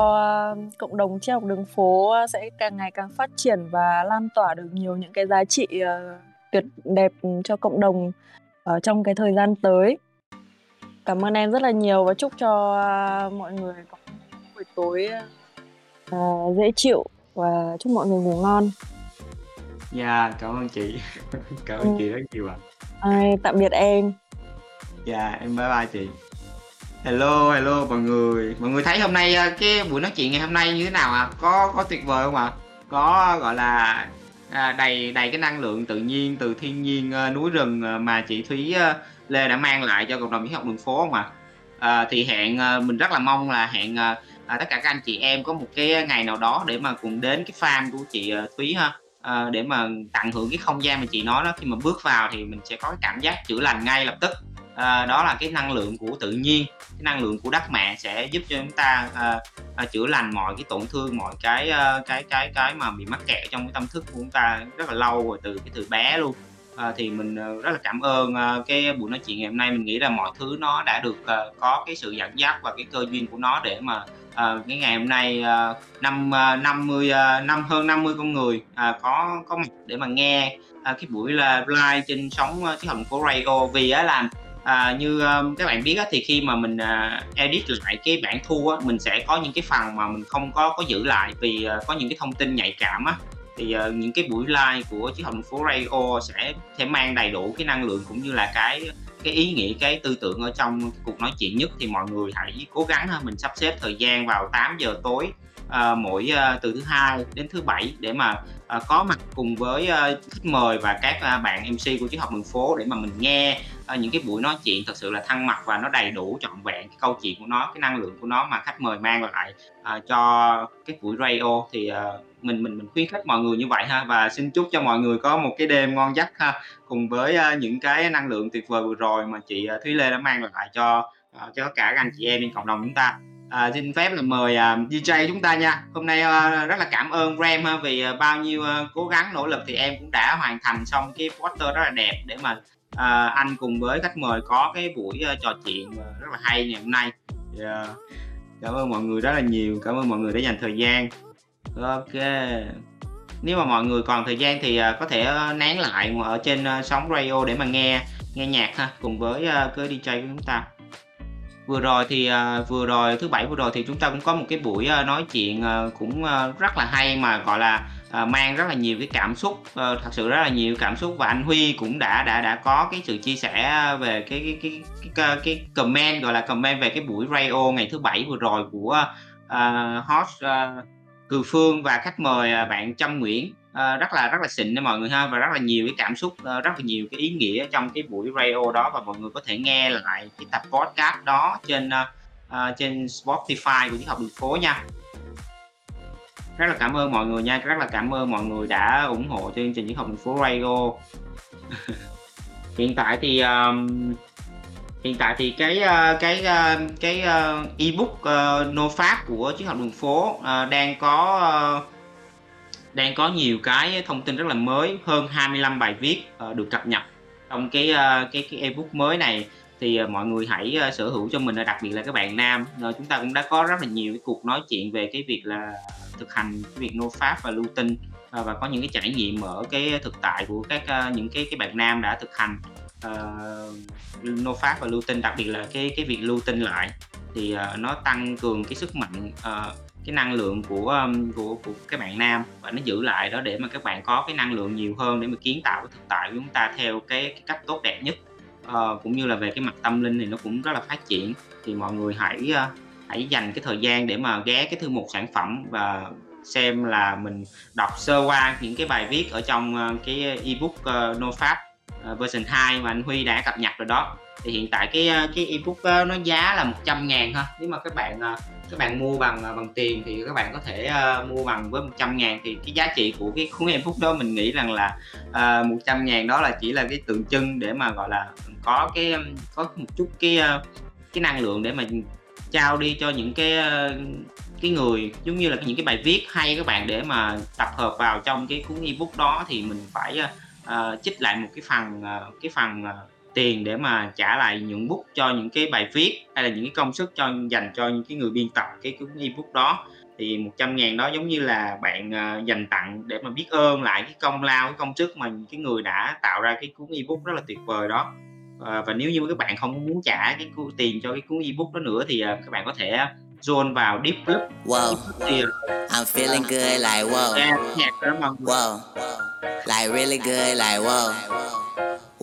uh, cộng đồng triết học đường phố sẽ càng ngày càng phát triển và lan tỏa được nhiều những cái giá trị uh, tuyệt đẹp cho cộng đồng ở trong cái thời gian tới cảm ơn em rất là nhiều và chúc cho uh, mọi người có buổi tối uh, dễ chịu và chúc mọi người ngủ ngon dạ yeah, cảm ơn chị cảm ơn ừ. chị rất nhiều ạ à. tạm biệt em dạ yeah, em bye bye chị hello hello mọi người mọi người thấy hôm nay cái buổi nói chuyện ngày hôm nay như thế nào ạ à? có có tuyệt vời không ạ à? có gọi là à, đầy đầy cái năng lượng tự nhiên từ thiên nhiên uh, núi rừng uh, mà chị Thúy uh, Lê đã mang lại cho cộng đồng mỹ học đường phố mà. À, thì hẹn à, mình rất là mong là hẹn à, à, tất cả các anh chị em có một cái ngày nào đó để mà cùng đến cái farm của chị à, Thúy ha. À, để mà tận hưởng cái không gian mà chị nói đó. Khi mà bước vào thì mình sẽ có cái cảm giác chữa lành ngay lập tức. À, đó là cái năng lượng của tự nhiên. Cái năng lượng của đất mẹ sẽ giúp cho chúng ta à, à, chữa lành mọi cái tổn thương mọi cái à, cái cái cái mà bị mắc kẹt trong cái tâm thức của chúng ta rất là lâu rồi từ cái từ bé luôn à, thì mình ờ, rất là cảm ơn à, cái buổi nói chuyện ngày hôm nay. Mình nghĩ là mọi thứ nó đã được à, có cái sự dẫn dắt và cái cơ duyên của nó để mà à, cái ngày hôm nay à, năm năm mươi năm hơn 50 con người à, có có mặt để mà nghe à, cái buổi là live trên sóng cái thành của radio. Vì á là à, như um, các bạn biết á, thì khi mà mình uh, edit lại cái bản thu á, mình sẽ có những cái phần mà mình không có có giữ lại vì uh, có những cái thông tin nhạy cảm á thì uh, những cái buổi live của chiếc hồng phố radio sẽ sẽ mang đầy đủ cái năng lượng cũng như là cái cái ý nghĩa cái tư tưởng ở trong cuộc nói chuyện nhất. Thì mọi người hãy cố gắng ha mình sắp xếp thời gian vào 8 giờ tối uh, mỗi uh, từ thứ hai đến thứ bảy để mà uh, có mặt cùng với uh, khách mời và các uh, bạn MC của chiếc học đường phố để mà mình nghe uh, những cái buổi nói chuyện thật sự là thăng mặt và nó đầy đủ trọn vẹn cái câu chuyện của nó cái năng lượng của nó mà khách mời mang lại uh, cho cái buổi radio. Thì uh, mình mình mình khuyến khích mọi người như vậy ha. Và xin chúc cho mọi người có một cái đêm ngon giấc ha cùng với uh, những cái năng lượng tuyệt vời vừa rồi mà chị uh, Thúy Lê đã mang lại cho uh, cho tất cả các anh chị em trong cộng đồng chúng ta à, xin phép là mời à, DJ chúng ta nha. Hôm nay à, rất là cảm ơn Ram ha, vì à, bao nhiêu à, cố gắng nỗ lực thì em cũng đã hoàn thành xong cái poster rất là đẹp để mà à, anh cùng với khách mời có cái buổi à, trò chuyện à, rất là hay ngày hôm nay. Yeah. Cảm ơn mọi người rất là nhiều. Cảm ơn mọi người đã dành thời gian. Ok. Nếu mà mọi người còn thời gian thì à, có thể à, nán lại ở trên à, sóng radio để mà nghe nghe nhạc ha cùng với à, uh, cái DJ của chúng ta vừa rồi thì uh, vừa rồi thứ bảy vừa rồi thì chúng ta cũng có một cái buổi uh, nói chuyện uh, cũng uh, rất là hay mà gọi là uh, mang rất là nhiều cái cảm xúc uh, thật sự rất là nhiều cảm xúc. Và anh Huy cũng đã đã đã có cái sự chia sẻ về cái cái cái cái, cái, cái comment gọi là comment về cái buổi radio ngày thứ bảy vừa rồi của uh, host uh, Cừ Phương và khách mời à, bạn Trâm Nguyễn. Uh, rất là rất là xịn nha mọi người ha và rất là nhiều cái cảm xúc uh, rất là nhiều cái ý nghĩa trong cái buổi radio đó và mọi người có thể nghe lại cái tập podcast đó trên uh, trên Spotify của chiếc học đường phố nha. Rất là cảm ơn mọi người nha rất là cảm ơn mọi người đã ủng hộ cho chương trình chiếc học đường phố radio. Hiện tại thì um, hiện tại thì cái ờ, cái ờ, cái ờ, ebook uh, no pháp của chiến học đường phố uh, đang có uh, đang có nhiều cái thông tin rất là mới hơn 25 bài viết uh, được cập nhật trong cái uh, cái cái ebook mới này. Thì uh, mọi người hãy uh, sở hữu cho mình đặc biệt là các bạn nam. Uh, chúng ta cũng đã có rất là nhiều cái cuộc nói chuyện về cái việc là thực hành cái việc nô pháp và lưu tinh uh, và có những cái trải nghiệm ở cái thực tại của các uh, những cái cái bạn nam đã thực hành uh, nô phát và lưu tinh đặc biệt là cái cái việc lưu tinh lại thì uh, nó tăng cường cái sức mạnh uh, cái năng lượng của um, của của các bạn nam và nó giữ lại đó để mà các bạn có cái năng lượng nhiều hơn để mà kiến tạo cái thực tại của chúng ta theo cái, cái cách tốt đẹp nhất. Uh, cũng như là về cái mặt tâm linh thì nó cũng rất là phát triển. Thì mọi người hãy uh, hãy dành cái thời gian để mà ghé cái thư mục sản phẩm và xem là mình đọc sơ qua những cái bài viết ở trong cái ebook uh, No Pháp À, version 2 mà anh Huy đã cập nhật rồi đó. Thì hiện tại cái à, cái ebook à, nó giá là 100 ngàn ha nếu mà các bạn các bạn mua bằng bằng tiền thì các bạn có thể uh, mua bằng với 100 ngàn. Thì cái giá trị của cái cuốn ebook đó mình nghĩ rằng là uh, 100 ngàn đó là chỉ là cái tượng trưng để mà gọi là có cái um, có một chút cái cái năng lượng để mà trao đi cho những cái cái người giống như là những cái bài viết hay các bạn để mà tập hợp vào trong cái cuốn ebook đó thì mình phải uh, lại một cái phần uh, cái phần uh, tiền để mà trả lại những bút cho những cái bài viết hay là những cái công sức cho dành cho những cái người biên tập cái cuốn ebook đó. Thì 100 ngàn đó giống như là bạn uh, dành tặng để mà biết ơn lại cái công lao cái công sức mà cái người đã tạo ra cái cuốn ebook rất là tuyệt vời đó. Uh, và nếu như các bạn không muốn trả cái tiền cho cái cuốn ebook đó nữa thì uh, các bạn có thể join vào Deep Club Wow. I'm feeling good like wow. nhạc đó mà Wow. Like really good like wow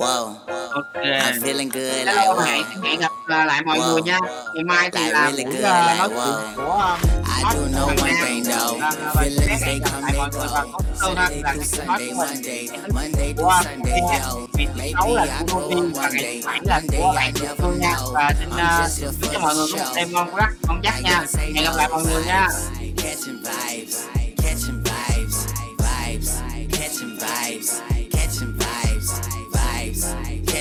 Wow. Ok. I'm feeling good like Hello, wow. hẹn, hẹn gặp lại mọi người nha. Ngày mai thì Like là really buổi good, uh, like nói wow. chuyện của I do know one thing though. Feelings they come they go Saturday through Sunday, Monday Monday through Sunday, yo. Maybe I grow up one day. One day I never know. Và xin here chúc cho mọi người có một đêm ngon giấc ngon giấc nha. hẹn gặp lại mọi người nha. Catching vibes, catching vibes, vibes, catching vibes,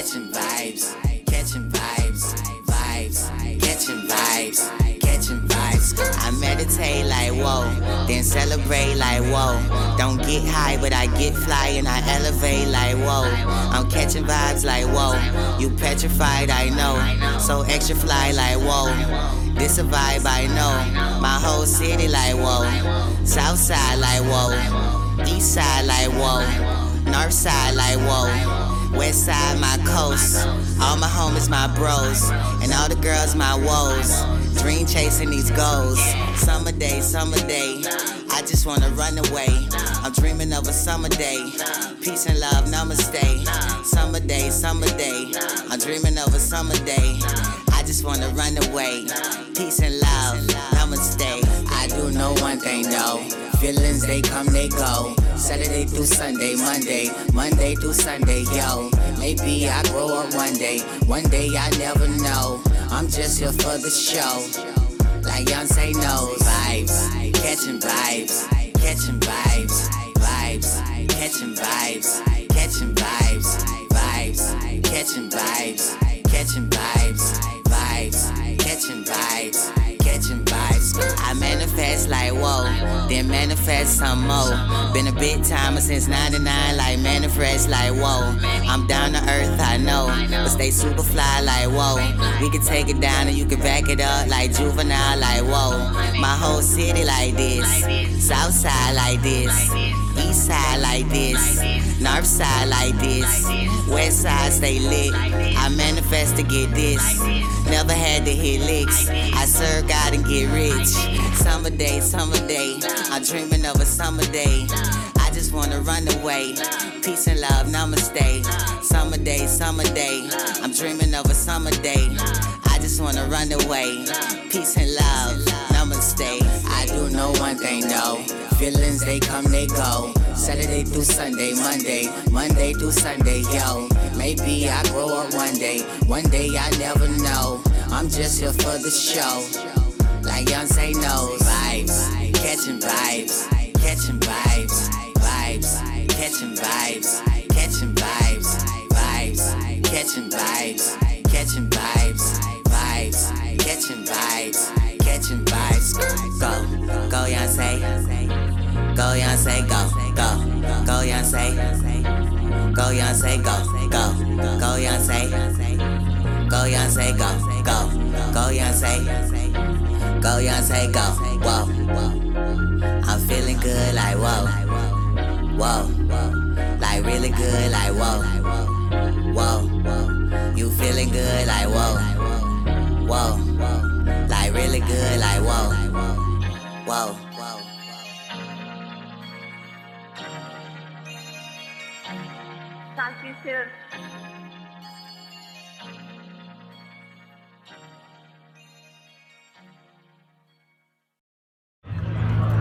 catching vibes, catching vibes, vibes, catching vibes, catching vibes. I meditate like whoa, then celebrate like whoa. Don't get high, but I get fly and I elevate like whoa. I'm catching vibes like whoa. You petrified, I know. So extra fly like whoa. This a vibe I know. My whole city like whoa. South side like whoa. East side like whoa. North side like whoa. West side my coast. All my homies my bros. And all the girls my woes. Dream chasing these goals. Summer day, summer day. I just wanna run away. I'm dreaming of a summer day. Peace and love, namaste. Summer day, summer day. I'm dreaming of a summer day. Just wanna run away. Peace and love, namaste. I do know one thing though. Feelings they come, they go. Saturday through Sunday, Monday, Monday through Sunday, yo. Maybe I grow up one day, one day I never know. I'm just here for the show. Like Beyonce knows. Vibes, catching vibes, catching vibes, vibes, catching vibes, catching vibes, vibes, catching vibes, catching vibes, vibes, catching vibes, catching vibes. I manifest like whoa, then manifest some more. Been a big timer since 99, like manifest like whoa. I'm down to earth, I know, but stay super fly like whoa. We can take it down and you can back it up like juvenile, like whoa. My whole city like this, south side like this, east side like this, north side like this, west side stay lit. I manifest to get this, never had to hit licks. I serve God and get rich. Summer day, summer day, I'm dreaming of a summer day. I just wanna run away. Peace and love, namaste. Summer day, summer day. I'm dreaming of a summer day. Wanna run away. Peace and love, namaste. I do know one thing though. Feelings they come, they go. Saturday through Sunday, Monday, Monday through Sunday, yo. Maybe I grow up one day, one day I never know. I'm just here for the show. Like Beyonce knows. Vibes, catching vibes, catching vibes, vibes, catching vibes, catching vibes, vibes, catching vibes, catching vibes, vibes, catching vibes, catching vibes. Go, go Beyonce, go Beyonce, go, go, go Beyonce, go Beyonce, go, go, go Beyonce, go Beyonce, go, go, go Beyonce. Go Beyonce, go, whoa. I'm feeling good like whoa, whoa. Like really good like whoa, whoa. You feeling good like whoa, whoa. Like really good like whoa, whoa. To you soon.